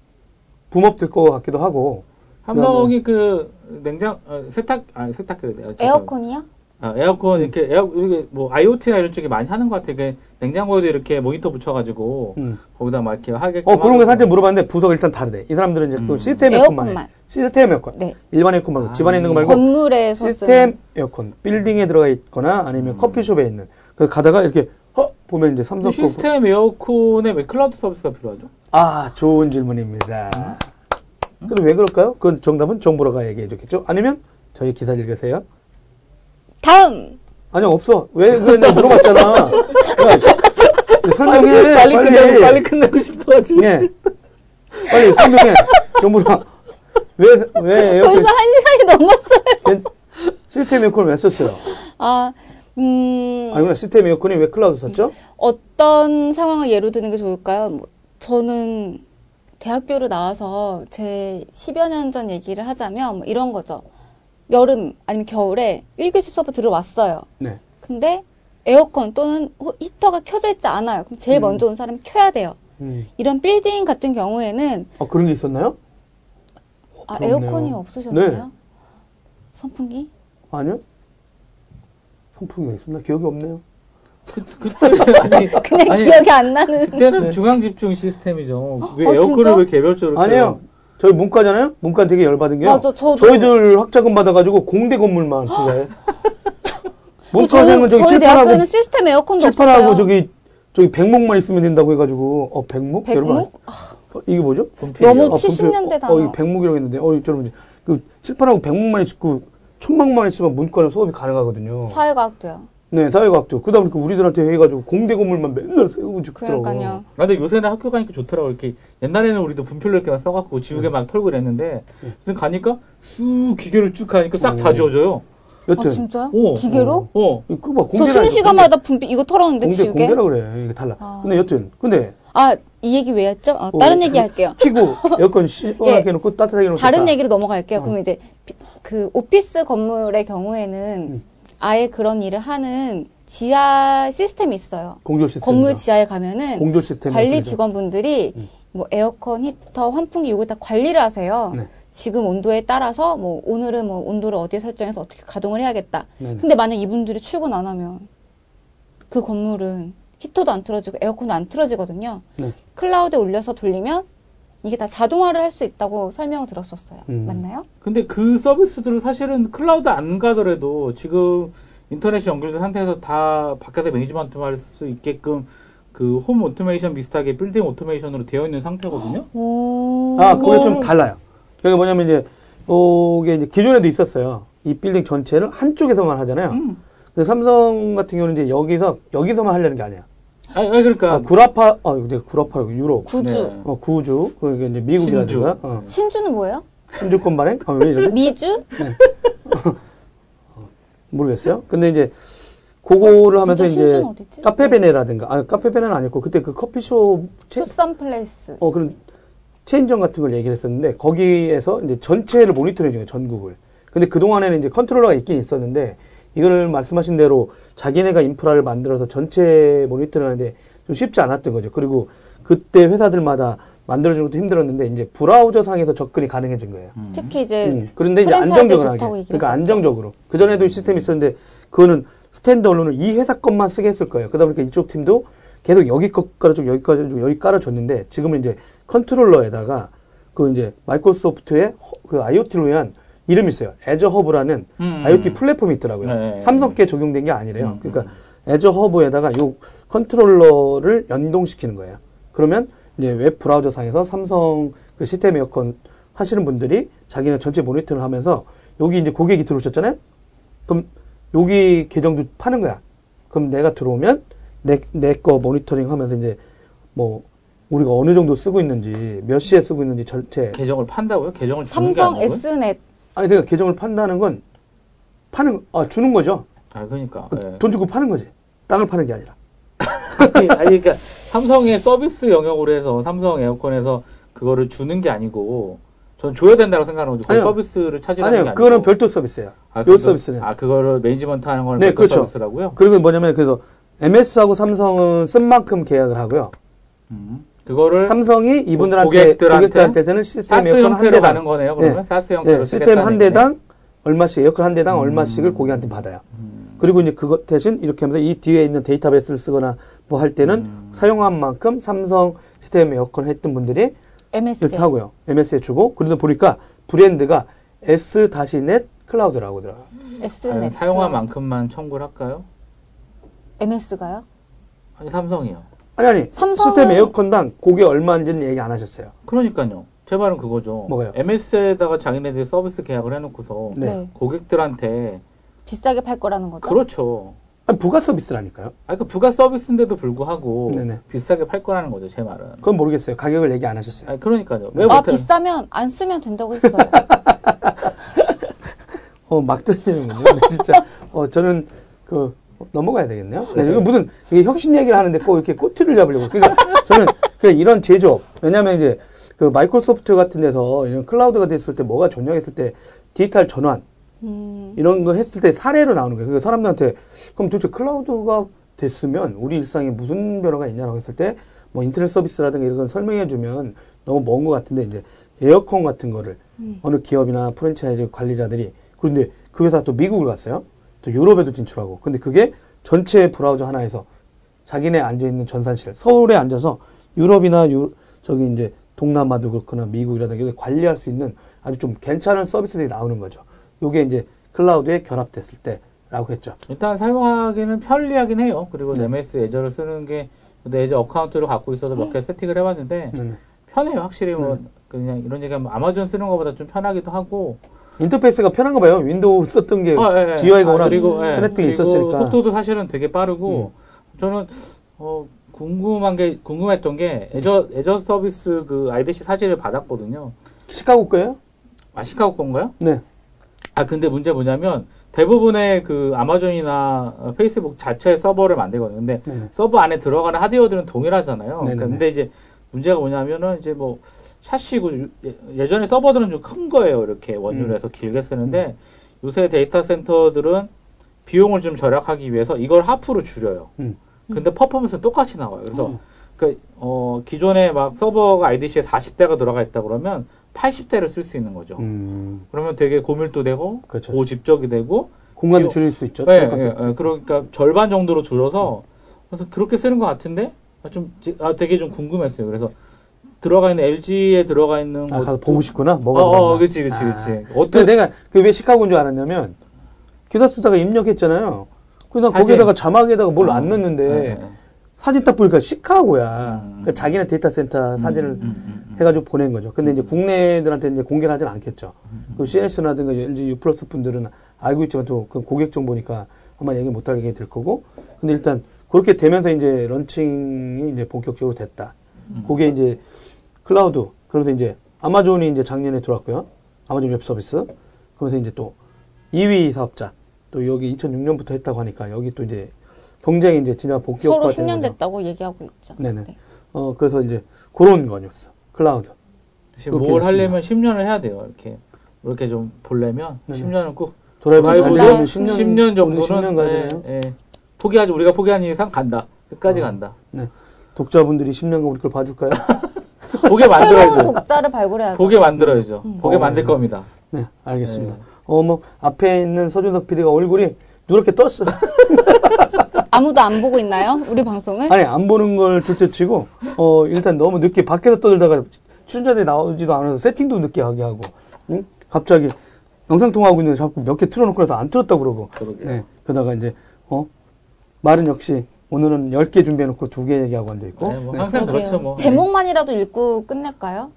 [SPEAKER 1] boom up될 것 같기도 하고.
[SPEAKER 2] 삼성이 그 냉장 어, 세탁 아니 세탁기래 돼요.
[SPEAKER 5] 에어컨이요?
[SPEAKER 2] 아, 에어컨 이렇게 에어 이게 뭐 IoT나 이런 쪽에 많이 하는 것 같아요. 그 냉장고에도 이렇게 모니터 붙여가지고
[SPEAKER 1] 음.
[SPEAKER 2] 거기다 막 이렇게 하게끔.
[SPEAKER 1] 어 그런 거. 살짝 물어봤는데 부서가 일단 다르대. 이 사람들은 이제 그
[SPEAKER 2] 음.
[SPEAKER 1] 시스템 에어컨만. 해.
[SPEAKER 5] 에어컨만.
[SPEAKER 1] 시스템 에어컨.
[SPEAKER 5] 네.
[SPEAKER 1] 일반 에어컨 말고
[SPEAKER 2] 아,
[SPEAKER 1] 집안에 있는 거 말고
[SPEAKER 5] 건물에서
[SPEAKER 1] 시스템 에어컨. 빌딩에 들어가 있거나 아니면
[SPEAKER 2] 음.
[SPEAKER 1] 커피숍에 있는. 그 가다가 이렇게 어 보면 이제 삼성.
[SPEAKER 2] 시스템 에어컨에 왜 클라우드 서비스가 필요하죠?
[SPEAKER 1] 아 좋은 질문입니다. 근데 왜 그럴까요? 그 정답은 정보라가 얘기해 줬겠죠? 아니면 저희 기사 읽으세요.
[SPEAKER 5] 다음
[SPEAKER 1] 아니 없어. 왜 그랬냐 물어봤잖아. 야, 설명해.
[SPEAKER 2] 빨리 끝내고 빨리 끝내고 싶어가지고.
[SPEAKER 1] 예. 빨리 설명해. 정보라. 왜 왜 에어컨
[SPEAKER 5] 벌써 한 시간이 넘었어요.
[SPEAKER 1] 겐- 시스템 에어컨을 왜 썼어요?
[SPEAKER 5] 아, 음,
[SPEAKER 1] 아니구나 시스템 에어컨이 왜 클라우드 썼죠?
[SPEAKER 5] 어떤 상황을 예로 드는 게 좋을까요? 뭐, 저는 대학교를 나와서 제 10여 년 전 얘기를 하자면 뭐 이런 거죠. 여름 아니면 겨울에 1교시 수업을 들어왔어요.
[SPEAKER 1] 네.
[SPEAKER 5] 근데 에어컨 또는 호- 히터가 켜져 있지 않아요. 그럼 제일
[SPEAKER 1] 음.
[SPEAKER 5] 먼저 온 사람이 켜야 돼요.
[SPEAKER 1] 음.
[SPEAKER 5] 이런 빌딩 같은 경우에는
[SPEAKER 1] 어 그런 게 있었나요?
[SPEAKER 5] 아. 에어컨이 없으셨나요?
[SPEAKER 1] 네.
[SPEAKER 5] 선풍기?
[SPEAKER 1] 아니요. 선풍기가 있었나? 기억이 없네요.
[SPEAKER 2] 아니,
[SPEAKER 5] 그냥
[SPEAKER 2] 아니,
[SPEAKER 5] 기억이 안 나는.
[SPEAKER 2] 그때는
[SPEAKER 1] 네.
[SPEAKER 2] 중앙 집중 시스템이죠. 왜
[SPEAKER 5] 어,
[SPEAKER 2] 에어컨을
[SPEAKER 5] 진짜?
[SPEAKER 2] 왜 개별적으로?
[SPEAKER 1] 아니에요. 저희 문과잖아요. 문과 되게 열받은 게요.
[SPEAKER 5] 맞아, 저도.
[SPEAKER 1] 저희들 학자금 받아가지고 공대 건물만 투자해.
[SPEAKER 5] 뭐
[SPEAKER 1] 문과생은 저기
[SPEAKER 5] 저희
[SPEAKER 1] 칠판하고
[SPEAKER 5] 대학교는 시스템 에어컨도
[SPEAKER 1] 칠판하고
[SPEAKER 5] 없었어요.
[SPEAKER 1] 저기 저기 백목만 있으면 된다고 해가지고 어 백목? 여러분
[SPEAKER 5] 백목?
[SPEAKER 1] 어, 이게 뭐죠?
[SPEAKER 2] 분필이요.
[SPEAKER 5] 너무
[SPEAKER 1] 어, 분필.
[SPEAKER 5] 70년대
[SPEAKER 1] 어,
[SPEAKER 5] 단어.
[SPEAKER 1] 어, 이 백목이라고 했는데 어 여러분 그 칠판하고 백목만 있고 천막만 있으면 문과는 수업이 가능하거든요.
[SPEAKER 5] 사회과학도요.
[SPEAKER 1] 네 사회과학도 그러다 보니까 우리들한테 해가지고 공대 건물만 맨날 세우고 죽더라고.
[SPEAKER 5] 그러니까요.
[SPEAKER 2] 아, 근데 요새는 학교 가니까 좋더라고. 이렇게 옛날에는 우리도 분필로 이렇게 막 써갖고 지우개 막 털고 그랬는데 요즘 가니까 쑥 기계로 쭉 가니까 싹다
[SPEAKER 1] 오.
[SPEAKER 2] 지워져요.
[SPEAKER 5] 아
[SPEAKER 1] 여튼
[SPEAKER 5] 진짜요?
[SPEAKER 2] 오.
[SPEAKER 5] 기계로?
[SPEAKER 2] 어.
[SPEAKER 1] 그봐
[SPEAKER 5] 저 쉬는 시간마다 분비 이거 털었는데
[SPEAKER 1] 공대
[SPEAKER 5] 지우개.
[SPEAKER 1] 공대라 그래 이게 달라.
[SPEAKER 5] 아.
[SPEAKER 1] 근데 여튼 근데
[SPEAKER 5] 아 이 얘기 왜 했죠? 어, 다른
[SPEAKER 1] 어,
[SPEAKER 5] 얘기 할게요.
[SPEAKER 1] 키고 에어컨 시원하게 해놓고 따뜻하게 해놓고
[SPEAKER 5] 다른. 얘기로 넘어갈게요.
[SPEAKER 1] 어.
[SPEAKER 5] 그럼 이제 비- 그 오피스 건물의 경우에는
[SPEAKER 1] 음.
[SPEAKER 5] 아예 그런 일을 하는 지하 시스템이 있어요.
[SPEAKER 1] 공조 시스템
[SPEAKER 5] 건물 지하에 가면은
[SPEAKER 1] 공조 시스템
[SPEAKER 5] 관리 직원분들이
[SPEAKER 1] 음.
[SPEAKER 5] 뭐 에어컨, 히터, 환풍기 요거 다 관리를 하세요.
[SPEAKER 1] 네.
[SPEAKER 5] 지금 온도에 따라서 뭐 오늘은 뭐 온도를 어디에 설정해서 어떻게 가동을 해야겠다.
[SPEAKER 1] 네네.
[SPEAKER 5] 근데 만약 이분들이 출근 안 하면 그 건물은 히터도 안 틀어지고 에어컨도 안 틀어지거든요.
[SPEAKER 1] 네.
[SPEAKER 5] 클라우드에 올려서 돌리면 이게 다 자동화를 할 수 있다고 설명을 들었었어요.
[SPEAKER 1] 음.
[SPEAKER 5] 맞나요?
[SPEAKER 2] 근데 그 서비스들은 사실은 클라우드 안 가더라도 지금 인터넷이 연결된 상태에서 다 밖에서 management 할 수 있게끔 그 홈 오토메이션 비슷하게 빌딩 오토메이션으로 되어 있는 상태거든요.
[SPEAKER 5] 오.
[SPEAKER 1] 아, 그게 좀 달라요. 그게 뭐냐면 이제, 어, 이게 이제 기존에도 있었어요. 이 빌딩 전체를 한쪽에서만 하잖아요.
[SPEAKER 2] 음.
[SPEAKER 1] 근데 삼성 같은 경우는 이제 여기서, 여기서만 하려는 게 아니야.
[SPEAKER 2] 아니, 아니, 그러니까
[SPEAKER 1] 아, 구라파, 어, 내가 구라파, 유럽.
[SPEAKER 5] 구주.
[SPEAKER 2] 네.
[SPEAKER 1] 어, 구주. 그게 이제 미국이라든가. 어,
[SPEAKER 5] 신주는 뭐예요?
[SPEAKER 1] 신주권 발행? 아, 왜 이러지?
[SPEAKER 5] 미주?
[SPEAKER 1] 모르겠어요. 근데 이제, 그거를 하면서 이제? 카페베네라든가, 아, 카페베네는 아니고, 그때 그 커피숍, 체,
[SPEAKER 5] 투썸 플레이스.
[SPEAKER 1] 어, 그런 체인점 같은 걸 얘기를 했었는데, 거기에서 이제 전체를 모니터링 중에 전국을. 근데 그 동안에는 이제 컨트롤러가 있긴 있었는데, 이거를 말씀하신 대로 자기네가 인프라를 만들어서 전체 모니터링 하는데 좀 쉽지 않았던 거죠. 그리고 그때 회사들마다 만들어주는 것도 힘들었는데, 이제 브라우저 상에서 접근이 가능해진 거예요.
[SPEAKER 5] 특히 이제
[SPEAKER 1] 음, 그런데 이제 안정적으로 하게. 그러니까
[SPEAKER 5] 했었죠.
[SPEAKER 1] 안정적으로. 그 전에도 시스템이 있었는데, 그거는 standalone으로 이 회사 것만 쓰게 했을 거예요. 그러다 보니까 이쪽 팀도 계속 여기 것 깔아주고 여기 깔아주고 여기 깔아줬는데, 지금은 이제 컨트롤러에다가 그 이제 마이크로소프트의 허- 그 IoT를 위한 이름이 있어요. Azure Hub라는
[SPEAKER 2] 음.
[SPEAKER 1] IoT 플랫폼이 있더라고요.
[SPEAKER 2] 네.
[SPEAKER 1] 삼성께 적용된 게 아니래요.
[SPEAKER 2] 음,
[SPEAKER 1] 그러니까 Azure Hub에다가 요 컨트롤러를 연동시키는 거예요. 그러면 이제 웹 브라우저 상에서 삼성 그 시스템 에어컨 하시는 분들이 자기네 전체 모니터를 하면서 여기 이제 고객이 들어오셨잖아요. 그럼 여기 계정도 파는 거야. 그럼 내가 들어오면 내 내 거 모니터링 하면서 이제 뭐 우리가 어느 정도 쓰고 있는지 몇 시에 쓰고 있는지 전체
[SPEAKER 2] 계정을 판다고요? 계정을
[SPEAKER 5] 삼성? S넷
[SPEAKER 1] 아니 그러니까 계정을 판다는 건 파는 아 주는 거죠.
[SPEAKER 2] 아, 그러니까. 예.
[SPEAKER 1] 돈 주고 파는 거지. 땅을 파는 게 아니라.
[SPEAKER 2] 아니, 아니, 그러니까 삼성의 서비스 영역으로 해서 삼성 에어컨에서 그거를 주는 게 아니고 전 줘야 된다고 생각하는 거죠.
[SPEAKER 1] 아니요.
[SPEAKER 2] 서비스를 차지하는 게
[SPEAKER 1] 아니요,
[SPEAKER 2] 아니고.
[SPEAKER 1] 그거는 별도 서비스예요.
[SPEAKER 2] 아,
[SPEAKER 1] 요 서비스는.
[SPEAKER 2] 아 그거를 매니지먼트 하는 거는
[SPEAKER 1] 네,
[SPEAKER 2] 별도
[SPEAKER 1] 그렇죠.
[SPEAKER 2] 서비스라고요.
[SPEAKER 1] 그리고 뭐냐면 그래서 MS하고 삼성은 쓴 만큼 계약을 하고요.
[SPEAKER 2] 음. 그거를
[SPEAKER 1] 삼성이 이분들한테
[SPEAKER 2] 고객들한테
[SPEAKER 1] 고객들한테는 시스템 에어컨 한 대당
[SPEAKER 2] 가는 거네요. 그러면
[SPEAKER 1] 네.
[SPEAKER 2] 사스 형태로
[SPEAKER 1] 예, 시스템 한
[SPEAKER 2] 얘기네.
[SPEAKER 1] 대당 얼마씩 에어컨 한 대당
[SPEAKER 2] 음.
[SPEAKER 1] 얼마씩을 고객한테 받아요.
[SPEAKER 2] 음.
[SPEAKER 1] 그리고 이제 그것 대신 이렇게 하면서 이 뒤에 있는 데이터베이스를 쓰거나 뭐 할 때는
[SPEAKER 2] 음.
[SPEAKER 1] 사용한 만큼 삼성 시스템 에어컨 했던 분들이
[SPEAKER 5] MSG.
[SPEAKER 1] 이렇게 하고요. MS에 주고 그런데 보니까 브랜드가 S-net 클라우드라고 들어요.
[SPEAKER 5] Snet.
[SPEAKER 2] 아니, 사용한 만큼만 청구를 할까요?
[SPEAKER 5] MS가요?
[SPEAKER 2] 아니 삼성이요.
[SPEAKER 1] 아니 아니
[SPEAKER 5] 삼성은-
[SPEAKER 1] 시스템 에어컨당 고객 얼마인지는 얘기 안 하셨어요.
[SPEAKER 2] 그러니까요. 제 말은 그거죠.
[SPEAKER 1] 뭐가요?
[SPEAKER 2] MS에다가 자기네들이 서비스 계약을 해놓고서
[SPEAKER 1] 네.
[SPEAKER 2] 고객들한테
[SPEAKER 5] 비싸게 팔 거라는 거죠?
[SPEAKER 2] 그렇죠.
[SPEAKER 1] 아니, 부가 서비스라니까요.
[SPEAKER 2] 아, 그 부가 서비스인데도 불구하고
[SPEAKER 1] 네네.
[SPEAKER 2] 비싸게 팔 거라는 거죠, 제 말은.
[SPEAKER 1] 그건 모르겠어요. 가격을 얘기 안 하셨어요.
[SPEAKER 2] 아, 그러니까요. 왜
[SPEAKER 5] 아,
[SPEAKER 2] 못해?
[SPEAKER 5] 비싸면 안 쓰면 된다고 했어요.
[SPEAKER 1] 어, 막 들리는군요. 근데 진짜, 어, 저는, 그, 넘어가야 되겠네요. 네, 이거 무슨, 이게 혁신 얘기를 하는데 꼭 이렇게 꼬투리를 잡으려고. 그러니까 저는 그냥 이런 제조업, 왜냐면 이제 그 마이크로소프트 같은 데서 이런 클라우드가 됐을 때 뭐가 좋냐 했을 때 디지털 전환,
[SPEAKER 5] 음,
[SPEAKER 1] 이런 거 했을 때 사례로 나오는 거예요. 그러니까 사람들한테, 그럼 도대체 클라우드가 됐으면 우리 일상에 무슨 변화가 있냐라고 했을 때, 뭐 인터넷 서비스라든가 이런 걸 설명해 주면 너무 먼 것 같은데, 이제 에어컨 같은 거를 어느 기업이나 프랜차이즈 관리자들이, 그런데 그 회사 또 미국을 갔어요. 또 유럽에도 진출하고. 근데 그게 전체 브라우저 하나에서 자기네 앉아 있는 전산실, 서울에 앉아서 유럽이나 유, 저기 이제 동남아도 그렇거나 미국이라든가 관리할 수 있는 아주 좀 괜찮은 서비스들이 나오는 거죠. 요게 이제 클라우드에 결합됐을 때라고 했죠.
[SPEAKER 2] 일단 사용하기는 편리하긴 해요. 그리고
[SPEAKER 1] 네.
[SPEAKER 2] MS 예저를 쓰는 게, 내 Azure account를 갖고 있어서 몇 개 세팅을 해봤는데,
[SPEAKER 1] 네네.
[SPEAKER 2] 편해요. 확실히 뭐,
[SPEAKER 1] 네.
[SPEAKER 2] 그냥 이런 얘기하면 아마존 쓰는 것보다 좀 편하기도 하고,
[SPEAKER 1] 인터페이스가 편한가 봐요. 윈도우 썼던 게
[SPEAKER 2] 어, 예, 예.
[SPEAKER 1] GUI가
[SPEAKER 2] 아,
[SPEAKER 1] 워낙
[SPEAKER 2] 그리고, 예.
[SPEAKER 1] 편했던 게 있었으니까. 음.
[SPEAKER 2] 속도도 사실은 되게 빠르고 저는 어, 궁금한 게 궁금했던 게 애저 애저 서비스 그 IDC 사진을 받았거든요.
[SPEAKER 1] 시카고 거예요?
[SPEAKER 2] 아 시카고 건가요?
[SPEAKER 1] 네.
[SPEAKER 2] 아 근데 문제 뭐냐면 대부분의 그 아마존이나 어, 페이스북 자체 서버를 만들거든요. 근데
[SPEAKER 1] 네네.
[SPEAKER 2] 서버 안에 들어가는 하드웨어들은 동일하잖아요.
[SPEAKER 1] 네네네.
[SPEAKER 2] 근데 이제 문제가 뭐냐면은 이제 뭐 샤시고 예- 예전에 서버들은 좀 큰 거예요. 이렇게 원유로
[SPEAKER 1] 음.
[SPEAKER 2] 해서 길게 쓰는데 요새 데이터 센터들은 비용을 좀 절약하기 위해서 이걸 하프로 줄여요.
[SPEAKER 1] 음.
[SPEAKER 2] 근데 퍼포먼스는 똑같이 나와요. 그래서
[SPEAKER 1] 음.
[SPEAKER 2] 그, 어, 기존에 막 서버가 IDC에 40대가 들어가 있다 그러면 80대를 쓸 수 있는 거죠.
[SPEAKER 1] 음,
[SPEAKER 2] 그러면 되게 고밀도 되고
[SPEAKER 1] 그렇죠.
[SPEAKER 2] 고집적이 되고
[SPEAKER 1] 공간도
[SPEAKER 2] 비용-
[SPEAKER 1] 줄일 수 있죠.
[SPEAKER 2] 예,
[SPEAKER 1] 들어가서.
[SPEAKER 2] 예, 예. 그러니까 절반 정도로 줄여서 그래서 그렇게 쓰는 것 같은데 아, 좀 지- 아, 되게 좀 궁금했어요. 그래서 들어가 있는 LG에 들어가 있는
[SPEAKER 1] 아, 가서 보고 싶구나. 뭐가
[SPEAKER 2] 어, 어. 그렇지, 그렇지,
[SPEAKER 1] 아.
[SPEAKER 2] 그렇지.
[SPEAKER 1] 근데
[SPEAKER 2] 어떤
[SPEAKER 1] 내가 그 왜 시카고인 줄 알았냐면 기사 쓰다가 입력했잖아요. 그래서
[SPEAKER 2] 사진.
[SPEAKER 1] 거기에다가 자막에다가 뭘
[SPEAKER 2] 어,
[SPEAKER 1] 안 넣는데
[SPEAKER 2] 예, 예.
[SPEAKER 1] 사진 딱 보니까 시카고야.
[SPEAKER 2] 음.
[SPEAKER 1] 그러니까 자기네 데이터 센터 사진을
[SPEAKER 2] 음, 음, 음.
[SPEAKER 1] 해가지고 보낸 거죠. 근데 이제 국내 애들한테 이제 공개를 하진 않겠죠.
[SPEAKER 2] 음,
[SPEAKER 1] 그 CNS라든가 LG U 플러스 분들은 알고 있지만 또 그 고객 정보니까 아마 얘기 못 하게 될 거고. 근데 일단 그렇게 되면서 이제 런칭이 이제 본격적으로 됐다.
[SPEAKER 2] 음.
[SPEAKER 1] 그게 이제 클라우드. 그러면서 이제 아마존이 이제 작년에 들어왔고요. 아마존 웹 서비스. 그러면서 이제 또 2위 사업자. 또 여기 2006년부터 했다고 하니까 여기 또 이제 경쟁이 이제 진짜
[SPEAKER 5] 서로
[SPEAKER 1] 복귀 효과가
[SPEAKER 5] 10년 됐다고 얘기하고 있죠.
[SPEAKER 1] 네네.
[SPEAKER 5] 네.
[SPEAKER 1] 어, 그래서 이제 그런 거였어. 클라우드.
[SPEAKER 2] 지금 뭘. 하려면 10년을 해야 돼요. 이렇게 이렇게 좀 보려면
[SPEAKER 1] 네네.
[SPEAKER 2] 10년은 꼭
[SPEAKER 1] 돌리려면
[SPEAKER 5] 나
[SPEAKER 1] 10년,
[SPEAKER 2] 10년 정도는
[SPEAKER 1] 10년 가야
[SPEAKER 2] 예? 예. 포기하지 우리가 포기한 이상 간다. 끝까지
[SPEAKER 1] 어.
[SPEAKER 2] 간다.
[SPEAKER 1] 독자분들이 10년간 우리 걸 봐줄까요?
[SPEAKER 2] 보게 만들어야죠.
[SPEAKER 5] 독자를 발굴해야죠.
[SPEAKER 2] 보게 만들어야죠.
[SPEAKER 5] 음.
[SPEAKER 2] 보게
[SPEAKER 1] 어.
[SPEAKER 2] 만들 겁니다.
[SPEAKER 1] 네, 알겠습니다.
[SPEAKER 2] 네.
[SPEAKER 1] 어, 뭐, 앞에 있는 서준석 PD가 얼굴이 누렇게 떴어요.
[SPEAKER 5] 아무도 안 보고 있나요? 우리 방송을?
[SPEAKER 1] 아니, 안 보는 걸 둘째 치고, 어, 일단 너무 늦게 밖에서 떠들다가 출연자들이 나오지도 않아서 세팅도 늦게 하게 하고, 응? 갑자기 영상통화하고 있는데 자꾸 몇 개 틀어놓고 나서 안 틀었다고 그러고,
[SPEAKER 2] 그러게요.
[SPEAKER 1] 네. 그러다가 이제, 어, 말은 역시 오늘은 10개 준비해놓고 2개 얘기하고 앉아있고,
[SPEAKER 2] 네, 뭐
[SPEAKER 1] 네.
[SPEAKER 2] 항상
[SPEAKER 5] 그러게요.
[SPEAKER 2] 그렇죠 뭐.
[SPEAKER 5] 제목만이라도 읽고 끝낼까요?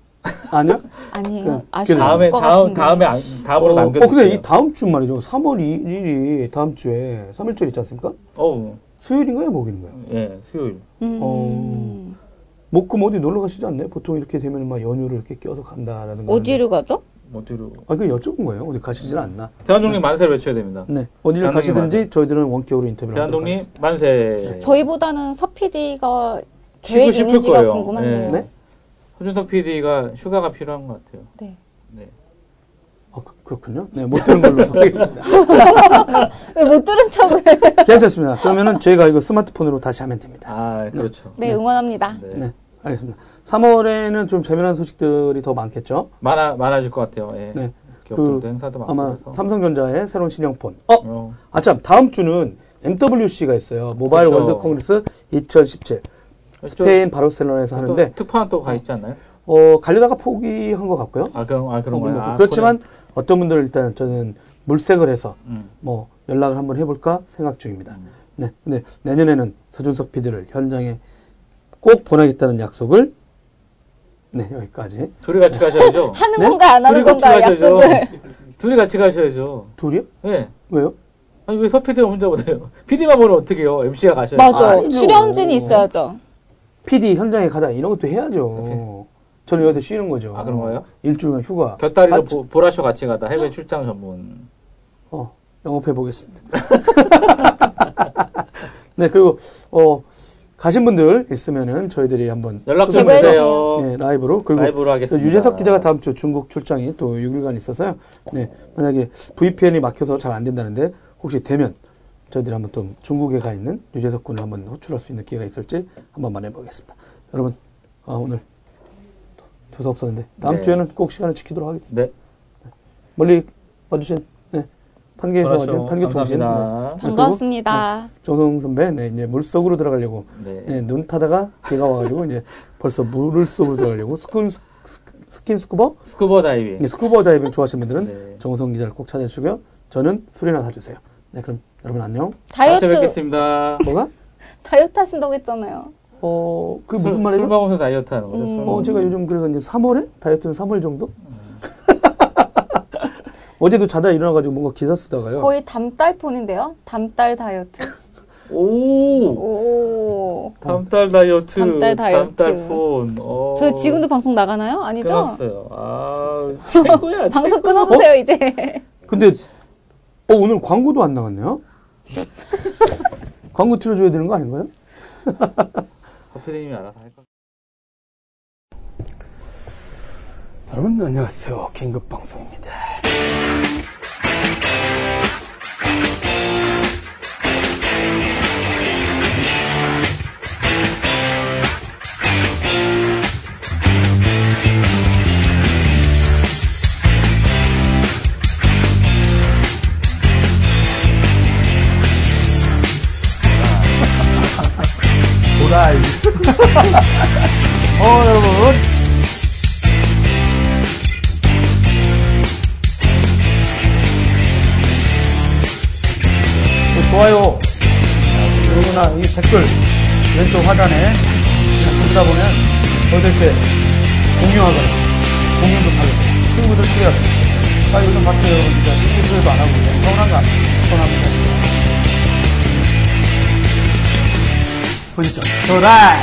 [SPEAKER 1] 아니요?
[SPEAKER 5] 아니에요.
[SPEAKER 1] 그,
[SPEAKER 5] 아쉬울
[SPEAKER 2] 다음에
[SPEAKER 5] 것
[SPEAKER 2] 다음
[SPEAKER 5] 같은데.
[SPEAKER 2] 다음에 안, 다음으로
[SPEAKER 1] 어,
[SPEAKER 2] 남겨둘게요.
[SPEAKER 1] 어, 근데 이 다음 주 말이죠. 3월 1일이 다음 주에 3일절 있지 않습니까?
[SPEAKER 2] 어우,
[SPEAKER 1] 수요일인가요? 목요일인가요?
[SPEAKER 2] 예, 수요일.
[SPEAKER 5] 음.
[SPEAKER 1] 어. 목금 어디 놀러 가시지 않나요? 보통 이렇게 되면 막 연휴를 이렇게 껴서 간다라든가.
[SPEAKER 5] 어디로 가죠?
[SPEAKER 2] 어디로?
[SPEAKER 1] 아, 그 여쭤본 거예요. 어디 가시질 않나.
[SPEAKER 2] 대한독립 만세를 외쳐야 됩니다.
[SPEAKER 1] 네. 어디를 가시든지 저희들은 원격으로 인터뷰를 하도록
[SPEAKER 2] 대한독립
[SPEAKER 1] 하겠습니다.
[SPEAKER 2] 만세.
[SPEAKER 5] 저희보다는 서 PD가
[SPEAKER 2] 쉬고
[SPEAKER 5] 계획
[SPEAKER 2] 싶을
[SPEAKER 5] 있는지가
[SPEAKER 2] 거예요.
[SPEAKER 5] 궁금하네요.
[SPEAKER 1] 네?
[SPEAKER 2] 허준석 PD가 휴가가 필요한 것 같아요.
[SPEAKER 5] 네.
[SPEAKER 2] 네.
[SPEAKER 1] 어, 그- 그렇군요. 네, 못 들은 걸로 하겠습니다.
[SPEAKER 5] 왜못 들은 척을?
[SPEAKER 1] 괜찮습니다. 그러면은 저희가 이거 스마트폰으로 다시 하면 됩니다.
[SPEAKER 2] 아, 그렇죠.
[SPEAKER 5] 네, 응원합니다.
[SPEAKER 2] 네.
[SPEAKER 1] 네, 알겠습니다. 3월에는 좀 재미난 소식들이 더 많겠죠?
[SPEAKER 2] 많아, 많아질 것 같아요. 예.
[SPEAKER 1] 네. 그
[SPEAKER 2] 행사도 많고.
[SPEAKER 1] 아마
[SPEAKER 2] 그래서.
[SPEAKER 1] 삼성전자의 새로운 신형폰. 어,
[SPEAKER 2] 어,
[SPEAKER 1] 아참 다음 주는 MWC가 있어요. 모바일
[SPEAKER 2] 그렇죠.
[SPEAKER 1] 월드 콩그레스 2017. 스페인 바르셀로나에서 하는데
[SPEAKER 2] 또 특파원 또 가 있지 않나요?
[SPEAKER 1] 어, 가려다가 포기한 것 같고요.
[SPEAKER 2] 아, 그런, 아, 그런
[SPEAKER 1] 어,
[SPEAKER 2] 거예요.
[SPEAKER 1] 뭐,
[SPEAKER 2] 아,
[SPEAKER 1] 그렇지만 어떤 분들은 일단 저는 물색을 해서
[SPEAKER 2] 그래. 음.
[SPEAKER 1] 뭐 연락을 한번 해볼까 생각 중입니다.
[SPEAKER 2] 음.
[SPEAKER 1] 네, 근데 내년에는 서준석 PD를 현장에 꼭 보내겠다는 약속을 네 여기까지
[SPEAKER 2] 둘이 같이 가셔야죠.
[SPEAKER 5] 하는
[SPEAKER 1] 네?
[SPEAKER 5] 건가 안 하는
[SPEAKER 2] 둘이 같이
[SPEAKER 5] 건가
[SPEAKER 2] 가셔야죠.
[SPEAKER 5] 약속을.
[SPEAKER 2] 둘이 같이 가셔야죠.
[SPEAKER 1] 둘이요?
[SPEAKER 2] 예.
[SPEAKER 1] 왜요?
[SPEAKER 2] 아니, 왜서 PD가 혼자 보내요? PD만 보면 어떡해요? MC가 가셔야죠.
[SPEAKER 5] 맞아.
[SPEAKER 1] 아니죠.
[SPEAKER 5] 출연진이 있어야죠.
[SPEAKER 1] PD 현장에 가다 이런 것도 해야죠. 저는 여기서 쉬는 거죠.
[SPEAKER 2] 아, 그런 거예요?
[SPEAKER 1] 일주일간 휴가.
[SPEAKER 2] 곁다리로 보, 보라쇼 같이 가다 해외 출장 전문.
[SPEAKER 1] 어, 영업해 보겠습니다. 네, 그리고 어 가신 분들 있으면은 저희들이 한번
[SPEAKER 2] 연락 좀 주세요.
[SPEAKER 1] 네, 라이브로 그리고
[SPEAKER 2] 라이브로 하겠습니다.
[SPEAKER 1] 유재석 기자가 다음 주 중국 출장이 또 6일간 있어서요. 네, 만약에 VPN이 막혀서 잘 안 된다는데 혹시 되면 저희들이 한번 또 중국에 가 있는 유재석 군을 한번 호출할 수 있는 기회가 있을지 한번 만 해보겠습니다. 여러분, 아, 오늘 두서 없었는데 다음
[SPEAKER 2] 네.
[SPEAKER 1] 주에는 꼭 시간을 지키도록 하겠습니다.
[SPEAKER 2] 네.
[SPEAKER 1] 멀리 와주신 네, 판교에서
[SPEAKER 2] 보라쇼
[SPEAKER 1] 판교 통신 네,
[SPEAKER 2] 감사합니다.
[SPEAKER 5] 반갑습니다.
[SPEAKER 1] 정성 선배, 네, 이제 물 속으로 들어가려고
[SPEAKER 2] 네.
[SPEAKER 1] 네, 눈 타다가 비가 와가지고 이제 벌써 물 속으로 들어가려고 스킨 스킨 스쿠버
[SPEAKER 2] 스쿠버 다이빙.
[SPEAKER 1] 네, 스쿠버 다이빙 좋아하시는 분들은
[SPEAKER 2] 네.
[SPEAKER 1] 정우성 기자를 꼭 찾아주시고요. 저는 술이나 사주세요. 네, 그럼 여러분 안녕.
[SPEAKER 5] 다이어트
[SPEAKER 2] 뵙겠습니다.
[SPEAKER 1] 뭐가?
[SPEAKER 5] 다이어트 하신다고 했잖아요.
[SPEAKER 1] 어, 그
[SPEAKER 2] 술-
[SPEAKER 1] 무슨
[SPEAKER 2] 술
[SPEAKER 1] 말이죠?
[SPEAKER 2] 먹으면서 다이어트 하는 거죠.
[SPEAKER 5] 음.
[SPEAKER 2] 술
[SPEAKER 1] 어. 제가 요즘 그래서 이제 3월에 다이어트는 3월 정도? 어제도 자다 일어나가지고 뭔가 기사 쓰다가요.
[SPEAKER 5] 거의 담달 폰인데요. 담달 다이어트.
[SPEAKER 2] 오!
[SPEAKER 5] 오.
[SPEAKER 2] 다음 달 다이어트.
[SPEAKER 5] 다음 달 다이어트.
[SPEAKER 2] 다음 달 폰. 어.
[SPEAKER 5] 저 지금도 방송 나가나요? 아니죠?
[SPEAKER 2] 끊었어요. 아, 최고야.
[SPEAKER 5] 방송 끊어주세요 이제.
[SPEAKER 1] 근데 어, 오늘 광고도 안 나갔네요. 광고 틀어줘야 되는 거 아닌가요?
[SPEAKER 2] 커피님이 알아서 할 거.
[SPEAKER 1] 여러분 안녕하세요. 긴급 방송입니다. 도라이. 어 여러분 좋아요. 그러거나 이 댓글 왼쪽 하단에 보시다 보면 저희들께 공유하거나 공유도 하고 친구들 추려 빨리 요즘 봤어요. 여러분 진짜 친구들도 안 하고 그냥 서운한 거 서운합니다 보시죠? 도라이